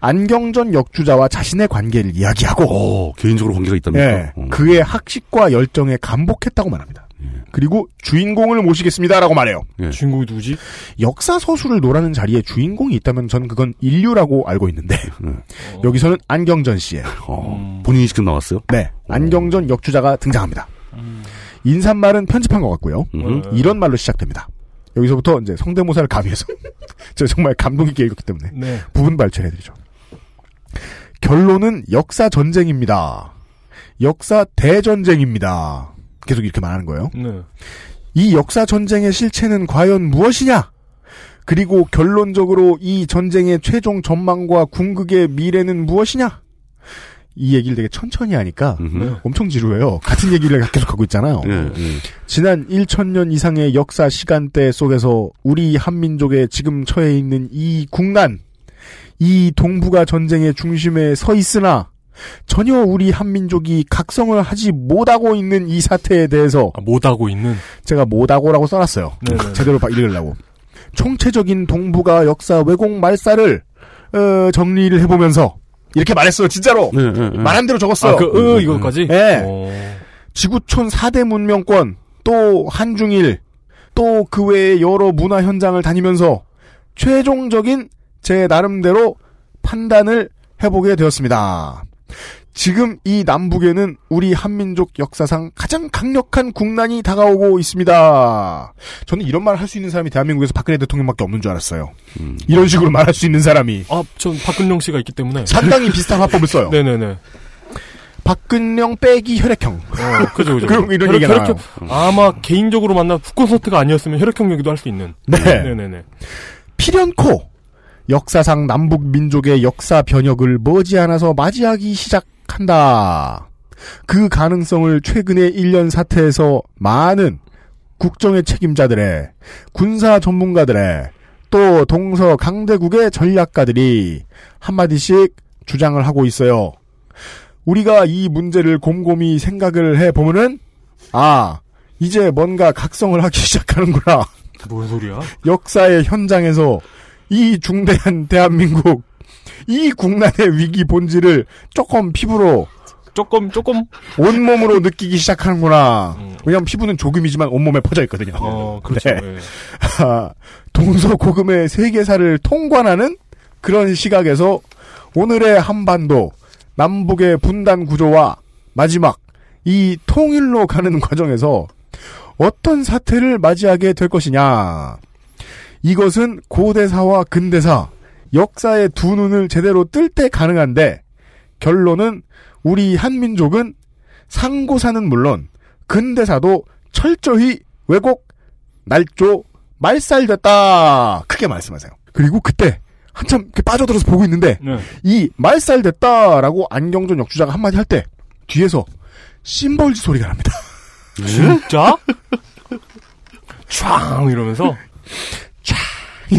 안경전 역주자와 자신의 관계를 이야기하고 어, 개인적으로 관계가 있답니까? 예, 어. 그의 학식과 열정에 감복했다고 말합니다. 그리고 주인공을 모시겠습니다라고 말해요. 예. 주인공이 누구지? 역사 서술을 노라는 자리에 주인공이 있다면 저는 그건 인류라고 알고 있는데 네. 여기서는 안경전 씨예요. 어, 본인이 직접 나왔어요? 네, 안경전 역주자가 등장합니다. 인사말은 편집한 것 같고요. 음. 이런 말로 시작됩니다. 여기서부터 이제 성대모사를 가미해서 저 정말 감동 있게 읽었기 때문에 네. 부분 발췌를 해드리죠. 결론은 역사 전쟁입니다. 역사 대전쟁입니다. 계속 이렇게 말하는 거예요. 네. 이 역사 전쟁의 실체는 과연 무엇이냐? 그리고 결론적으로 이 전쟁의 최종 전망과 궁극의 미래는 무엇이냐? 이 얘기를 되게 천천히 하니까 네. 엄청 지루해요. 같은 얘기를 계속 하고 있잖아요. 예, 예. 지난 1천년 이상의 역사 시간대 속에서 우리 한민족의 지금 처해 있는 이 국난, 이 동북아 전쟁의 중심에 서 있으나 전혀 우리 한민족이 각성을 하지 못하고 있는 이 사태에 대해서 아, 못하고 있는 제가 못하고라고 써놨어요. 네네. 제대로 봐- 읽으려고. 총체적인 동북아 역사 왜곡 말살을 어, 정리를 해보면서 이렇게 말했어요. 진짜로 네, 네, 네. 말한 대로 적었어요. 아, 그, 으, 이거까지? 네. 어. 지구촌 4대 문명권, 또 한중일, 또 그 외의 여러 문화 현장을 다니면서 최종적인 제 나름대로 판단을 해보게 되었습니다. 지금 이 남북에는 우리 한민족 역사상 가장 강력한 국난이 다가오고 있습니다. 저는 이런 말 할 수 있는 사람이 대한민국에서 박근혜 대통령밖에 없는 줄 알았어요. 이런 식으로 말할 수 있는 사람이 아, 전 박근영 씨가 있기 때문에. 상당히 비슷한 화법을 써요. 네네네. 박근영 빼기 혈액형. 어, 그죠, 그죠. 그런 이런 혈액- 얘기가 나와요. 혈액형- 아마 개인적으로 만나 북콘서트가 아니었으면 혈액형 얘기도 할 수 있는. 네. 네네네. 필연코 역사상 남북 민족의 역사 변혁을 머지않아서 맞이하기 시작한다. 그 가능성을 최근의 1년 사태에서 많은 국정의 책임자들의 군사 전문가들의 또 동서 강대국의 전략가들이 한마디씩 주장을 하고 있어요. 우리가 이 문제를 곰곰이 생각을 해 보면은 아 이제 뭔가 각성을 하기 시작하는구나. 뭔 소리야? 역사의 현장에서 이 중대한 대한민국 이 국난의 위기 본질을 조금 피부로 조금 조금 온몸으로 느끼기 시작하는구나. 왜냐하면 피부는 조금이지만 온몸에 퍼져 있거든요. 어, 그렇죠. 네. 예. 아, 동서고금의 세계사를 통관하는 그런 시각에서 오늘의 한반도 남북의 분단 구조와 마지막 이 통일로 가는 과정에서 어떤 사태를 맞이하게 될 것이냐. 이것은 고대사와 근대사, 역사의 두 눈을 제대로 뜰 때 가능한데 결론은 우리 한민족은 상고사는 물론 근대사도 철저히 왜곡, 날조, 말살됐다. 크게 말씀하세요. 그리고 그때 한참 이렇게 빠져들어서 보고 있는데 네. 이 말살됐다라고 안경전 역주자가 한마디 할 때 뒤에서 심벌지 소리가 납니다. 진짜? 촤 이러면서 이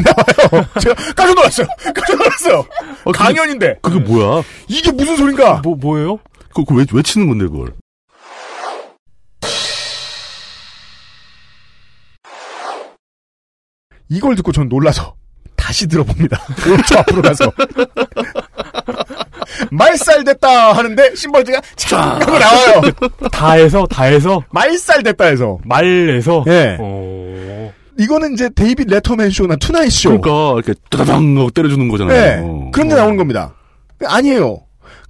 나와요. 제가 깜짝 놀랐어요. 깜짝 놀랐어요. 강연인데 그게 뭐야? 이게 무슨 소린가? 뭐 뭐예요? 그, 그 왜, 왜 치는 건데, 그걸? 이걸 듣고 전 놀라서 다시 들어봅니다. 5초 앞으로 가서 말살 됐다 하는데 심벌지가 촥 하고 나와요. 다해서 다해서 말살 됐다 해서 말에서 예. 어. 이거는 이제 데이빗 레터맨 쇼나 투나잇 쇼. 그러니까, 이렇게 따다당 하고 때려주는 거잖아요. 네. 그런데 나오는 겁니다. 아니에요.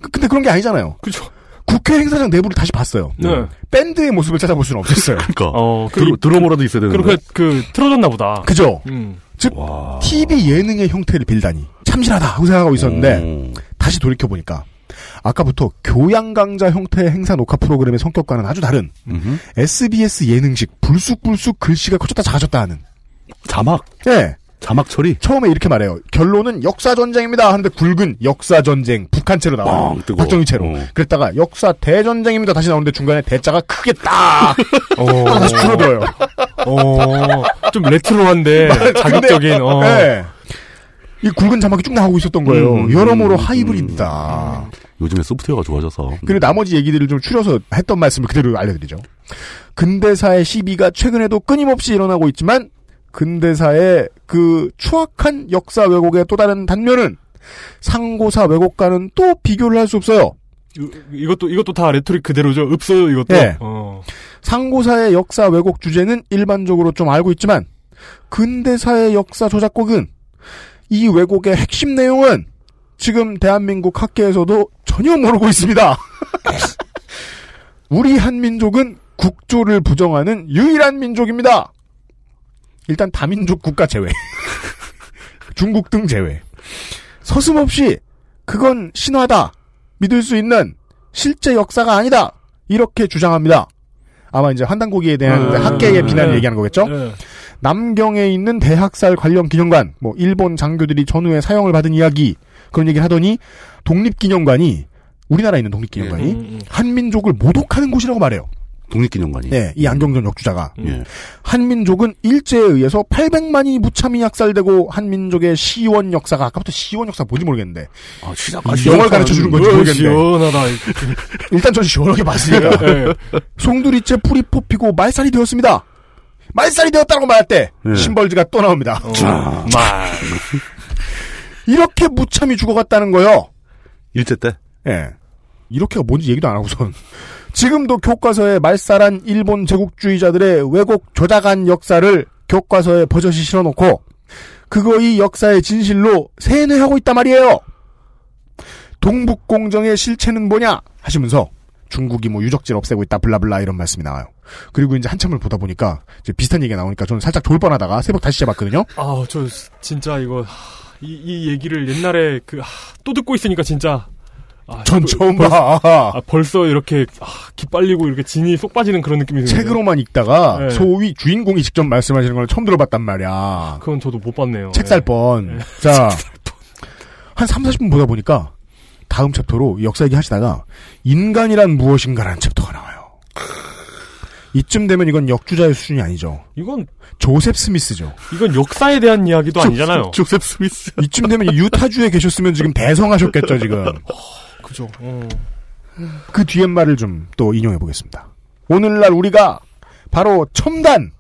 그- 근데 그런 게 아니잖아요. 그죠. 국회 행사장 내부를 다시 봤어요. 네. 밴드의 모습을 찾아볼 수는 없었어요. 그러니까. 어, 그, 드러, 드러머라도 있어야 되는 그렇게 그 틀어졌나 보다. 그죠? 음. 즉 TV 예능의 형태를 빌다니 참신하다 하고 생각하고 있었는데 다시 돌이켜 보니까 아까부터 교양 강좌 형태의 행사 녹화 프로그램의 성격과는 아주 다른 SBS 예능식 불쑥불쑥 글씨가 커졌다 작아졌다 하는 자막. 예. 자막 처리. 처음에 이렇게 말해요. 결론은 역사 전쟁입니다. 하는데 굵은 역사 전쟁 북한체로 나와요. 뻥 뜨고. 박정희체로. 어. 그랬다가 역사 대전쟁입니다. 다시 나오는데 중간에 대자가 크게 딱 하나 다시 줄어들어요. 어, 좀 레트로한데 자극적인. 어. 네. 이 굵은 자막이 쭉 나오고 있었던 거예요. 음, 여러모로 음, 하이브리드다. 요즘에 소프트웨어가 좋아져서. 그리고 나머지 얘기들을 좀 추려서 했던 말씀을 그대로 알려드리죠. 근대사의 시비가 최근에도 끊임없이 일어나고 있지만 근대사의 그 추악한 역사 왜곡의 또 다른 단면은 상고사 왜곡과는 또 비교를 할 수 없어요. 이- 이것도 이것도 다 레토릭 그대로죠. 없어요 이것도. 네. 어. 상고사의 역사 왜곡 주제는 일반적으로 좀 알고 있지만 근대사의 역사 조작곡은 이 왜곡의 핵심 내용은 지금 대한민국 학계에서도 전혀 모르고 있습니다. 우리 한민족은 국조를 부정하는 유일한 민족입니다. 일단 다민족 국가 제외. 중국 등 제외. 서슴없이 그건 신화다. 믿을 수 있는 실제 역사가 아니다. 이렇게 주장합니다. 아마 이제 환단고기에 대한 음, 학계의 음, 비난을 네. 얘기하는 거겠죠? 네. 남경에 있는 대학살 관련 기념관, 뭐 일본 장교들이 전후에 사용을 받은 이야기 그런 얘기를 하더니 독립기념관이 우리나라에 있는 독립기념관이 음, 음. 한민족을 모독하는 곳이라고 말해요. 독립기념관이. 네, 이 안경전 역주자가 예. 한민족은 일제에 의해서 800만이 무참히 약살되고 한민족의 시원 역사가 아까부터 시원 역사 뭔지 모르겠는데 아, 시작. 영어를 가르쳐 주는 건지 어, 모르겠는데 시원하다. 일단 전 시원하게 봤으니까 네. 송두리째 풀이 뽑히고 말살이 되었습니다. 말살이 되었다고 말할 때 네. 심벌즈가 또 나옵니다. 어, 말. 이렇게 무참히 죽어갔다는 거요. 일제 때. 예. 이렇게가 뭔지 얘기도 안 하고선 지금도 교과서에 말살한 일본 제국주의자들의 왜곡 조작한 역사를 교과서에 버젓이 실어놓고 그거이 역사의 진실로 세뇌하고 있단 말이에요. 동북공정의 실체는 뭐냐 하시면서 중국이 뭐 유적지를 없애고 있다 블라블라 이런 말씀이 나와요. 그리고 이제 한참을 보다 보니까 이제 비슷한 얘기가 나오니까 저는 살짝 졸 뻔하다가 새벽 다시 시작봤거든요. 아, 저 진짜 이거 하, 이, 이 얘기를 옛날에 그또 듣고 있으니까 진짜 아, 전 또- 처음 벌- 봐. 아, 벌써 이렇게 아, 기빨리고 이렇게 진이 쏙 빠지는 그런 느낌이 드네요. 책으로만 읽다가 네. 소위 주인공이 직접 말씀하시는 걸 처음 들어봤단 말이야. 그건 저도 못 봤네요. 책 살 뻔. 네. 자, 한 3, 40분 보다 보니까 다음 챕터로 역사 얘기 하시다가 인간이란 무엇인가라는 챕터가 나와요. 이쯤 되면 이건 역주자의 수준이 아니죠. 이건 조셉 스미스죠. 이건 역사에 대한 이야기도 아니잖아요. 조셉 스미스. 이쯤 되면 유타주에 계셨으면 지금 대성하셨겠죠, 지금. 그죠. 어. 그 뒤에 말을 좀 또 인용해 보겠습니다. 오늘날 우리가 바로 첨단,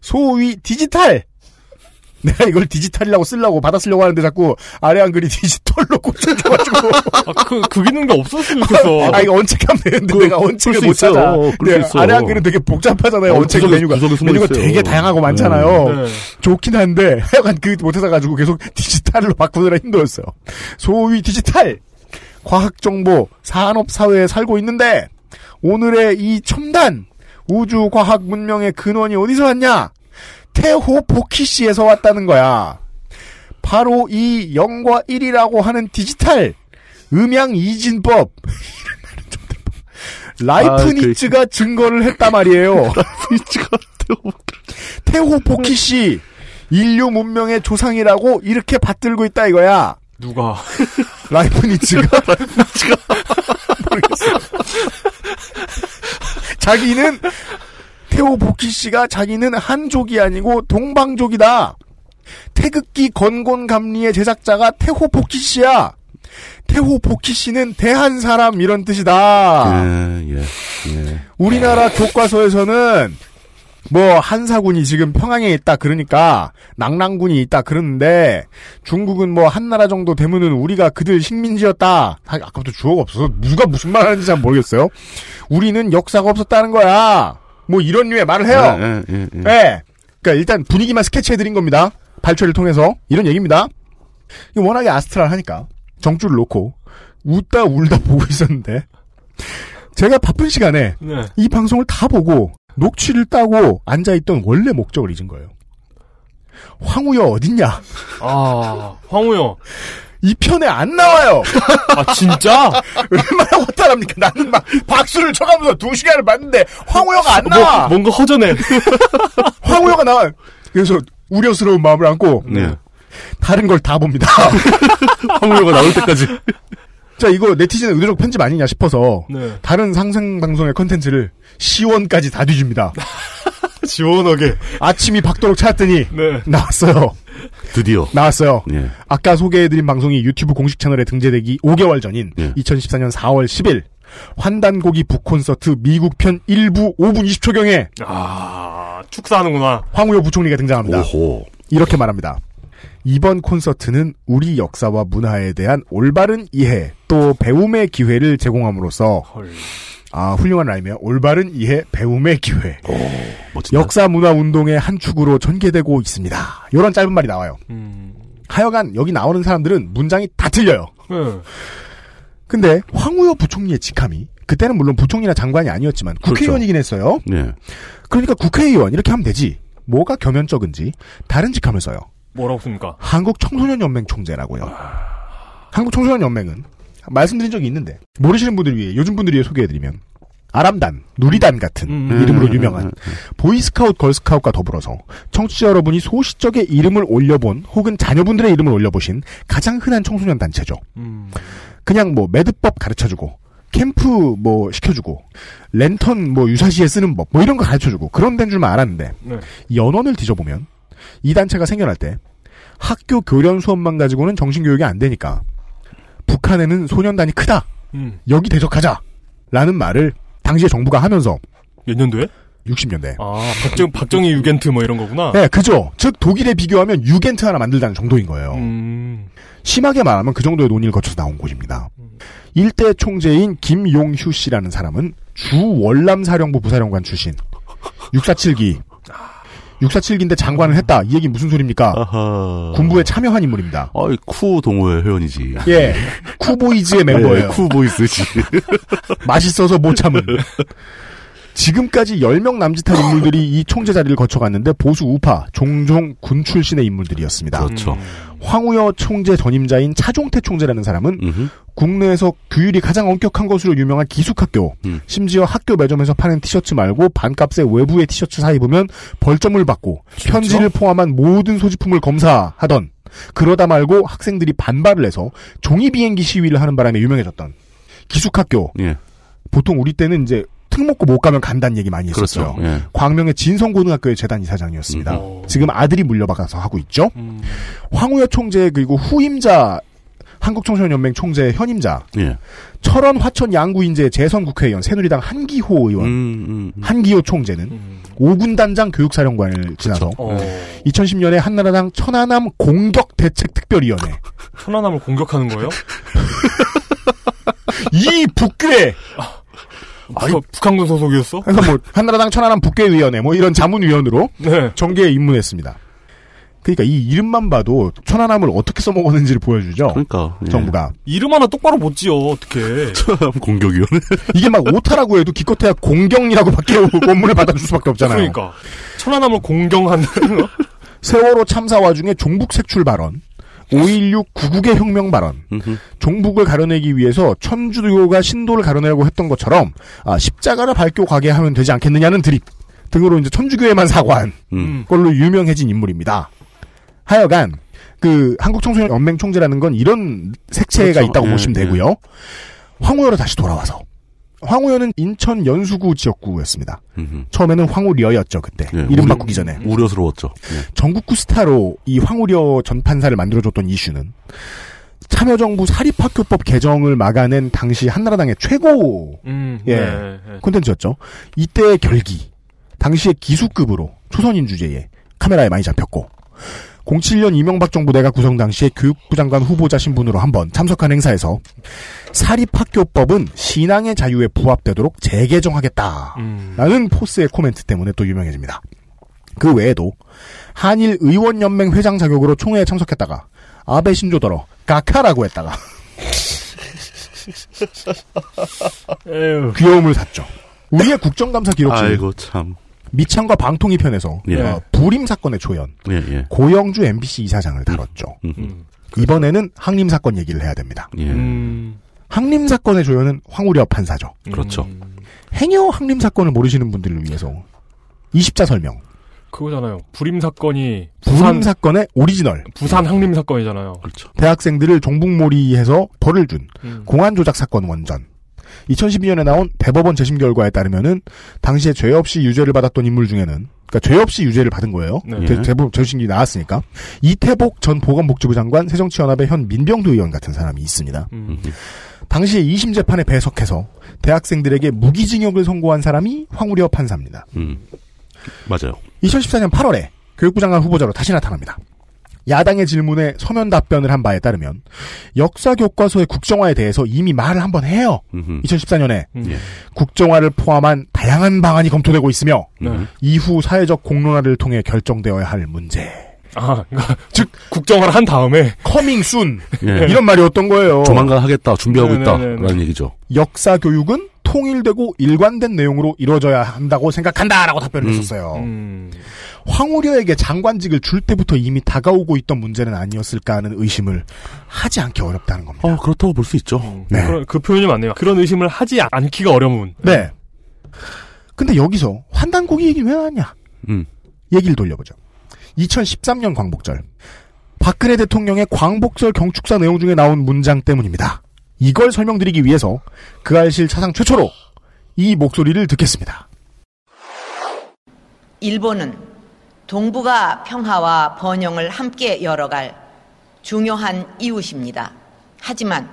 소위 디지털. 내가 이걸 디지탈이라고 쓰려고 받아 쓰려고 하는데 자꾸 아래 한글이 디지털로 고쳐져가지고. 아, 그, 그 기능이 없었으면 좋겠어. 아, 이거 uncheck하면 되는데 그거 내가 uncheck을 못 있어요. 찾아. 그럴 네, 수 있어. 아래 한글은 되게 복잡하잖아요. 어, uncheck 구석에- 메뉴가. 구석에 숨어 메뉴가 있어요. 되게 다양하고 많잖아요. 네. 좋긴 한데 하여간 그 못해서 가지고 계속 디지털로 바꾸느라 힘들었어요. 소위 디지털 과학 정보 산업 사회에 살고 있는데 오늘의 이 첨단 우주 과학 문명의 근원이 어디서 왔냐? 태호 복희씨에서 왔다는 거야. 바로 이 0과 1이라고 하는 디지털 음양 이진법 라이프니츠가 증거를 했단 말이에요. 라이프니츠가 태호 복희씨 인류 문명의 조상이라고 이렇게 받들고 있다 이거야. 누가? 라이프니츠가 모르겠어. 자기는 태호 보키 씨가 자기는 한족이 아니고 동방족이다. 태극기 건곤 감리의 제작자가 태호 보키 씨야. 태호 보키 씨는 대한 사람 이런 뜻이다. 예, 예, 예. 우리나라 교과서에서는 뭐 한사군이 지금 평양에 있다 그러니까 낭랑군이 있다 그러는데 중국은 뭐 한나라 정도 되면은 우리가 그들 식민지였다. 아, 아까부터 주어가 없어서 누가 무슨 말 하는지 잘 모르겠어요. 우리는 역사가 없었다는 거야. 뭐 이런 류의 말을 해요. 예, 예, 예. 네. 그러니까 일단 분위기만 스케치해드린 겁니다. 발췌를 통해서 이런 얘기입니다. 워낙에 아스트랄 하니까 정주를 놓고 웃다 울다 보고 있었는데 제가 바쁜 시간에 네. 이 방송을 다 보고 녹취를 따고 앉아있던 원래 목적을 잊은 거예요. 황우여 어딨냐? 아, 황우요. 이 편에 안 나와요. 아, 진짜? 얼마나 허탈합니까? 나는 막 박수를 쳐가면서 두 시간을 봤는데 황우여가 안 나와. 뭐, 뭔가 허전해. 황우여가 나와. 그래서 우려스러운 마음을 안고 네. 다른 걸 다 봅니다. 황우여가 나올 때까지. 자, 이거 네티즌의 의도적 편집 아니냐 싶어서 네. 다른 상생 방송의 컨텐츠를 시원까지 다 뒤집니다. 시원하게. 아침이 밝도록 찾았더니 네. 나왔어요. 드디어 나왔어요. 예. 아까 소개해드린 방송이 유튜브 공식 채널에 등재되기 5개월 전인 예. 2014년 4월 10일 환단고기 북콘서트 미국 편 1부 5분 20초경에 아, 축사하는구나. 황우여 부총리가 등장합니다. 오호. 이렇게 말합니다. 이번 콘서트는 우리 역사와 문화에 대한 올바른 이해 또 배움의 기회를 제공함으로써 아 훌륭한 라임이에요. 올바른 이해 배움의 기회. 멋지다. 역사 문화 운동의 한 축으로 전개되고 있습니다. 이런 짧은 말이 나와요. 음. 하여간 여기 나오는 사람들은 문장이 다 틀려요. 네. 근데 황우여 부총리의 직함이 그때는 물론 부총리나 장관이 아니었지만 국회의원이긴 했어요. 네. 그러니까 국회의원 이렇게 하면 되지. 뭐가 겸연쩍은지 다른 직함을 써요. 뭐라고 씁니까? 한국 청소년 연맹 총재라고요. 한국 청소년 연맹은 말씀드린 적이 있는데 모르시는 분들 위해 요즘 분들 위해 소개해드리면 아람단, 누리단 같은 음. 이름으로 음, 유명한 보이스카웃, 걸스카웃과 더불어서 청취자 여러분이 소시적에 이름을 올려본 혹은 자녀분들의 이름을 올려보신 가장 흔한 청소년 단체죠. 음. 그냥 뭐 매듭법 가르쳐주고 캠프 뭐 시켜주고 랜턴 뭐 유사시에 쓰는 법 뭐 이런 거 가르쳐주고 그런 데인 줄만 알았는데 네. 연원을 뒤져보면 이 단체가 생겨날 때 학교 교련 수업만 가지고는 정신교육이 안 되니까 북한에는 소년단이 크다 음. 여기 대적하자 라는 말을 당시에 정부가 하면서 몇 년도에? 60년대 아, 박정, 박정희 유겐트 뭐 이런 거구나. 네 그죠 즉 독일에 비교하면 유겐트 하나 만들다는 정도인 거예요 음. 심하게 말하면 그 정도의 논의를 거쳐서 나온 곳입니다. 일대 총재인 김용휴 씨라는 사람은 주 월남 사령부 부사령관 출신. 647기. 647기인데 장관을 했다. 이 얘기 무슨 소리입니까? 아하. 군부에 참여한 인물입니다. 어이, 쿠 동호회 회원이지. 예. 쿠보이즈의 멤버예요. 네, 쿠보이스지. 맛있어서 못 참은. 지금까지 10명 남짓한 인물들이 이 총재 자리를 거쳐갔는데 보수 우파, 종종 군 출신의 인물들이었습니다. 그렇죠. 황우여 총재 전임자인 차종태 총재라는 사람은 음흠. 국내에서 규율이 가장 엄격한 것으로 유명한 기숙학교, 음. 심지어 학교 매점에서 파는 티셔츠 말고 반값에 외부의 티셔츠 사 입으면 벌점을 받고 편지를 포함한 모든 소지품을 검사하던 그러다 말고 학생들이 반발을 해서 종이 비행기 시위를 하는 바람에 유명해졌던 기숙학교. 예. 보통 우리 때는 이제 특 먹고 못 가면 간다는 얘기 많이 했었어요. 그렇죠. 예. 광명의 진성고등학교의 재단 이사장이었습니다. 음. 지금 아들이 물려받아서 하고 있죠. 음. 황우여 총재 그리고 후임자 한국청소년연맹 총재 현임자 예. 철원 화천 양구인재 재선 국회의원 새누리당 한기호 의원 음, 음, 음. 한기호 총재는 음. 오군단장 교육사령관을 지나서 어. 2010년에 한나라당 천안함 공격 대책 특별위원회 천안함을 공격하는 거예요? 이 북괴 북, 북한군 소속이었어? 그래서 뭐 한나라당 천안함 북괴위원회 뭐 이런 자문위원으로 네. 정계에 입문했습니다. 그러니까 이 이름만 봐도 천안함을 어떻게 써먹었는지를 보여주죠. 그러니까. 예. 정부가 이름 하나 똑바로 못 지어, 어떻게. 공격위원회. 이게 막 오타라고 해도 기껏해야 공경이라고밖에 원문을 받아줄 수밖에 없잖아요. 그러니까. 천안함을 공경하는, 어? 세월호 참사 와중에 종북 색출 발언, 5.16 구국의 혁명 발언, 음흠. 종북을 가려내기 위해서 천주교가 신도를 가려내려고 했던 것처럼 아, 십자가를 밝고 가게 하면 되지 않겠느냐는 드립 등으로 이제 천주교에만 사과한 음. 걸로 유명해진 인물입니다. 하여간 그 한국 청소년 연맹 총재라는 건 이런 색채가 그렇죠. 있다고 예, 보시면 예. 되고요. 황우여로 다시 돌아와서 황우여는 인천 연수구 지역구였습니다. 음흠. 처음에는 황우려였죠 그때 예, 이름 우리- 바꾸기 전에 우려스러웠죠. 예. 전국구 스타로 이 황우려 전판사를 만들어줬던 이슈는 참여정부 사립학교법 개정을 막아낸 당시 한나라당의 최고 음, 예. 네, 네. 콘텐츠였죠. 이때의 결기 당시의 기수급으로 초선인 주제에 카메라에 많이 잡혔고 07년 이명박 정부 내가 구성 당시에 교육부 장관 후보자 신분으로 한번 참석한 행사에서 사립학교법은 신앙의 자유에 부합되도록 재개정하겠다라는 음. 포스의 코멘트 때문에 또 유명해집니다. 그 외에도 한일 의원연맹 회장 자격으로 총회에 참석했다가 아베 신조더러 가카라고 했다가. 귀여움을 샀죠. 우리의 국정감사 기록실 아이고, 참. 미창과 방통위 편에서 예. 어, 불임 사건의 조연 예, 예. 고영주 MBC 이사장을 다뤘죠. 음. 음. 이번에는 학림 사건 얘기를 해야 됩니다. 예. 음. 학림 사건의 조연은 황우여 판사죠. 그렇죠. 음. 행여 학림 사건을 모르시는 분들을 위해서 20자 설명. 그거잖아요. 부림 사건이 부림 부산, 사건의 오리지널. 부산 학림 사건이잖아요. 그렇죠. 대학생들을 종북몰이해서 벌을 준 음. 공안 조작 사건 원전. 2012년에 나온 대법원 재심 결과에 따르면은 당시에 죄 없이 유죄를 받았던 인물 중에는 그러니까 죄 없이 유죄를 받은 거예요. 네. 대, 대부분 죄신기 나왔으니까. 이태복 전 보건복지부 장관, 새정치연합의 현 민병도 의원 같은 사람이 있습니다. 음. 당시에 2심 재판에 배석해서 대학생들에게 무기징역을 선고한 사람이 황우려 판사입니다. 음. 맞아요. 2014년 8월에 교육부 장관 후보자로 다시 나타납니다. 야당의 질문에 서면 답변을 한 바에 따르면 역사 교과서의 국정화에 대해서 이미 말을 한번 해요. 2014년에 음. 국정화를 포함한 다양한 방안이 검토되고 있으며 네. 이후 사회적 공론화를 통해 결정되어야 할 문제. 아, 그러니까 즉 국정화를 한 다음에 coming soon 예. 이런 말이었던 거예요. 조만간 하겠다, 준비하고 네네네네. 있다라는 얘기죠. 역사 교육은 통일되고 일관된 내용으로 이루어져야 한다고 생각한다라고 답변을 했었어요. 음. 황우여에게 장관직을 줄 때부터 이미 다가오고 있던 문제는 아니었을까 하는 의심을 하지 않기 어렵다는 겁니다. 어, 그렇다고 볼 수 있죠. 네. 그런- 그 표현이 맞네요. 그런 의심을 하지 않기가 어려운. 네. 근데 여기서 환단고기 얘기 왜 나왔냐? 음. 얘기를 돌려보죠. 2013년 광복절. 박근혜 대통령의 광복절 경축사 내용 중에 나온 문장 때문입니다. 이걸 설명드리기 위해서 그 알실 차상 최초로 이 목소리를 듣겠습니다. 일본은 동북아 평화와 번영을 함께 열어갈 중요한 이웃입니다. 하지만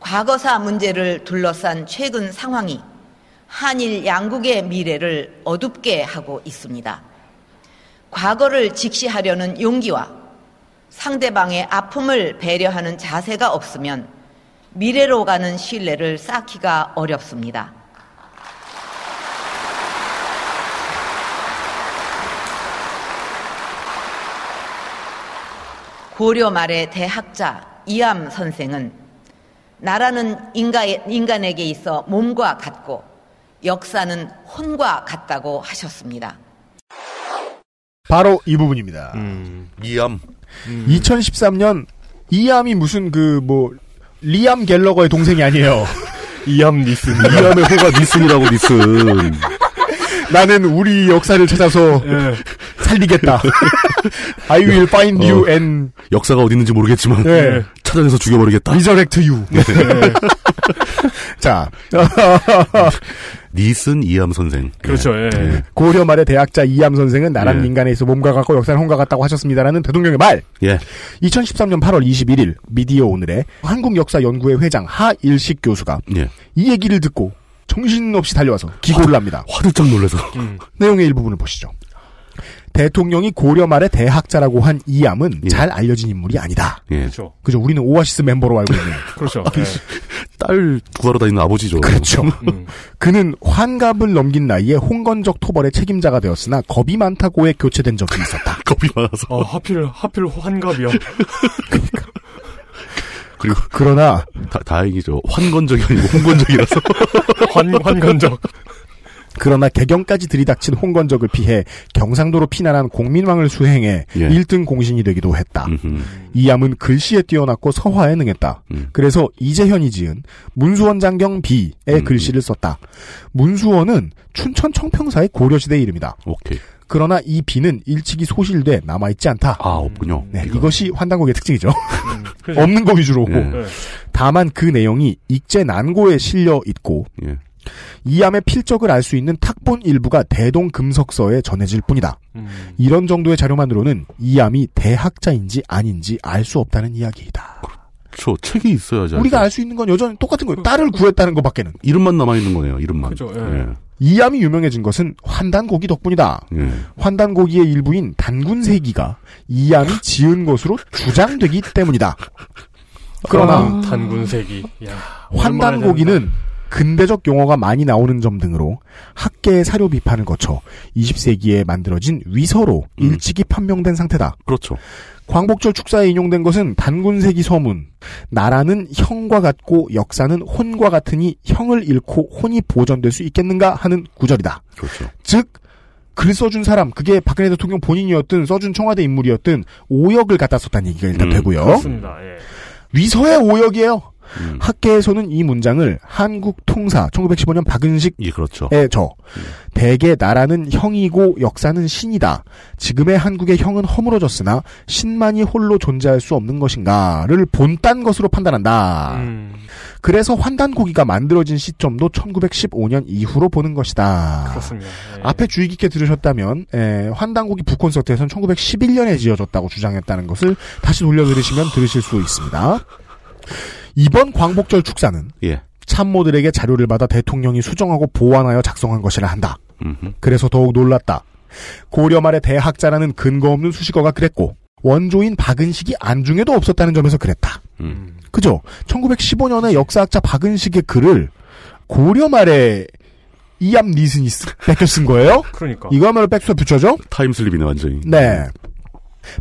과거사 문제를 둘러싼 최근 상황이 한일 양국의 미래를 어둡게 하고 있습니다. 과거를 직시하려는 용기와 상대방의 아픔을 배려하는 자세가 없으면 미래로 가는 신뢰를 쌓기가 어렵습니다. 고려 말의 대학자 이암 선생은 나라는 인가, 인간에게 있어 몸과 같고 역사는 혼과 같다고 하셨습니다. 바로 이 부분입니다. 이암. 2013년 이암이 무슨 그 뭐 리암 갤러거의 동생이 아니에요. 이암 니슨. 이암의 호가 니슨이라고 니슨. 나는 우리 역사를 찾아서 예. 살리겠다. I will find you 어, and 역사가 어디 있는지 모르겠지만 네. 찾아내서 죽여버리겠다. resurrect you. 자, 니슨 이암 선생. 그렇죠. 예. 네. 고려 말의 대학자 이암 선생은 나라는 예. 인간에 있어 몸과 같고 역사는 혼과 같다고 하셨습니다라는 대통령의 말. 예. 2013년 8월 21일 미디어 오늘에 한국 역사 연구회 회장 하일식 교수가 예. 이 얘기를 듣고 정신없이 달려와서 기고를 합니다. 화들짝 놀라서. 음. 내용의 일부분을 보시죠. 대통령이 고려 말의 대학자라고 한 이암은 잘 알려진 인물이 아니다. 예. 그렇죠. 그죠? 우리는 오아시스 멤버로 알고 있는. 그렇죠. 예. 딸 구하러 다니는 아버지죠. 그렇죠. 음. 그는 환갑을 넘긴 나이에 홍건적 토벌의 책임자가 되었으나 겁이 많다고에 교체된 적이 있었다. 겁이 많아서. 어, 하필 하필 환갑이요. 그리고 그러나 다, 다행이죠. 환건적이 아니고 홍건적이라서. 환 환건적. 그러나 개경까지 들이닥친 홍건적을 피해 경상도로 피난한 공민왕을 수행해 예. 1등 공신이 되기도 했다. 음흠. 이암은 글씨에 뛰어났고 서화에 능했다. 음. 그래서 이재현이 지은 문수원 장경 비의 음. 글씨를 썼다. 문수원은 춘천 청평사의 고려시대 이름이다. 오케이. 그러나 이 비는 일찍이 소실돼 남아있지 않다. 아, 없군요. 네, 이거. 이것이 환단곡의 특징이죠. 그죠. 없는 거 위주로. 예. 예. 다만 그 내용이 익제 난고에 실려 있고 예. 이암의 필적을 알 수 있는 탁본 일부가 대동금석서에 전해질 뿐이다. 음. 이런 정도의 자료만으로는 이암이 대학자인지 아닌지 알 수 없다는 이야기이다. 저 책이 있어야지. 우리가. 알 수 있는 건 여전히 똑같은 거예요. 딸을 구했다는 것밖에는. 이름만 남아있는 거네요, 이름만. 그죠, 예. 이암이 유명해진 것은 환단고기 덕분이다. 예. 예. 환단고기의 일부인 단군세기가 이암이 지은 것으로 주장되기 때문이다. 그러나 아, 단군세기. 야, 환단고기는 근대적 용어가 많이 나오는 점 등으로 학계의 사료 비판을 거쳐 20세기에 만들어진 위서로 일찍이 판명된 상태다. 그렇죠. 광복절 축사에 인용된 것은 단군세기 서문. 나라는 형과 같고 역사는 혼과 같으니 형을 잃고 혼이 보존될 수 있겠는가 하는 구절이다. 그렇죠. 즉, 글 써준 사람, 그게 박근혜 대통령 본인이었든 써준 청와대 인물이었든 오역을 갖다 썼다는 얘기가 일단 음, 되고요. 그렇습니다. 예. 위서의 오역이에요. 음. 학계에서는 이 문장을 한국 통사 1915년 박은식의 예, 그렇죠. 저 대개 나라는 형이고 역사는 신이다. 지금의 한국의 형은 허물어졌으나 신만이 홀로 존재할 수 없는 것인가를 본딴 것으로 판단한다. 음. 그래서 환단고기가 만들어진 시점도 1915년 이후로 보는 것이다. 그렇습니다. 예. 앞에 주의 깊게 들으셨다면 에, 환단고기 북콘서트에서는 1911년에 지어졌다고 주장했다는 것을 다시 돌려 들으시면 들으실 수 있습니다. 이번 광복절 축사는 예. 참모들에게 자료를 받아 대통령이 수정하고 보완하여 작성한 것이라 한다. 음흠. 그래서 더욱 놀랐다. 고려 말의 대학자라는 근거 없는 수식어가 그랬고 원조인 박은식이 안중에도 없었다는 점에서 그랬다. 음. 그죠? 1915년에 역사학자 박은식의 글을 고려 말에 이암 니슨이 쓰- 뺏겨 쓴 거예요? 그러니까. 이거야말로 백수에 붙여죠? 타임슬립이네 완전히. 네.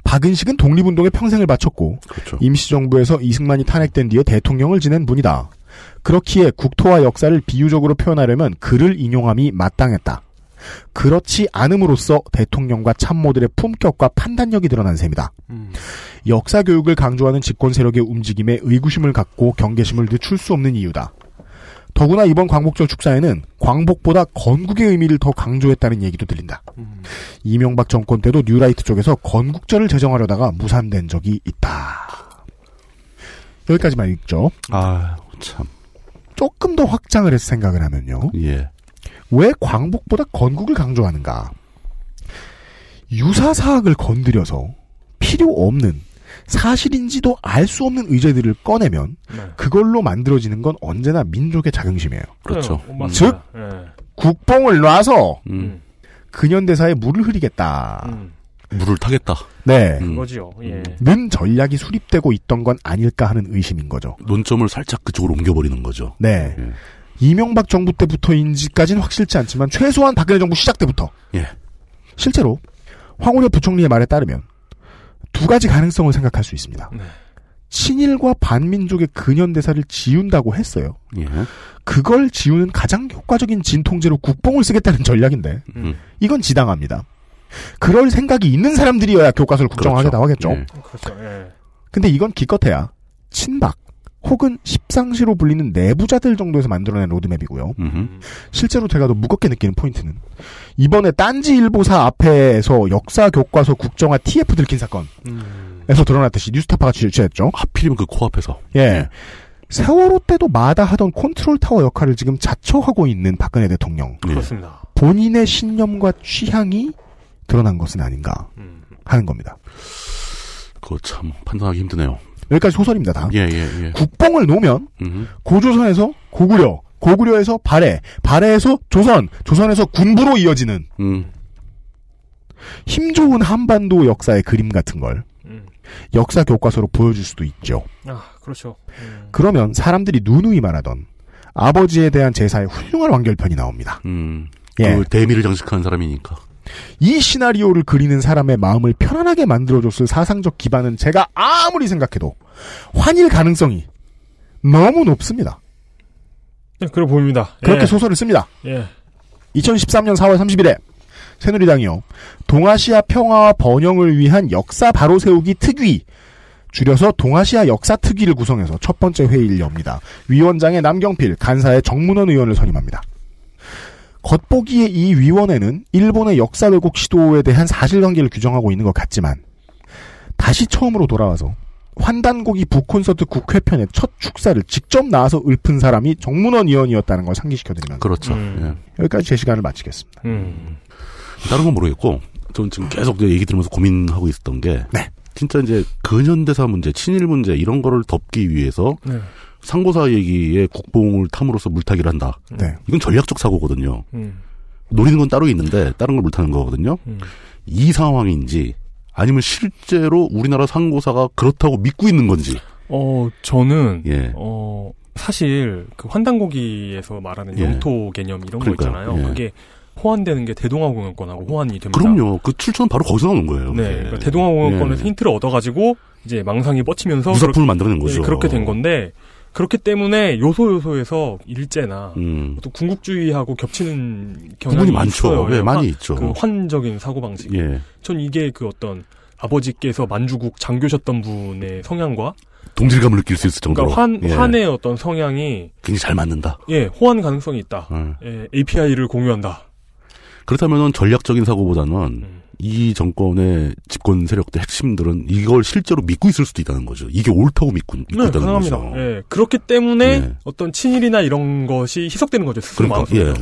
박은식은 독립운동에 평생을 바쳤고 그렇죠. 임시정부에서 이승만이 탄핵된 뒤에 대통령을 지낸 분이다. 그렇기에 국토와 역사를 비유적으로 표현하려면 그를 인용함이 마땅했다. 그렇지 않음으로써 대통령과 참모들의 품격과 판단력이 드러난 셈이다. 음. 역사 교육을 강조하는 집권 세력의 움직임에 의구심을 갖고 경계심을 늦출 수 없는 이유다. 더구나 이번 광복절 축사에는 광복보다 건국의 의미를 더 강조했다는 얘기도 들린다. 이명박 정권 때도 뉴라이트 쪽에서 건국절을 제정하려다가 무산된 적이 있다. 여기까지만 읽죠. 아, 참. 조금 더 확장을 해서 생각을 하면요. 예. 왜 광복보다 건국을 강조하는가? 유사사학을 건드려서 필요 없는 사실인지도 알 수 없는 의제들을 꺼내면 네. 그걸로 만들어지는 건 언제나 민족의 자긍심이에요. 그렇죠. 어, 맞습니다. 즉 예. 국뽕을 놔서 음. 근현대사에 물을 흐리겠다. 음. 물을 타겠다. 네. 음. 그거지요. 예. 는 전략이 수립되고 있던 건 아닐까 하는 의심인 거죠. 논점을 살짝 그쪽으로 옮겨버리는 거죠. 네. 예. 이명박 정부 때부터인지까지는 확실치 않지만 최소한 박근혜 정부 시작 때부터 예. 실제로 황우려 부총리의 말에 따르면 두 가지 가능성을 생각할 수 있습니다. 네. 친일과 반민족의 근현대사를 지운다고 했어요. 예. 그걸 지우는 가장 효과적인 진통제로 국뽕을 쓰겠다는 전략인데 음. 이건 지당합니다. 그럴 생각이 있는 사람들이어야 교과서를 국정하게 그렇죠. 나오겠죠. 예. 그렇죠. 예. 근데 이건 기껏해야 친박 혹은 십상시로 불리는 내부자들 정도에서 만들어낸 로드맵이고요. 음흠. 실제로 제가 더 무겁게 느끼는 포인트는 이번에 딴지일보사 앞에서 역사 교과서 국정화 TF 들킨 사건에서 음. 드러났듯이 뉴스타파가 취재했죠. 하필이면 그 코앞에서. 예. 세월호 때도 마다 하던 컨트롤 타워 역할을 지금 자처하고 있는 박근혜 대통령. 예. 그렇습니다. 본인의 신념과 취향이 드러난 것은 아닌가 음. 하는 겁니다. 그거 참 판단하기 힘드네요. 여기까지 소설입니다. 다. 예, 예, 예. 국뽕을 놓으면 음흠. 고조선에서 고구려, 고구려에서 발해, 발해에서 조선, 조선에서 군부로 이어지는 음. 힘 좋은 한반도 역사의 그림 같은 걸 음. 역사 교과서로 보여줄 수도 있죠. 아, 그렇죠. 음. 그러면 사람들이 누누이 말하던 아버지에 대한 제사의 훌륭한 완결편이 나옵니다. 음. 예. 그 대미를 장식한 사람이니까. 이 시나리오를 그리는 사람의 마음을 편안하게 만들어줬을 사상적 기반은 제가 아무리 생각해도 환일 가능성이 너무 높습니다. 네, 그래 보입니다. 그렇게 예. 소설을 씁니다. 예. 2013년 4월 30일에 새누리당이요. 동아시아 평화와 번영을 위한 역사 바로 세우기 특위 줄여서 동아시아 역사 특위를 구성해서 첫 번째 회의를 엽니다. 위원장의 남경필, 간사의 정문원 의원을 선임합니다. 겉보기에 이 위원회는 일본의 역사 왜곡 시도에 대한 사실관계를 규정하고 있는 것 같지만 다시 처음으로 돌아와서 환단고기 북콘서트 국회편의 첫 축사를 직접 나와서 읊은 사람이 정문원 의원이었다는 걸 상기시켜드리면서 그렇죠. 음. 여기까지 제 시간을 마치겠습니다. 음. 예. 다른 건 모르겠고, 저는 지금 계속 얘기 들으면서 고민하고 있었던 게, 네. 진짜 이제 근현대사 문제, 친일 문제 이런 거를 덮기 위해서 네. 상고사 얘기에 국뽕을 탐으로써 물타기를 한다. 네. 이건 전략적 사고거든요. 음. 노리는 건 따로 있는데 다른 걸 물타는 거거든요. 음. 이 상황인지 아니면 실제로 우리나라 상고사가 그렇다고 믿고 있는 건지. 어, 저는 예. 어, 사실 그 환단고기에서 말하는 예. 영토 개념 이런 거 그러니까요. 있잖아요. 예. 그게 호환되는 게 대동아공영권하고 호환이 됩니다. 그럼요. 그 출처는 바로 거기서 나오는 거예요. 네, 예. 그러니까 대동아공영권에서 예. 힌트를 얻어가지고 이제 망상이 뻗치면서 무사품을 그렇게- 만들어낸 거죠. 예, 그렇게 된 건데 그렇기 때문에 요소 요소에서 일제나 음. 또 궁극주의하고 겹치는 경향이 많죠. 있어요. 예, 예, 많이 환- 있죠. 그 환적인 사고 방식. 예. 전 이게 그 어떤 아버지께서 만주국 장교셨던 분의 성향과 동질감을 느낄 수 있을 정도로. 그러니까 환 예. 환의 어떤 성향이 굉장히 잘 맞는다. 예 호환 가능성이 있다. 음. 예, API를 공유한다. 그렇다면은 전략적인 사고보다는 음. 이 정권의 집권 세력들 핵심들은 이걸 실제로 믿고 있을 수도 있다는 거죠. 이게 옳다고 믿고, 믿고 네, 있다는 가능합니다. 거죠. 예, 그렇기 때문에 네. 어떤 친일이나 이런 것이 희석되는 거죠. 스스로 그러니까. 예.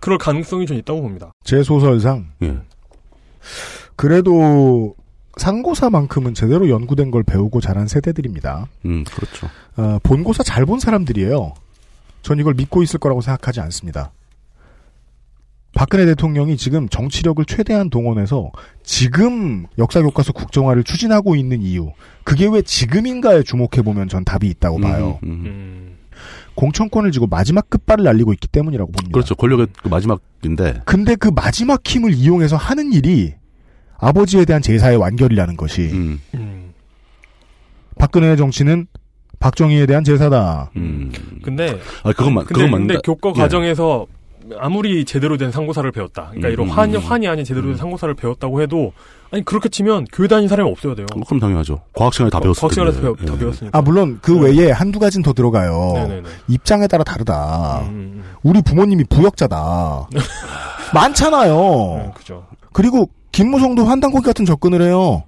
그럴 가능성이 좀 있다고 봅니다. 제 소설상 예. 그래도 상고사만큼은 제대로 연구된 걸 배우고 자란 세대들입니다. 음, 그렇죠. 어, 본고사 잘 본 사람들이에요. 전 이걸 믿고 있을 거라고 생각하지 않습니다. 박근혜 대통령이 지금 정치력을 최대한 동원해서 지금 역사교과서 국정화를 추진하고 있는 이유, 그게 왜 지금인가에 주목해보면 전 답이 있다고 봐요. 음. 공천권을 쥐고 마지막 끝발을 날리고 있기 때문이라고 봅니다. 그렇죠. 권력의 그 마지막인데. 근데 그 마지막 힘을 이용해서 하는 일이 아버지에 대한 제사의 완결이라는 것이 음. 박근혜의 정치는 박정희에 대한 제사다. 근데 아, 그것만, 근데, 그건 근데 맞는데. 교과 예. 과정에서 아무리 제대로 된 상고사를 배웠다. 그러니까 음, 이런 음, 환, 음. 환이 아닌 제대로 된 상고사를 배웠다고 해도 아니 그렇게 치면 교회 다닌 사람이 없어야 돼요. 뭐 그럼 당연하죠. 과학 시간에 다 어, 배웠을 과학 시간에서 텐데. 배워- 다 예. 배웠으니까. 아 물론 그 외에 한두 가지는 더 들어가요. 네네네. 입장에 따라 다르다. 음, 우리 부모님이 부역자다. 많잖아요. 그죠. 그리고 김무성도 환단고기 같은 접근을 해요.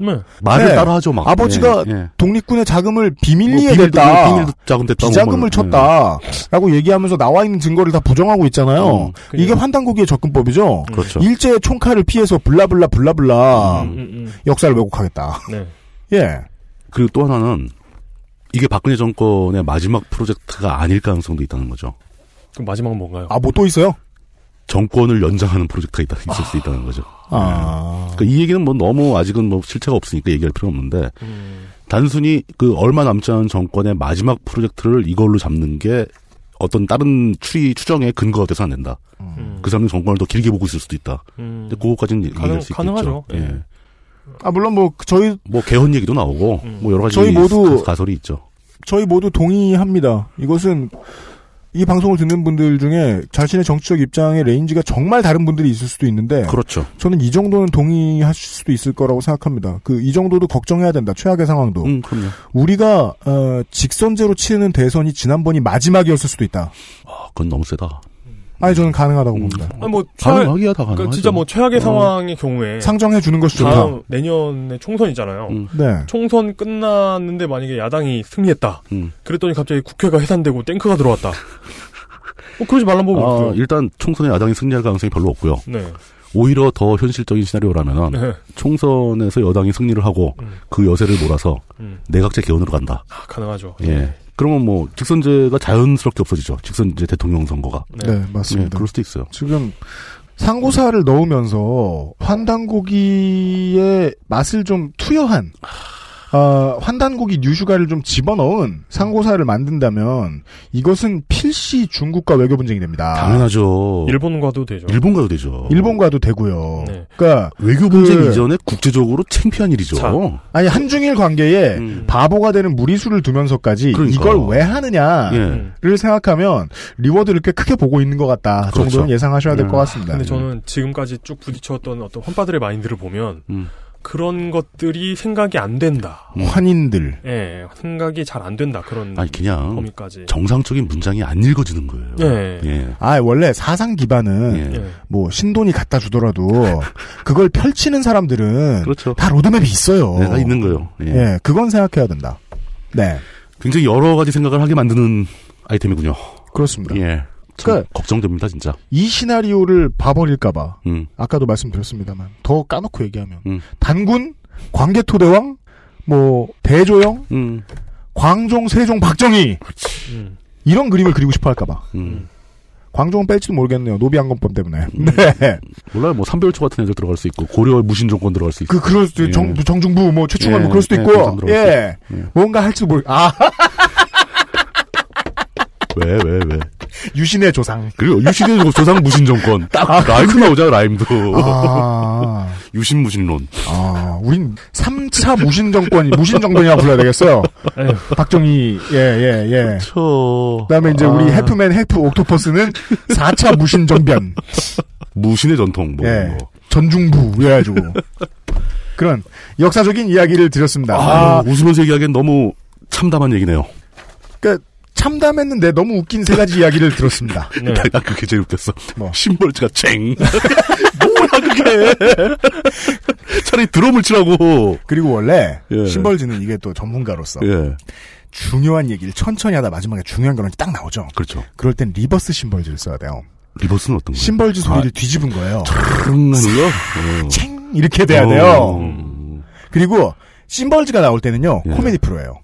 네. 말을 네. 따라 하죠, 막. 아버지가 예, 예. 독립군의 자금을 비밀리에 뭐 비밀- 냈다. 비밀 자금 됐다, 비자금을 뭐, 쳤다. 라고 얘기하면서 나와 있는 증거를 다 부정하고 있잖아요. 음, 이게 환단고기의 접근법이죠. 그렇죠. 일제의 총칼을 피해서 블라블라 블라블라 음, 음. 역사를 왜곡하겠다. 네. 예. 그리고 또 하나는 이게 박근혜 정권의 마지막 프로젝트가 아닐 가능성도 있다는 거죠. 그럼 마지막은 뭔가요? 아, 뭐 또 있어요? 정권을 연장하는 프로젝트가 있다, 있을 수 있다는 거죠. 아. 그러니까 이 얘기는 뭐 너무 아직은 뭐 실체가 없으니까 얘기할 필요가 없는데 음. 단순히 그 얼마 남지 않은 정권의 마지막 프로젝트를 이걸로 잡는 게 어떤 다른 추리 추정의 근거가 돼서 안 된다. 그 사람이 정권을 더 길게 보고 있을 수도 있다. 음. 근데 그거까지는 가능- 얘기할 수 가능하죠. 있겠죠. 예. 예. 아, 물론 뭐, 저희, 뭐 개헌 얘기도 나오고 뭐 여러 가지 저희 모두- 가- 가설이 있죠. 저희 모두 동의합니다. 이것은 이 방송을 듣는 분들 중에 자신의 정치적 입장의 range가 정말 다른 분들이 있을 수도 있는데 그렇죠. 저는 이 정도는 동의하실 수도 있을 거라고 생각합니다. 그 이 정도도 걱정해야 된다. 최악의 상황도. 음, 그럼요. 우리가 어, 직선제로 치르는 대선이 지난번이 마지막이었을 수도 있다. 아, 그건 너무 세다. 아니 저는 가능하다고 봅니다. 아니 뭐 가능하기야 다 그러니까 가능하죠. 진짜 뭐 최악의 어. 상황의 경우에 상정해 주는 것이 좋다. 내년에 총선이잖아요. 음. 네. 총선 끝났는데 만약에 야당이 승리했다. 음. 그랬더니 갑자기 국회가 해산되고 탱크가 들어왔다. 뭐 그러지 말란 법은 아, 없어요. 일단 총선에 야당이 승리할 가능성이 별로 없고요. 네. 오히려 더 현실적인 시나리오라면 네. 총선에서 여당이 승리를 하고 그 여세를 몰아서 음. 내각제 개헌으로 간다. 아, 가능하죠. 예. 그러면 뭐 직선제가 자연스럽게 없어지죠. 직선제 대통령 선거가. 네, 맞습니다. 예, 그럴 수도 있어요. 지금 상고사를 넣으면서 환단고기의 맛을 좀 투여한 어, 환단고기 뉴슈가를 좀 집어넣은 상고사를 만든다면 이것은 필시 중국과 외교 분쟁이 됩니다. 당연하죠. 일본과도 되죠. 일본과도 되죠. 일본과도 되고요. 네. 그러니까 외교 그- 분쟁 이전에 국제적으로 창피한 일이죠. 자, 아니 한중일 관계에 음. 바보가 되는 무리수를 두면서까지 그러니까. 이걸 왜 하느냐를 예. 생각하면 reward를 꽤 크게 보고 있는 것 같다 그렇죠. 정도는 예상하셔야 될 음. 것 같습니다. 근데 저는 지금까지 쭉 부딪혔던 어떤 환빠들의 마인드를 보면 음. 그런 것들이 생각이 안 된다. 환인들 예, 생각이 잘 안 된다. 그런 아니 그냥 범위까지. 정상적인 문장이 안 읽어지는 거예요. 예. 예. 아 원래 사상 기반은 예. 예. 뭐 신돈이 갖다 주더라도 그걸 펼치는 사람들은 그렇죠. 다 로드맵이 있어요. 내가 있는 거예요. 예. 예, 그건 생각해야 된다. 네, 굉장히 여러 가지 생각을 하게 만드는 아이템이군요. 그렇습니다. 예. 참 그러니까- 걱정됩니다, 진짜. 이 시나리오를 봐버릴까봐 음. 아까도 말씀드렸습니다만 더 까놓고 얘기하면 음. 단군, 광개토대왕, 뭐 대조영, 음. 광종, 세종, 박정희 음. 이런 그림을 그리고 싶어할까봐. 음. 광종은 뺄지도 모르겠네요. 노비안검법 때문에. 네. 몰라요. 뭐 삼별초 같은 애들 들어갈 수 있고 고려 무신 정권 들어갈 수 있고. 그 그럴 수도 예. 정, 정중부 뭐 최충원 예, 뭐 그럴 수도 예, 있고 예. 있고. 예. 뭔가 할지도 모르. 아 왜, 왜, 왜. 유신의 조상. 그리고 유신의 조상 무신 정권. 딱 라임도 나오잖아, 라임도. 아, 유신 무신론. 아, 우린 3차 무신 정권이 무신 정권이라고 불러야 되겠어요. 박정희 예예 예. 저. 그다음에 이제 우리 아. 해프맨 해프 옥토퍼스는 4차 무신 정변. 무신의 전통, 뭐. 예. 뭐. 전중부 그래가지고 그런 역사적인 이야기를 드렸습니다. 아, 아, 웃으면서 얘기하기엔 너무 참담한 얘기네요. 그러니까 참담했는데 너무 웃긴 세 가지 이야기를 들었습니다. 네. 나, 나 그게 제일 웃겼어. 뭐. 심벌즈가 쟁. 뭐야 그게. 차라리 드럼을 치라고. 그리고 원래 예. 심벌즈는 이게 또 전문가로서 예. 중요한 얘기를 천천히 하다 마지막에 중요한 결론이 딱 나오죠. 그렇죠. 그럴 땐 reverse 심벌즈를 써야 돼요. reverse는 어떤 거예요? 심벌즈 소리를 뒤집은 거예요. 릉 하는 거? 어. 챙 이렇게 돼야 돼요. 그리고 심벌즈가 나올 때는요 예. 코미디 프로예요.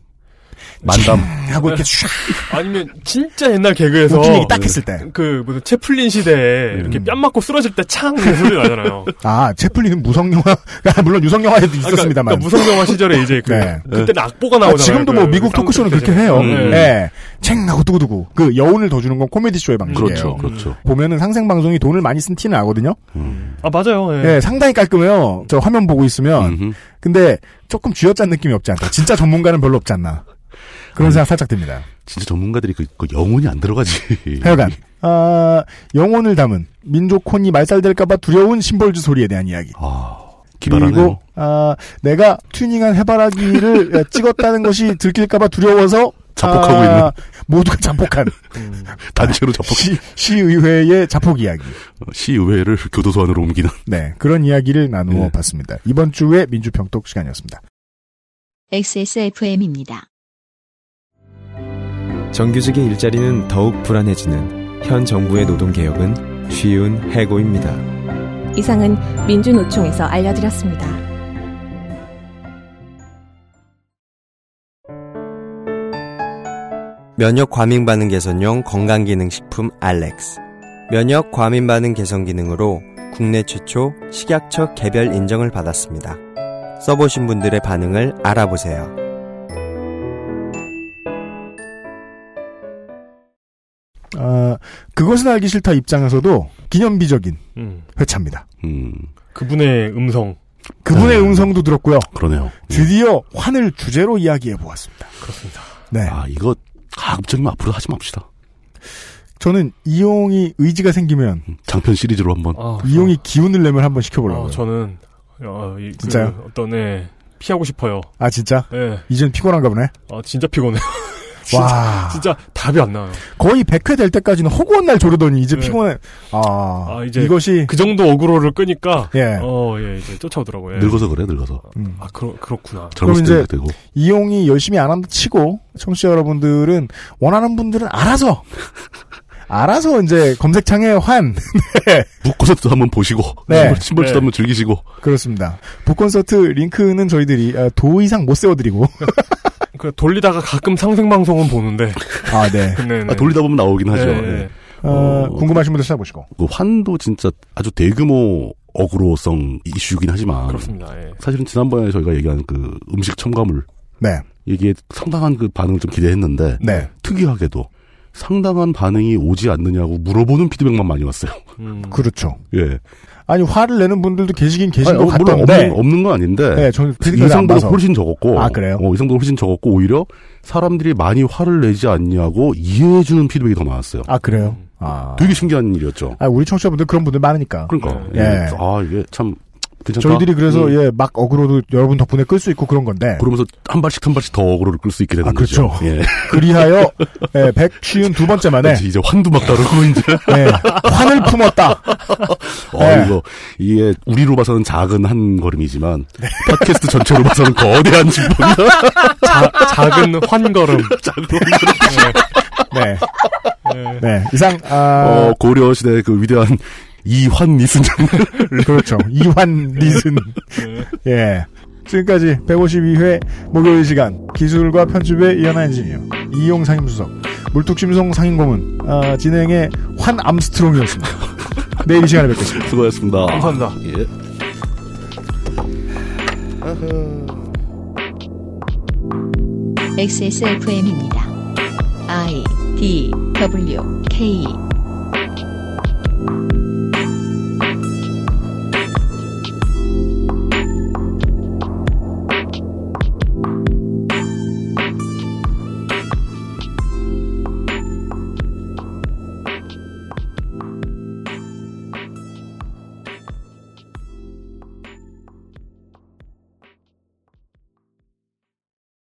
만담. 하고 이렇게 샥 아니면 진짜 옛날 개그에서 웃긴 얘기 딱 했을 때. 그 무슨 채플린 시대에 이렇게 뺨 맞고 쓰러질 때창 소리 나잖아요. 아 채플린은 무성 영화 물론 유성 영화에도 그러니까, 있었습니다만. 그러니까 무성 영화 시절에 이제 그 네. 그때는 악보가 나오잖아요. 아, 지금도 뭐 그 미국 토크쇼는. 그렇게 해요. 음. 네. 챙 하고 두고두고 그 여운을 더 주는 건 코미디 쇼의 방식이에요. 그렇죠, 그렇죠. 보면은 상생 방송이 돈을 많이 쓴 티는 나거든요. 아 맞아요. 예. 네, 상당히 깔끔해요. 저 화면 보고 있으면. 근데 조금 쥐어짠 느낌이 없지 않다. 진짜 전문가는 별로 없지 않나. 그런 생각 살짝 듭니다. 진짜 전문가들이 그, 그 영혼이 안 들어가지. 하여간 아, 영혼을 담은 민족 혼이 말살될까봐 두려운 심벌즈 소리에 대한 이야기. 기발하네요. 그리고 아, 내가 튜닝한 해바라기를 찍었다는 것이 들킬까봐 두려워서 자폭하고 아, 있는. 모두가 자폭한 단체로 자폭. 시, 시의회의 자폭 이야기. 시의회를 교도소 안으로 옮기는. 네, 그런 이야기를 나누어 네. 봤습니다. 이번 주의 민주평톡 시간이었습니다. XSFM입니다. 정규직의 일자리는 더욱 불안해지는 현 정부의 노동개혁은 쉬운 해고입니다. 이상은 민주노총에서 알려드렸습니다. 면역 과민 반응 개선용 건강 기능 식품 알렉스. 면역 과민 반응 개선 기능으로 국내 최초 식약처 개별 인정을 받았습니다. 써보신 분들의 반응을 알아보세요. 아, 그것은 알기 싫다 입장에서도 기념비적인 음. 회차입니다. 그분의 음성. 그분의 음성도 들었고요. 그러네요. 드디어 환을 주제로 이야기해 보았습니다. 그렇습니다. 네. 아, 이거 가급적이면 앞으로 하지 맙시다. 저는 이용이 의지가 생기면 장편 시리즈로 한번. 아, 이용이 기운을 내면 한번 시켜보려고요. 어, 저는 어, 이, 그 진짜요? 어떤 애 피하고 싶어요. 아 진짜? 예. 이젠 피곤한가 보네. 아 진짜 피곤해요. 와. 진짜, 진짜 답이 안 나와요. 거의 100회 될 때까지는 허구한 날 조르더니 이제 네. 피곤해. 아, 아, 이제 이것이 그 정도 어그로를 끄니까 예. 어, 예, 이제 쫓아오더라고요. 예. 늙어서 그래, 늙어서. 아, 그렇 그렇구나. 그럼 이제 되고. 이용이 열심히 안 한다 치고 청취자 여러분들은 원하는 분들은 알아서 알아서 이제 검색창에 환 네. 북콘서트 한번 보시고. 네. 심벌치도 네. 한번 즐기시고. 그렇습니다. 북콘서트 링크는 저희들이 아, 도 이상 못 세워드리고 그 돌리다가 가끔 상생 방송은 보는데. 아 네. 네, 네. 아, 돌리다 보면 나오긴 하죠. 네, 예. 네. 어, 궁금하신 분들 찾아보시고 그 환도 진짜 아주 대규모 어그로성 이슈긴 하지만. 그렇습니다. 예. 사실은 지난번에 저희가 얘기한 그 음식 첨가물. 네. 이게 상당한 그 반응을 좀 기대했는데. 네. 특이하게도 상당한 반응이 오지 않느냐고 물어보는 피드백만 많이 왔어요. 음. 그렇죠. 예. 아니 화를 내는 분들도 계시긴 계신 아니, 것 어, 물론 같던데 없는, 없는 건 아닌데. 네, 저는 이상보다 봐서. 훨씬 적었고. 아, 그래요? 어, 이상보다 훨씬 적었고, 오히려 사람들이 많이 화를 내지 않냐고 이해해주는 피드백이 더 많았어요. 아 그래요? 아, 되게 신기한 일이었죠. 아 우리 청취자분들 그런 분들 많으니까. 그러니까. 예. 예. 아, 이게 참, 괜찮다. 저희들이 그래서 음. 예막 어그로도 여러분 덕분에 끌 수 있고 그런 건데. 그러면서 한 발씩 한 발씩 더 어그로를 끌 수 있게 되는 아, 그렇죠. 거죠. 예. 그리하여 예, 152 번째 만에 그렇지, 이제 환도 막 다르고 이제. 예, 환을 품었다. 어, 네. 이거, 이게, 우리로 봐서는 작은 한 걸음이지만, 팟캐스트 전체로 봐서는 거대한 진보입니다. 자, 작은 환 걸음. 작은 네. 예. 네. 이상 아 어, 고려 시대 그 위대한 이환 니슨. 그렇죠. 이환 리슨. 예. 지금까지 152회 목요일 시간 기술과 편집의 이현아 엔지니어 이용 상임수석 물뚝심송 상임고문 아, 진행의 환 암스트롱이었습니다. 내일 이 시간에 뵙겠습니다. 수고하셨습니다. 감사합니다. 예. XSFM입니다. I D W K Bye.